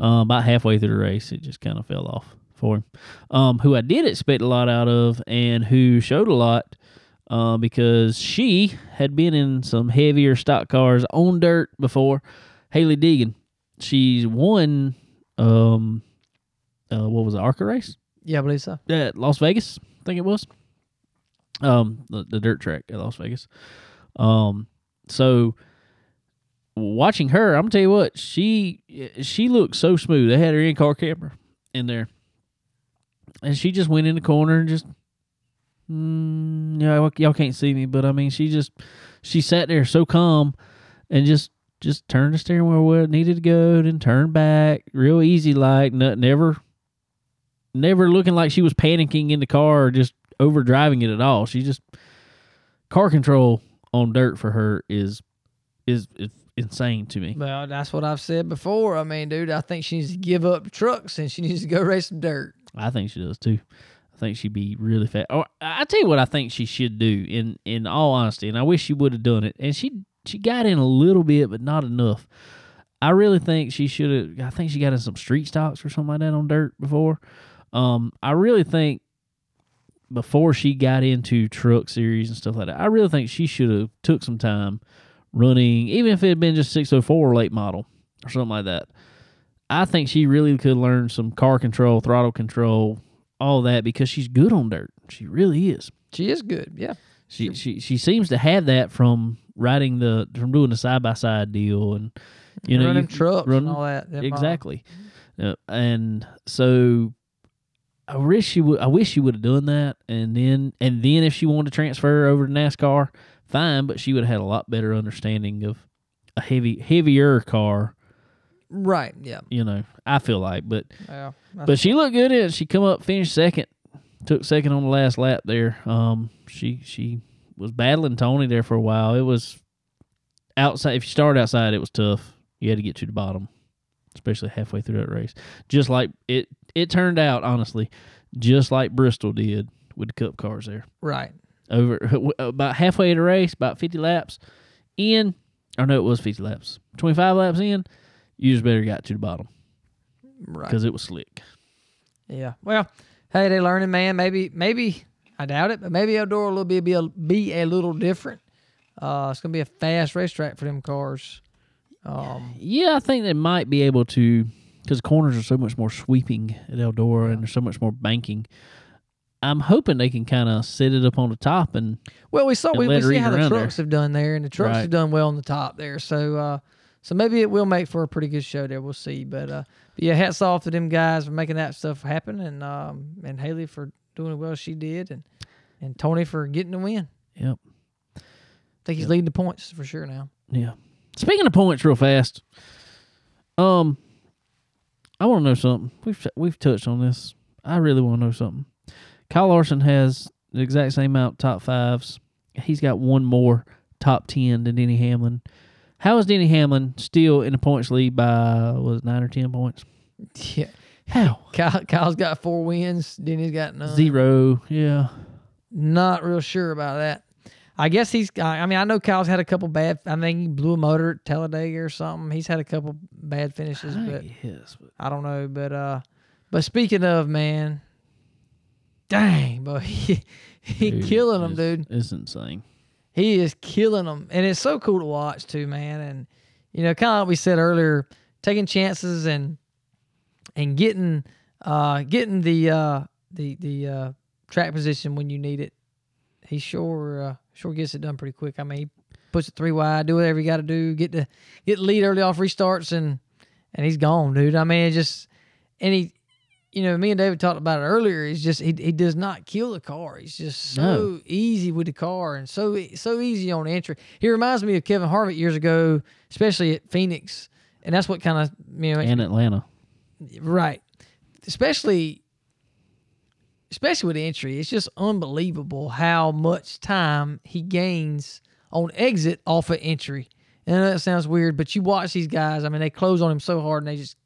Uh, about halfway through the race, it just kind of fell off for him. Um, who I did expect a lot out of, and who showed a lot, uh, because she had been in some heavier stock cars on dirt before. Hailie Deegan, she's won. Um, uh, what was the ARCA race? yeah, I believe so. at Las Vegas, I think it was. Um, the, the dirt track at Las Vegas. Um, so watching her, I'm gonna tell you what she she looked so smooth. They had her in car camera in there, and she just went in the corner and just, mm, yeah, y'all- y'all can't see me, but I mean, she just she sat there so calm and just just turned the steering wheel where it needed to go, then turned back, real easy like, never, never looking like she was panicking in the car or just over driving it at all. She just car control on dirt for her is is, is insane to me. Well, that's what I've said before. I mean, dude, I think she needs to give up trucks and she needs to go race some dirt. I think she does too. I think she'd be really fast. Or I tell you what, I think she should do. In in all honesty, and I wish she would have done it. And she she got in a little bit, but not enough. I really think she should have. I think she got in some street stocks or something like that on dirt before. Um, I really think before she got into truck series and stuff like that, I really think she should have took some time running, even if it had been just six hundred four late model or something like that. I think she really could learn some car control, throttle control, all that because she's good on dirt. She really is. She is good. Yeah. She she she seems to have that from riding the from doing the side by side deal and you know running you- trucks run- and all that. Them, uh, exactly. Uh, and so I wish she would. I wish she would have done that, and then and then if she wanted to transfer over to NASCAR, fine. But she would have had a lot better understanding of a heavy heavier car. right. Yeah. You know, I feel like, but Yeah. but she looked good in it. She come up, finished second, took second on the last lap there. Um, she she was battling Tony there for a while. It was outside. If you started outside, it was tough. You had to get to the bottom, especially halfway through that race. Just like it, it turned out honestly, just like Bristol did with the Cup cars there. right. Over <laughs> about halfway of the race, about fifty laps in, or no, it was fifty laps. Twenty five laps in, you just better got to the bottom Right. because it was slick. Yeah. Well, hey, they learning, man. Maybe, maybe I doubt it, but maybe Eldora will be be a, be a little different. Uh, it's gonna be a fast racetrack for them cars. Um, Yeah, I think they might be able to because corners are so much more sweeping at Eldora and there's so much more banking. I'm hoping they can kind of set it up on the top and well, we saw we, we see how the around there. trucks have done there, and the trucks Right. have done well on the top there. So, uh, so maybe it will make for a pretty good show there. We'll see. But, uh, but yeah, hats off to them guys for making that stuff happen, and um, and Hailie for doing well she did, and and Tony for getting the win. yep, I think he's Yep. leading the points for sure now. yeah. Speaking of points, real fast, um, I want to know something. We've we've touched on this. I really want to know something. Kyle Larson has the exact same amount of top fives. He's got one more top ten than Denny Hamlin. How is Denny Hamlin still in the points lead by was it nine or ten points? <laughs> Yeah. How? Kyle, Kyle's got four wins. Denny's got none. Zero. Yeah. Not real sure about that. I guess he's. I mean, I know Kyle's had a couple bad. I think he blew a motor at Talladega or something. He's had a couple bad finishes, but. But I don't know. But uh, but speaking of man, dang, boy, <laughs> he, he dude, killing them, dude. It's insane. He is killing them, and it's so cool to watch too, man. And you know, kind of like we said earlier, taking chances and and getting uh getting the uh the the uh track position when you need it. He sure uh, sure gets it done pretty quick. I mean, he puts it three wide, do whatever you got to do, get the get the lead early off restarts, and and he's gone, dude. I mean, it just and he. You know, me and David talked about it earlier. He's just he, he does not kill the car. He's just so No. easy with the car and so so easy on entry. He reminds me of Kevin Harvick years ago, especially at Phoenix, and that's what kind of you know And Atlanta. Right. Especially especially with entry. It's just unbelievable how much time he gains on exit off of entry. And I know that sounds weird, but you watch these guys, I mean, they close on him so hard and they just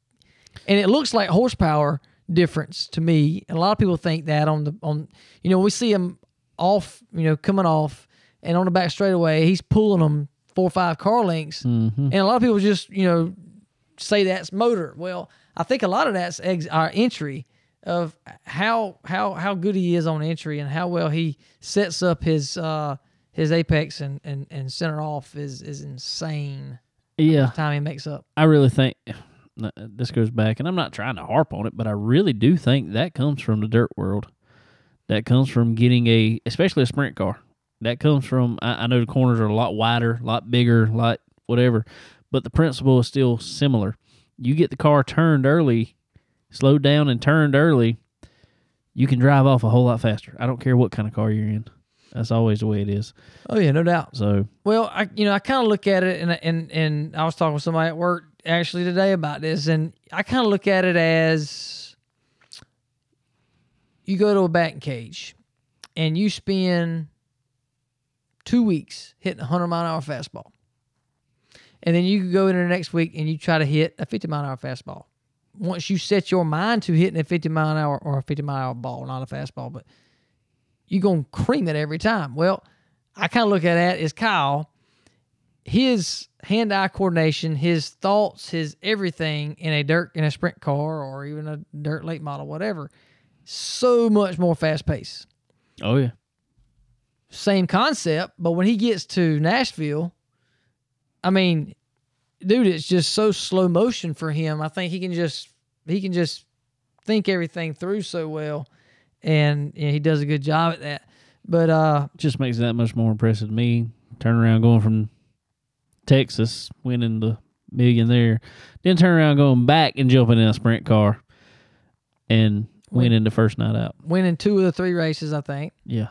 and it looks like horsepower difference to me. And a lot of people think that on the on you know, we see him off, you know, coming off and on the back straightaway, he's pulling them four or five car lengths. Mm-hmm. And a lot of people just, you know, say that's motor. Well, I think a lot of that's ex- our entry of how how how good he is on entry and how well he sets up his uh his apex and and, and center off is is insane. Yeah. The time he makes up. I really think uh, this goes back, and I'm not trying to harp on it, but I really do think that comes from the dirt world. That comes from getting a, especially a sprint car. That comes from, I, I know the corners are a lot wider, a lot bigger, a lot whatever, but the principle is still similar. You get the car turned early, slowed down and turned early, you can drive off a whole lot faster. I don't care what kind of car you're in. That's always the way it is. Oh yeah, no doubt. So Well, I you know I kind of look at it and and and I was talking with somebody at work actually today about this, and I kind of look at it as you go to a batting cage and you spend two weeks hitting a hundred mile an hour fastball, and then you go into the next week and you try to hit a fifty mile an hour fastball. Once you set your mind to hitting a fifty mile an hour or a fifty mile an hour ball, not a fastball, but you're gonna cream it every time. Well, I kind of look at that as Kyle, his hand-eye coordination, his thoughts, his everything in a dirt in a sprint car or even a dirt late model, whatever, so much more fast pace. oh yeah. Same concept, but when he gets to Nashville, I mean, dude, it's just so slow motion for him. I think he can just he can just think everything through so well, and you know, he does a good job at that. But uh, just makes it that much more impressive to me. Turn around going from Texas, winning the million there, then turn around going back and jumping in a sprint car and Win. winning the first night out. winning two of the three races, I think, Yeah,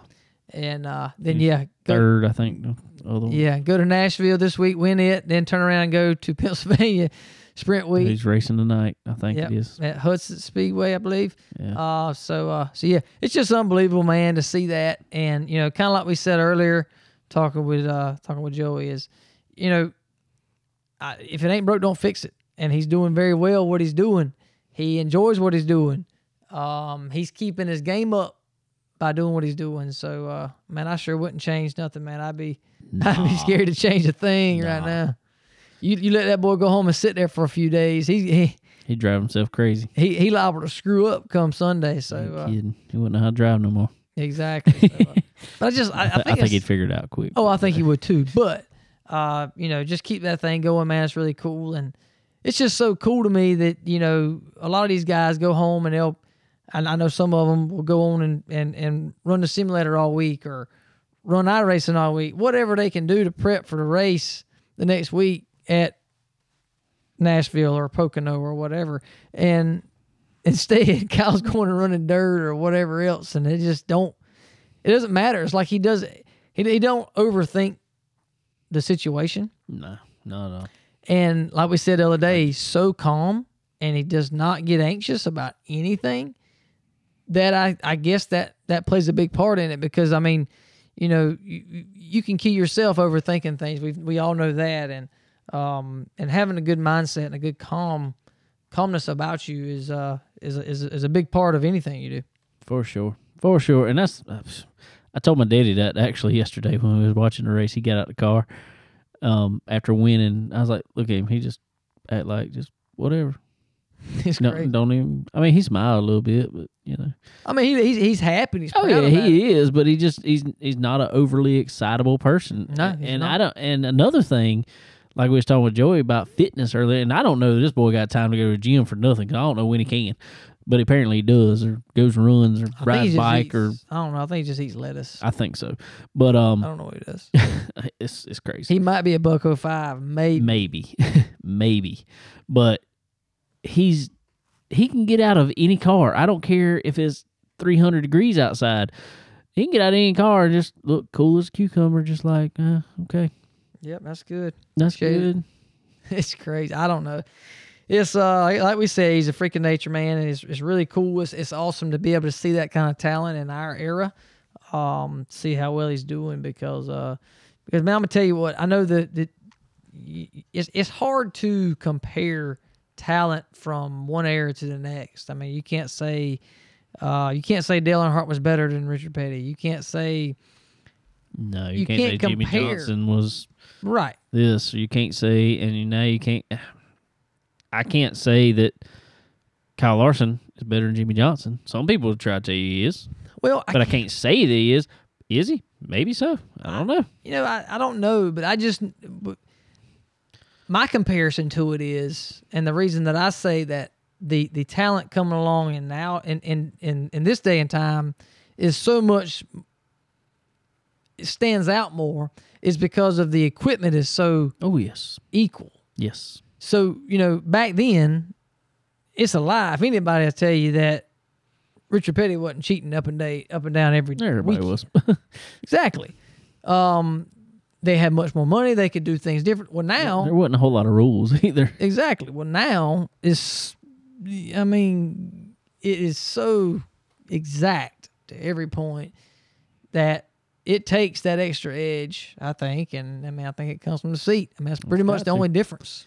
and uh, then yeah, go, third I think. The Other one. yeah, go to Nashville this week, win it, then turn around and go to <laughs> Pennsylvania Sprint Week he's racing tonight. I think Yep. it is. at Hudson Speedway, I believe. Yeah, Uh, so uh, so yeah, it's just unbelievable, man, to see that, and you know, kind of like we said earlier, talking with uh talking with Joey is, you know, I, if it ain't broke, don't fix it, and he's doing very well what he's doing. He enjoys what he's doing. Um, he's keeping his game up by doing what he's doing. So uh, man, I sure wouldn't change nothing, man. I'd be <laughs> I'd be scared to change a thing right now. You you let that boy go home and sit there for a few days. He he he drive himself crazy. he, he liable to screw up come Sunday. So uh, kidding. He wouldn't know how to drive no more. Exactly. So, uh, <laughs> but I just, I, I I, think, think he'd figure it out quick. oh, I think he <laughs> would too. But, uh, you know, just keep that thing going, man. It's really cool. And it's just so cool to me that, you know, a lot of these guys go home and they'll, I know some of them will go on and, and, and run the simulator all week or run iRacing all week, whatever they can do to prep for the race the next week at Nashville or Pocono or whatever. And instead, <laughs> Kyle's going and running dirt or whatever else, and it just don't. It doesn't matter. It's like he does. He he don't overthink the situation, no, no, no. and like we said the other day, he's so calm and he does not get anxious about anything. That I I guess that that plays a big part in it because I mean, you know, you, you- can key yourself overthinking things. We we all know that, and um and having a good mindset and a good calm calmness about you is uh is a, is is a big part of anything you do. For sure, for sure, and that's. I told my daddy that actually yesterday when we was watching the race. He got out the car um, after winning. I was like, "Look at him. He just act like just whatever. <laughs> It's No, great. don't even. I mean, he smiled a little bit, but you know. I mean, he, he's he's happy. and He's Oh yeah, he is, but he just he's he's not an overly excitable person. No, he's and not. I don't. And another thing, like we was talking with Joey about fitness earlier, and I don't know this boy got time to go to the gym for nothing. 'cause I don't know when he can, but apparently he does, or goes and runs, or I rides bike, or I don't know. I think he just eats lettuce. I think so. But um, I don't know what he does. <laughs> it's it's crazy. he might be a bucko five, maybe. maybe, <laughs> maybe, but he's he can get out of any car. I don't care if it's three hundred degrees outside. He can get out of any car and just look cool as a cucumber, just like uh, okay, Yep, that's good. that's Shaded. good. <laughs> It's crazy. I don't know. It's uh like- we say, he's a freaking nature man, and it's, it's really cool. It's, it's awesome to be able to see that kind of talent in our era. Um, see how well he's doing because uh because man, I'm gonna tell you what I know that that y- it's it's hard to compare talent from one era to the next. I mean, you can't say uh you can't say Dale Earnhardt was better than Richard Petty. You can't say No, you, You can't, can't say Jimmie. Johnson was right. this, you can't say, and you now you can't. I can't say that Kyle Larson is better than Jimmie Johnson. Some people try to tell you he is, Well, but I can't say that he is. Is he? Maybe so. I don't know. you know, I, I don't know, but I just but my comparison to it is, and the reason that I say that the the talent coming along and now in in in, in this day and time is so much it stands out more is because of the equipment is so Oh yes, equal. yes. So you know, back then, it's a lie. If anybody will tell you that Richard Petty wasn't cheating up and day up and down every Everybody week. was. <laughs> Exactly. Um, they had much more money. They could do things different. Well, now there wasn't a whole lot of rules <laughs> either. Exactly. Well, now it's, I mean, it is so exact to every point that it takes that extra edge, I think. And I mean, I think it comes from the seat. I mean, that's pretty much the to. only difference.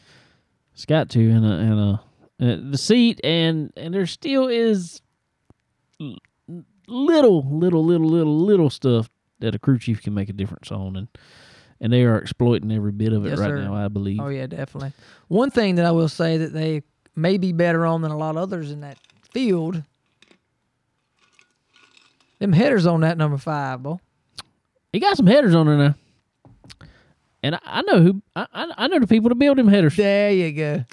It's got to, and a, and a, uh, the seat, and and there still is little, little, little, little, little stuff that a crew chief can make a difference on, and and they are exploiting every bit of it Yes, right sir. now. I believe. Oh, yeah, definitely. One thing that I will say that they may be better on than a lot of others in that field, them headers on that number five, boy. He got some headers on there now, and I, I know who I, I I know the people to build them headers. There you go.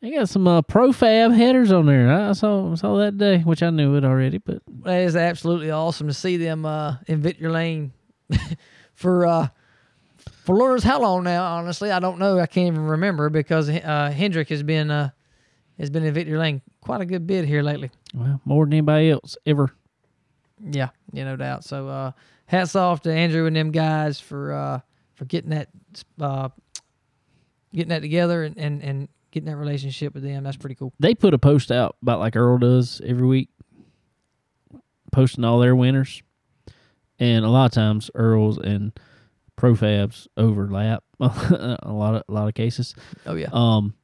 They got some uh, profab headers on there. I saw saw that day, which I knew it already, but That is absolutely awesome to see them uh, in Victory Lane <laughs> for uh, for Lord knows how long now. Honestly, I don't know. I can't even remember because uh, Hendrick has been uh, has been in Victory Lane quite a good bit here lately. well, more than anybody else ever. Yeah, yeah, no doubt. So uh, hats off to Andrew and them guys for uh, for getting that uh, getting that together and, and, and getting that relationship with them. That's pretty cool. they put a post out about like Earl does every week, posting all their winners, and a lot of times Earls and Profabs overlap <laughs> a lot of a lot of cases. Oh yeah, Um,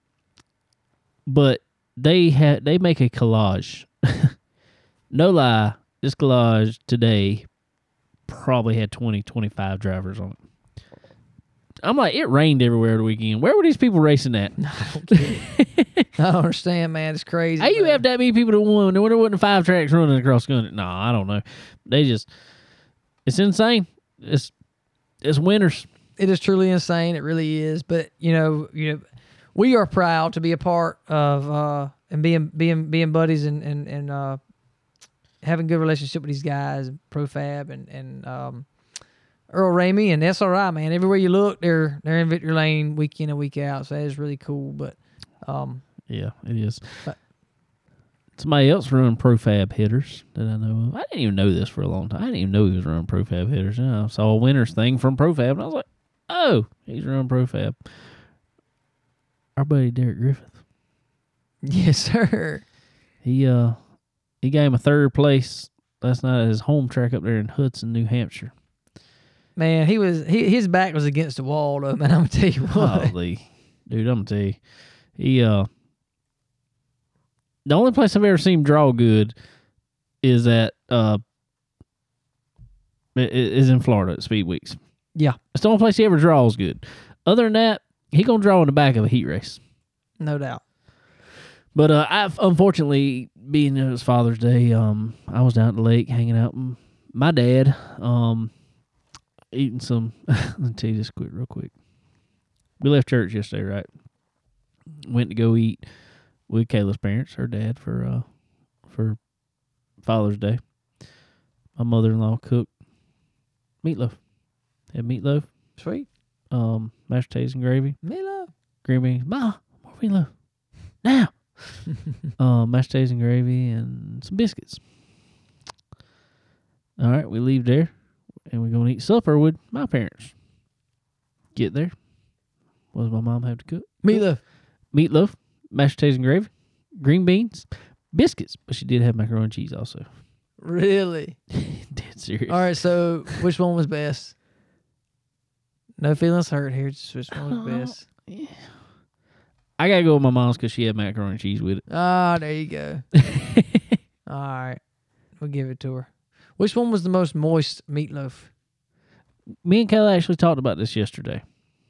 but they had they make a collage. <laughs> no lie, this collage today probably had 20, 25 drivers on it. I'm like, it rained everywhere the weekend. Where were these people racing at? <laughs> I don't understand, man. It's crazy. How you have that many people to win? There wasn't five tracks running across country. No, I don't know. They just, it's insane. It's it's winners. it is truly insane. It really is. But you know, you know, we are proud to be a part of uh and being being being buddies and and and uh having good relationship with these guys, Profab and and um Earl Ramey and SRI. Man, everywhere you look, they're they're in Victory Lane week in and week out. So that is really cool. But um, Yeah, it is. But- Somebody else running profab headers that I know of. I didn't even know this for a long time. I didn't even know he was running profab headers. Know, I saw a winners thing from profab, and I was like, "Oh, he's running profab." Our buddy Derek Griffith. <laughs> yes, sir. He uh he gave him a third place last night at his home track up there in Hudson, New Hampshire. Man, he was he, his back was against the wall though, man. <laughs> I'm gonna tell you what. Holy, dude, I'm gonna tell you, he uh, the only place I've ever seen him draw good is at uh, is in Florida at Speed Weeks. Yeah. it's the only place he ever draws good. Other than that, he gonna draw in the back of a heat race. No doubt. But uh, I unfortunately, being it was Father's Day, um, I was down at the lake hanging out with my dad, um, eating some. <laughs> let me tell you this quick, real quick. We left church yesterday, right? Went to go eat with Kayla's parents, her dad, for uh, for Father's Day. My mother-in-law cooked meatloaf. Had meatloaf, Sweet. um, mashed potatoes and gravy Meatloaf. green beans. Ma, more meatloaf. Now. uh, <laughs> mashed potatoes and gravy and some biscuits. All right, we leave there and we're going to eat supper with my parents. Get there. What does my mom have to cook? Me love. Meatloaf, mashed potatoes and gravy, green beans, biscuits. But she did have macaroni and cheese also. Really? <laughs> Dead serious. All right, so which one was best? No feelings hurt here. Just which one was best? Yeah. I got to go with my mom's because she had macaroni and cheese with it. Ah, there you go. <laughs> All right, we'll give it to her. Which one was the most moist meatloaf? Me and Kayla actually talked about this yesterday.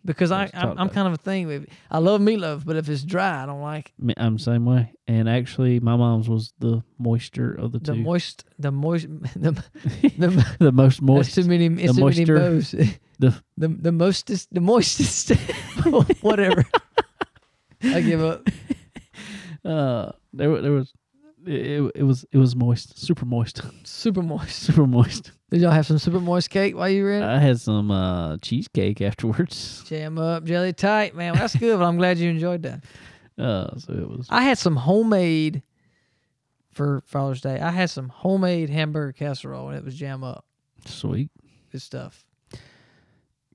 Because I, I'm, I'm it. kind of a thing with. I love meatloaf, but if it's dry, I don't like Me- I'm the same way. And actually, my mom's was the moisture of the the two. moist. The moist. <laughs> The the. <laughs> the most That's moist. too many. It's too many moisture, bows. the- <laughs> the the mostest. The moistest. Whatever. I give up. Uh, there, there was, it, it, was, it was moist, super moist, <laughs> Super moist. super moist. Did y'all have some super moist cake while you were in it? I had some uh cheesecake afterwards. <laughs> Jam up, jelly tight, man. Well, that's good. But I'm glad you enjoyed that. Uh, so it was. I had some homemade for Father's Day. I had some homemade hamburger casserole and it was jam up. Sweet. Good stuff.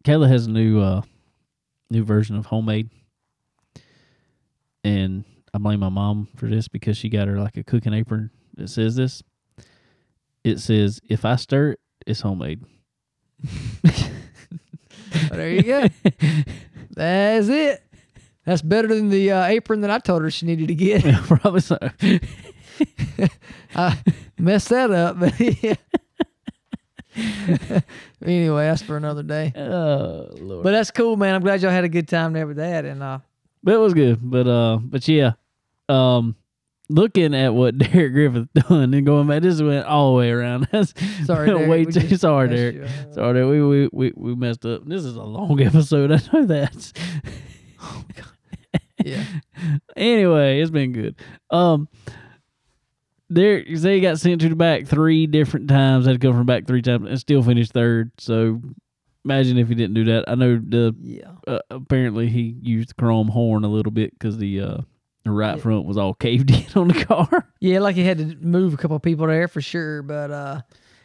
Kayla has a new uh new version of homemade. And I blame my mom for this because she got her like a cooking apron that says this. It says, if I stir it, it's homemade. But there you go. <laughs> That's it. That's better than the uh, apron that I told her she needed to get. <laughs> Probably so. <laughs> I messed that up, but yeah. anyway, that's for another day. oh Lord. But that's cool, man. I'm glad y'all had a good time there with that. And uh, But it was good. But uh but yeah. Um looking at what <laughs> Derek Griffith done and going back, this went all the way around. <laughs> That's sorry, Derek, way too just sorry, Derek. Sorry, Derek. We, we we we messed up. This is a long <laughs> episode. I know that. Yeah. anyway, it's been good. Um, there they got sent to the back three different times. Had to come from back three times and still finished third. So imagine if he didn't do that. I know the Yeah. uh, apparently he used the chrome horn a little bit because the uh the right Yeah. front was all caved <laughs> in on the car. Yeah, like he had to move a couple of people there for sure. But uh,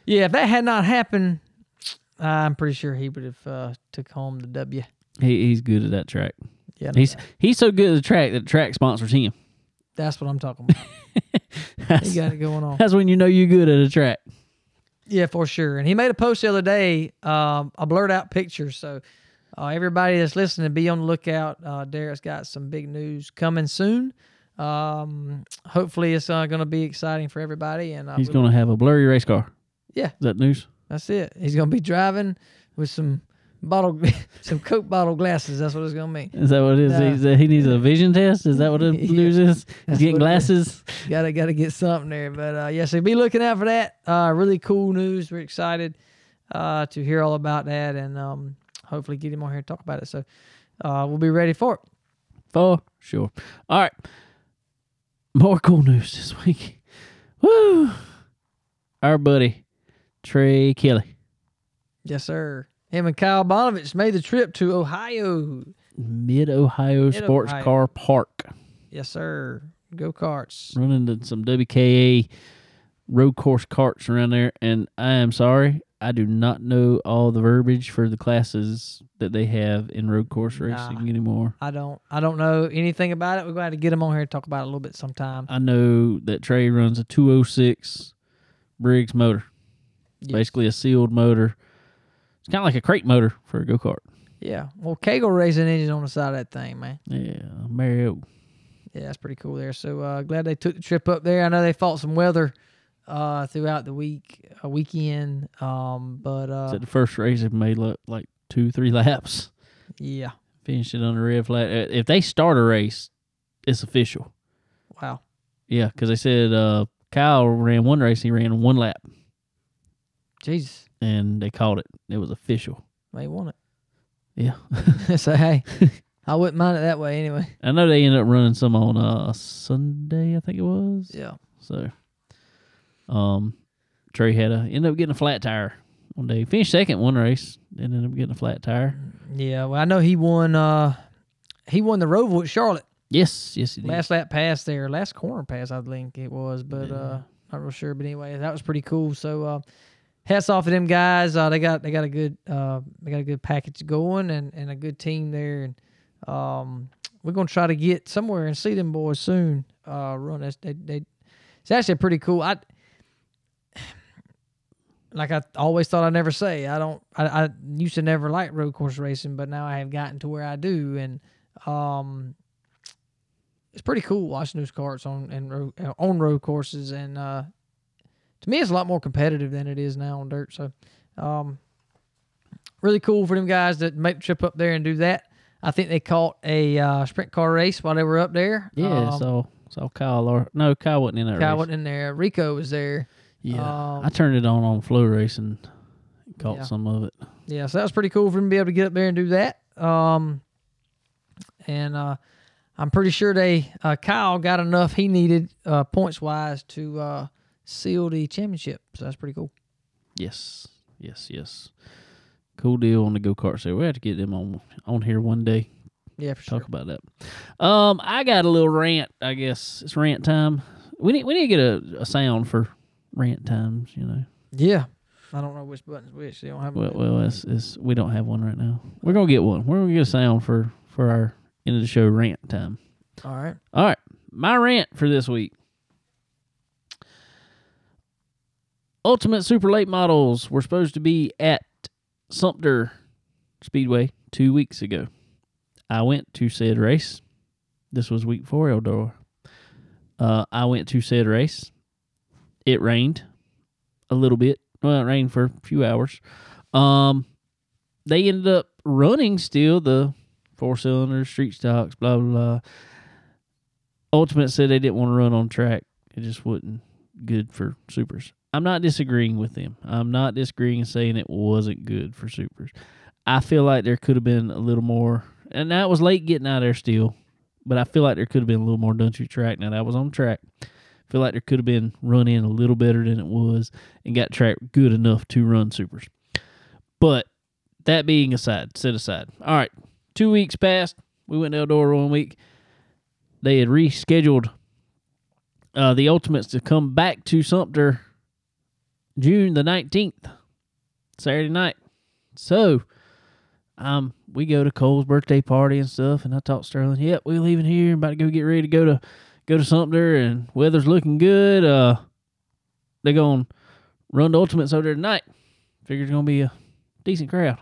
yeah, if that had not happened, I'm pretty sure he would have uh, took home the W. He he's good at that track. Yeah, no He's he's so good at the track that the track sponsors him. <laughs> that's what I'm talking about. that's, He got it going on. that's when you know you're good at a track. Yeah, for sure. And he made a post the other day, um, a blurred out picture. So uh, everybody that's listening, be on the lookout. Uh, Derek's got some big news coming soon. Um, hopefully, it's uh, going to be exciting for everybody. And uh, He's gonna have a blurry race car. Yeah. Is that news? That's it. He's going to be driving with some bottle, <laughs> some Coke bottle glasses. That's what it's going to mean. Is that what it is? Uh, he needs a vision test. Is that what the <laughs> Yeah. news is? He's getting what it is. glasses. gotta gotta get something there. But uh, yeah, so be looking out for that. Uh, really cool news. We're excited uh, to hear all about that, and um, hopefully get him on here and talk about it. So uh, we'll be ready for it. For sure. All right. More cool news this week. Woo! Our buddy Trey Kelly, Yes, sir. Him and Kyle Bonovich made the trip to Ohio. Mid Ohio Sports. Car Park, Yes, sir. Go karts. running to some WKA road course carts around there. And I am sorry, I do not know all the verbiage for the classes that they have in road course Nah. racing anymore. I don't I don't know anything about it. We're going to get him on here and talk about it a little bit sometime. I know that Trey runs a 206 Briggs motor, Yes. basically a sealed motor. It's kind of like a crate motor for a go kart. Yeah. Well, Kegel racing engine on the side of that thing, man. Yeah, Mario. Yeah, that's pretty cool there. So uh, glad they took the trip up there. I know they fought some weather uh, throughout the week, a weekend. Um, but uh, Said the first race it made like, like two, three laps. yeah, Finished it on the red flag. Uh, If they start a race, it's official. wow, Yeah, because they said uh, Kyle ran one race. He ran one lap, Jesus, and they called it. It was official. they won it. Yeah, <laughs> so hey, I wouldn't mind it that way anyway. I know they ended up running some on uh, Sunday. I think it was. Yeah, So, um, Trey had a ended up getting a flat tire one day. Finished second one race, then ended up getting a flat tire. yeah. Well, I know he won. Uh, he won the Roval at Charlotte Yes, yes, he did. last lap pass there, last corner pass I think it was, but uh, not real sure. But anyway, that was pretty cool. So. Uh, Hats off to them guys. Uh, they got they got a good uh, they got a good package going and, and a good team there. And um, we're gonna try to get somewhere and see them boys soon. Uh, run this. They, they it's actually pretty cool. I like I always thought I'd never say. I don't. I, I used to never like road course racing, but now I have gotten to where I do, and um, it's pretty cool watching those carts on and road, on road courses. And uh, to me, it's a lot more competitive than it is now on dirt. So, um, really cool for them guys that make the trip up there and do that. I think they caught a uh, sprint car race while they were up there. Yeah, Um, so so Kyle or no, Kyle wasn't in that Kyle race. wasn't in there. Rico was there. Yeah, um, I turned it on on flow race and caught Yeah. some of it. Yeah, so that was pretty cool for him to be able to get up there and do that. Um, and uh, I'm pretty sure they uh, Kyle got enough he needed uh, points wise to uh, seal the championship. So that's pretty cool. Yes, yes, yes. Cool deal on the go kart. So we have to get them on on here one day. Yeah, for sure. Talk about that. Um, I got a little rant. I guess it's rant time. we need we need to get a, a sound for rant times. You know. Yeah. I don't know which button's which. They don't have. Well, well, it's, it's we don't have one right now. We're gonna get one. We're gonna get a sound for for our end of the show rant time. All right. All right, my rant for this week. Ultimate Super Late models were supposed to be at Sumter Speedway two weeks ago. I went to said race. This was week four, Eldora. Uh, I went to said race. It rained a little bit. Well, it rained for a few hours. Um, they ended up running still the four cylinders, street stocks, blah blah blah. Ultimate said they didn't want to run on track. It just wasn't good for supers. I'm not disagreeing with them. I'm not disagreeing and saying it wasn't good for supers. I feel like there could have been a little more, and that was late getting out there still, but I feel like there could have been a little more done to track. Now that was on track. Feel like there could have been run in a little better than it was and got track good enough to run supers. But that being aside, set aside. All right, two weeks passed. We went to Eldora one week. They had rescheduled uh, the Ultimates to come back to Sumter June the 19th, Saturday night. So, um, we go to Cole's birthday party and stuff, and I talked Sterling. Yep, we're leaving here, about to go get ready to go to go to Sumter, and weather's looking good. Uh, they're gonna run the Ultimates over there tonight. Figure it's gonna be a decent crowd.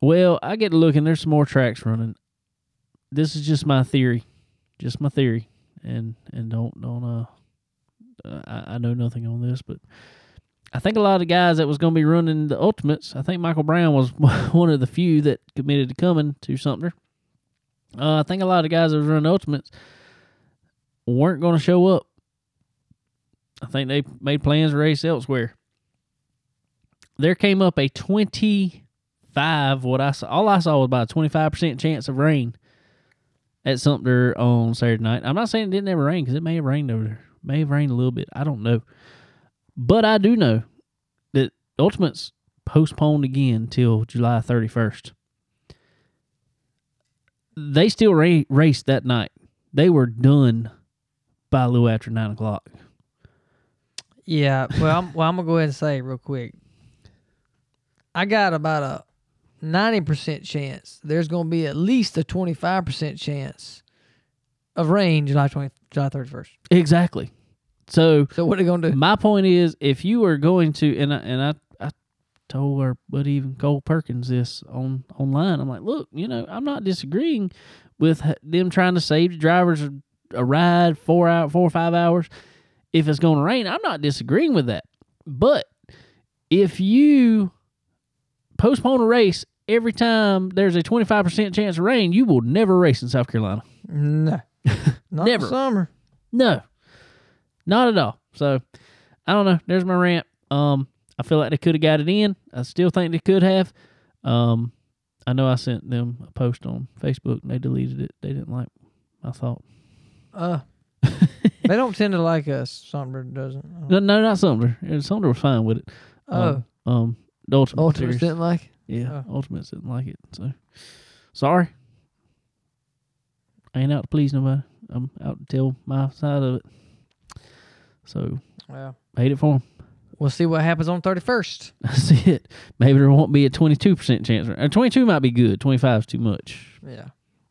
Well, I get to looking. There's some more tracks running. This is just my theory, just my theory, and and don't don't uh I, I know nothing on this, but I think a lot of guys that was going to be running the Ultimates. I think Michael Brown was <laughs> one of the few that committed to coming to Sumter. Uh, I think a lot of guys that was running Ultimates weren't going to show up. I think they made plans to race elsewhere. There came up a 25, what I saw, all I saw was about a 25% chance of rain at Sumter on Saturday night. I'm not saying it didn't ever rain because it may have rained over there. May have rained a little bit. I don't know. But I do know that Ultimates postponed again till July 31st. They still ra- raced that night. They were done by a little after 9 o'clock. Yeah. Well, I'm, well, I'm gonna go ahead and say real quick. I got about a ninety percent chance. There's gonna be at least a twenty five percent chance of rain July twenty July thirty first. Exactly. So So what are they gonna do? my point is, if you are going to, and I, and I told our buddy even Cole Perkins this on online. I'm like, look, you know, I'm not disagreeing with them trying to save the drivers a, ride four hour, four or five hours. If it's going to rain, I'm not disagreeing with that. But if you postpone a race every time there's a 25% chance of rain, you will never race in South Carolina. No. <laughs> Not Never. summer. No, not at all. So I don't know. There's my rant. Um, I feel like they could have got it in. I still think they could have. Um, I know I sent them a post on Facebook and they deleted it. They didn't like my thought. Uh <laughs> they don't tend to like us. Sumter doesn't. No, no, not Sumter. Uh, Sumter was fine with it. Oh, Um, um the Ultimate Ultimates Series. didn't like. Yeah, Oh. Ultimates didn't like it. So sorry. I ain't out to please nobody. I'm out to tell my side of it. So Well, I hate it for them. We'll see what happens on thirty first. <laughs> That's it. Maybe there won't be a 22% chance. Or 22 might be good. 25 is too much. Yeah.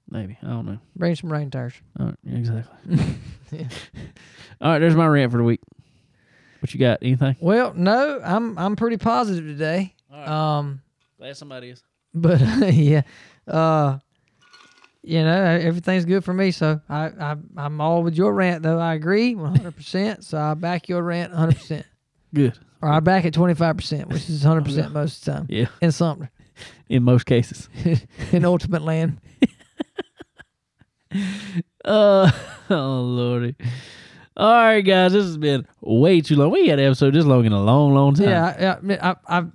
Maybe. I don't know. Bring some rain tires. All right. yeah, Exactly. <laughs> Yeah. All right. There's my rant for the week. What you got? Anything? Well, no, I'm I'm pretty positive today. Um, Glad somebody is. but <laughs> yeah, uh, you know everything's good for me. So I, I I'm all with your rant though. I agree 100. percent So I back your rant 100, percent Good. or I back at 25 percent, which is 100 percent <laughs> most of the time Yeah. in something In most cases. <laughs> in ultimate land. <laughs> Uh, oh, Lordy. All right, guys. This has been way too long. We had an episode this long in a long, long time. Yeah, I, I, I,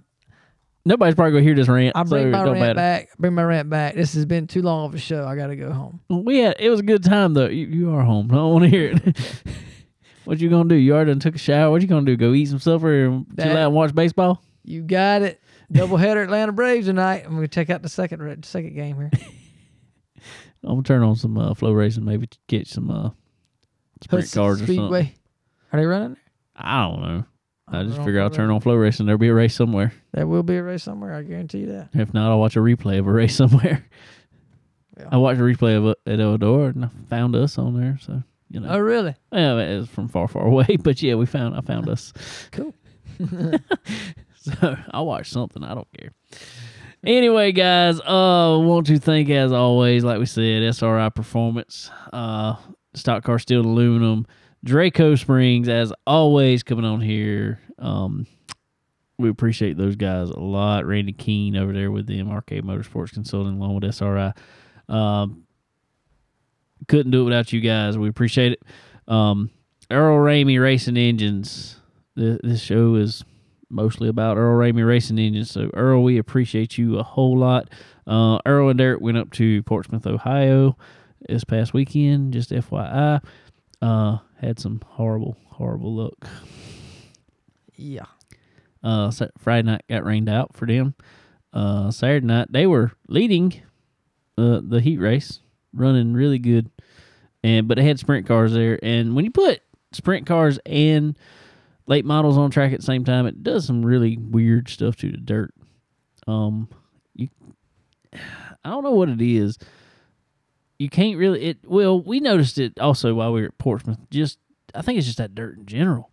Nobody's probably going to hear this rant. I bring so my rant matter. back. Bring my rant back. This has been too long of a show. I got to go home. We had it was a good time though. You, you are home. I don't want to hear it. What you gonna do? You already done took a shower. What you gonna do? Go eat some supper and chill out and watch baseball? You got it. Doubleheader Atlanta Braves tonight. I'm gonna check out the second second game here. <laughs> I'm gonna turn on some uh, FloRacing. Maybe catch some uh, sprint Hudson cars or something. Speedway. Are they running there? I don't know. I just figure I'll turn on FloRacing. There'll be a race somewhere. There will be a race somewhere. I guarantee you that. If not, I'll watch a replay of a race <laughs> somewhere. Yeah. I watched a replay of it at Eldora and I found us on there. So you know, Oh, really? well, it was from far, far away, <laughs> but yeah, we found. I found us. <laughs> Cool. <laughs> So I'll watch something. I don't care. Anyway, guys, uh, want to thank as always, like we said, SRI Performance, uh, Stock Car Steel and Aluminum, Draco Springs, as always, coming on here. Um, we appreciate those guys a lot. Randy Keene over there with the MRK Motorsports Consulting, along with SRI. Um, couldn't do it without you guys. We appreciate it. Um, Earl Ramey Racing Engines. Th- This show is mostly about Earl Ramey Racing Engines. So, Earl, we appreciate you a whole lot. Uh, Earl and Derek went up to Portsmouth, Ohio this past weekend, just FYI. Uh, had some horrible, horrible luck. Yeah. Uh, Friday night got rained out for them. Uh, Saturday night they were leading uh, the heat race, running really good, and but they had sprint cars there. And when you put sprint cars and late models on track at the same time, it does some really weird stuff to the dirt. Um, you, <sighs> I don't know what it is. You can't really it. Well, we noticed it also while we were at Portsmouth. Just I think it's just that dirt in general.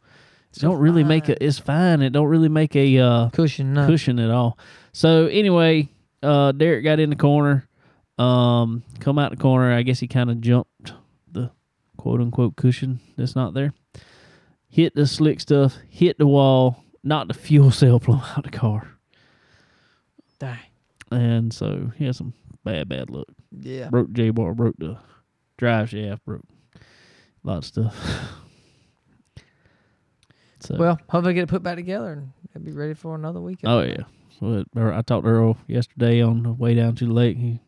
It don't really make a. It's fine. It don't really make a uh, Cushion. No. cushion at all. So anyway, uh, Derek got in the corner, um, come out the corner. I guess he kind of jumped the quote unquote cushion that's not there. Hit the slick stuff, hit the wall, knocked the fuel <laughs> cell plumb out of the car, Dang. and so he had some bad bad luck. Yeah. Broke J bar, broke the drive shaft, broke a lot of stuff. <laughs> so Well, hopefully get it put back together and be ready for another weekend. Oh yeah. So it, I talked to Earl yesterday on the way down to the lake. He,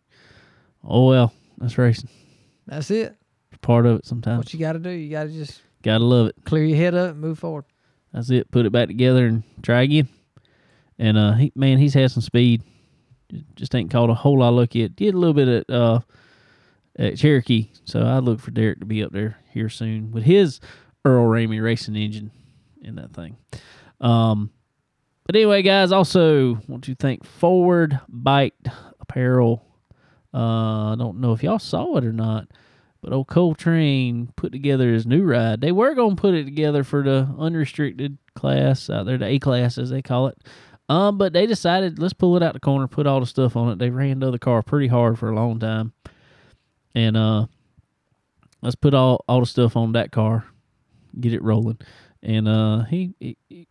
oh well, that's racing. That's it. It's part of it sometimes. What you got to do, you got to just Gotta love it. clear your head up and move forward. That's it. Put it back together and try again. And uh, he man, he's had some speed. Just- Just ain't caught a whole lot of luck yet. Did a little bit at uh at Cherokee. So I look for Derek to be up there here soon with his Earl Ramey racing engine in that thing. Um, but anyway, guys, also want to thank Forward Bike Apparel. Uh, I don't know if y'all saw it or not, but old Coltrane put together his new ride. They were gonna put it together for the unrestricted class out there, the A class as they call it. Um, but they decided let's pull it out the corner, put all the stuff on it. They ran the other car pretty hard for a long time, and uh, let's put all all the stuff on that car, get it rolling. And uh, he he,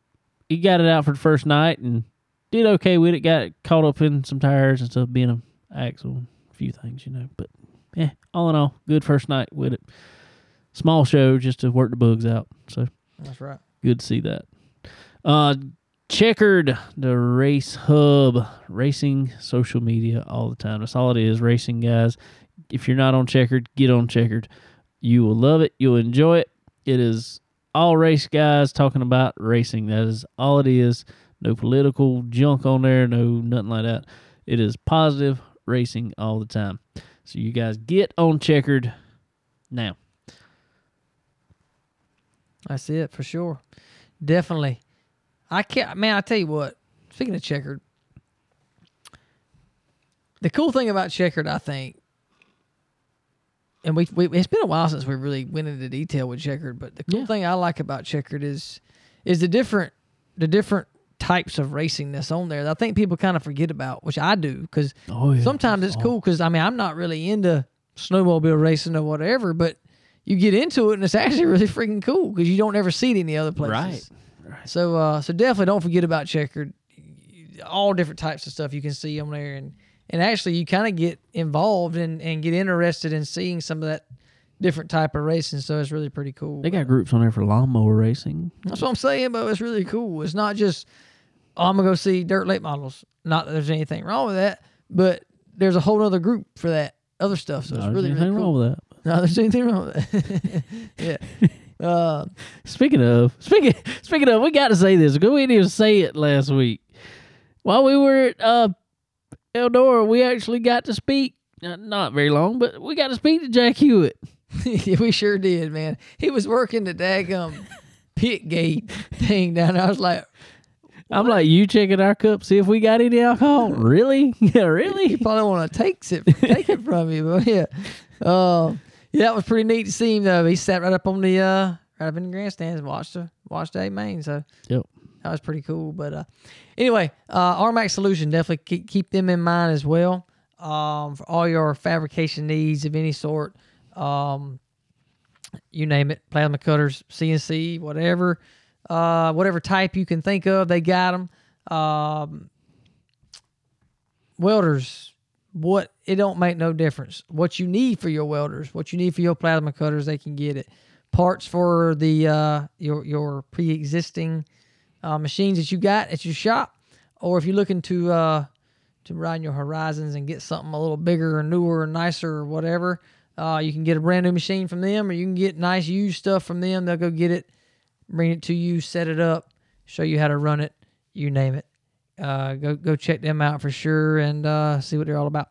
he got it out for the first night and did okay with it. Got caught up in some tires and stuff, being an axle, few things, you know. But yeah, all in all, good first night with it. Small show just to work the bugs out. So That's right. good to see that. Uh, checkered the race hub, racing social media all the time. That's all it is, racing guys. If you're not on checkered, get on checkered. You will love it. You'll enjoy it. It is all race guys talking about racing. That is all it is. No political junk on there. No nothing like that. It is positive racing all the time. So you guys get on checkered now. That's it for sure. Definitely. I can't, man, I tell you what, speaking of checkered, the cool thing about checkered, I think, and we, we it's been a while since we really went into detail with checkered, but the cool Yeah. thing I like about checkered is is the different the different types of racing that's on there that I think people kind of forget about, which I do because Oh yeah. sometimes it's cool because I mean I'm not really into snowmobile racing or whatever, but you get into it and it's <laughs> actually really freaking cool because you don't ever see it any other places. Right. So uh, so definitely don't forget about checkered. All different types of stuff you can see on there, and and actually you kind of get involved and and get interested in seeing some of that different type of racing. So it's really pretty cool. They got groups on there for lawnmower racing. That's what I'm saying, but it's really cool. It's not just oh, I'm gonna go see dirt late models. Not that there's anything wrong with that, but there's a whole other group for that other stuff. So it's Not really, really wrong with that. No, there's anything wrong with that. <laughs> yeah. Uh, <laughs> Speaking of, speaking speaking of, we got to say this because we didn't even say it last week. While we were at uh, Eldora, we actually got to speak. uh, Not very long, but we got to speak to Jack Hewitt. <laughs> yeah, we sure did, man. He was working the daggum <laughs> pit gate thing down. there. I was like, I'm like, you checking our cup, see if we got any alcohol. <laughs> really? Yeah, really? he really? probably want to take it, take it from you, but yeah, um, yeah, that was pretty neat to see him though. He sat right up on the uh, right up in the grandstands and watched the watched the eight main. So Yep. that was pretty cool. But uh, anyway, uh, RMAX Solution definitely keep, keep them in mind as well um, for all your fabrication needs of any sort. Um, you name it, plasma cutters, CNC, whatever, uh, whatever type you can think of, they got them. Um, welders, what it don't make no difference. What you need for your welders, what you need for your plasma cutters, they can get it. Parts for the uh, your your pre-existing uh, machines that you got at your shop, or if you're looking to uh, to ride your horizons and get something a little bigger or newer or nicer or whatever, uh, you can get a brand new machine from them, or you can get nice used stuff from them. They'll go get it, bring it to you, set it up, show you how to run it, you name it. Uh, go go check them out for sure and uh, see what they're all about.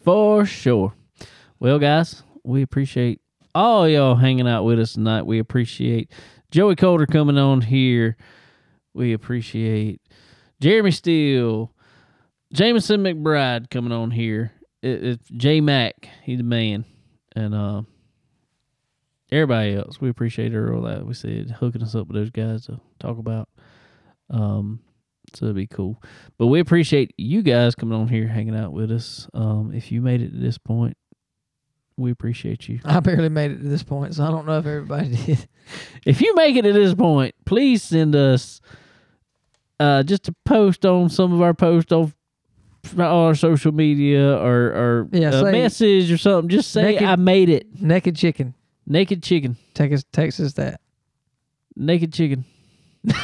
For sure. Well, guys, we appreciate all y'all hanging out with us tonight. We appreciate Joey Coulter coming on here. We appreciate Jeremy Steele, Jameson McBride coming on here. It, it's J Mac. He's the man. And uh, everybody else. We appreciate her all that. We said hooking us up with those guys to talk about. Um, so it'd be cool. But we appreciate you guys coming on here, hanging out with us. Um, if you made it to this point, we appreciate you. I barely made it to this point, so I don't know if everybody <laughs> did. If you make it to this point, please send us uh, just a post on some of our posts on our social media or, or Yeah, a say- message or something. Just say Naked- I made it. Naked chicken. Naked chicken. Texas, Texas, that. Naked chicken. <laughs>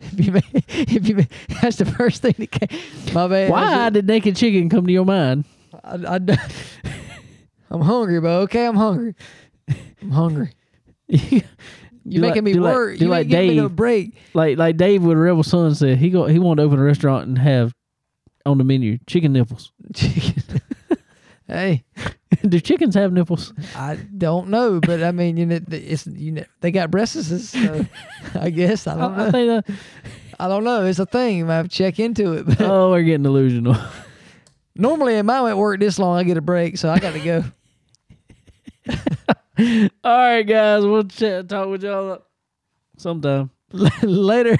If you, ma- if you, ma- that's the first thing that came. My bad. Why did naked chicken come to your mind? I, I, am <laughs> hungry, bro. Okay, I'm hungry. I'm hungry. <laughs> you You're Do making like- me like- work. do you like giving me no Dave. break. like like Dave with Rebel Son said he go he wanted to open a restaurant and have on the menu chicken nipples. <laughs> Chicken. <laughs> hey, <laughs> Do chickens have nipples? I don't know, but I mean, you know, it's you know, they got breasts, so I guess I don't I, I know. think that, I don't know. It's a thing. I have to check into it. But oh, we're getting delusional. normally, if I went work this long, I get a break, so I got to go. All right, guys, we'll chat, talk with y'all sometime. Later.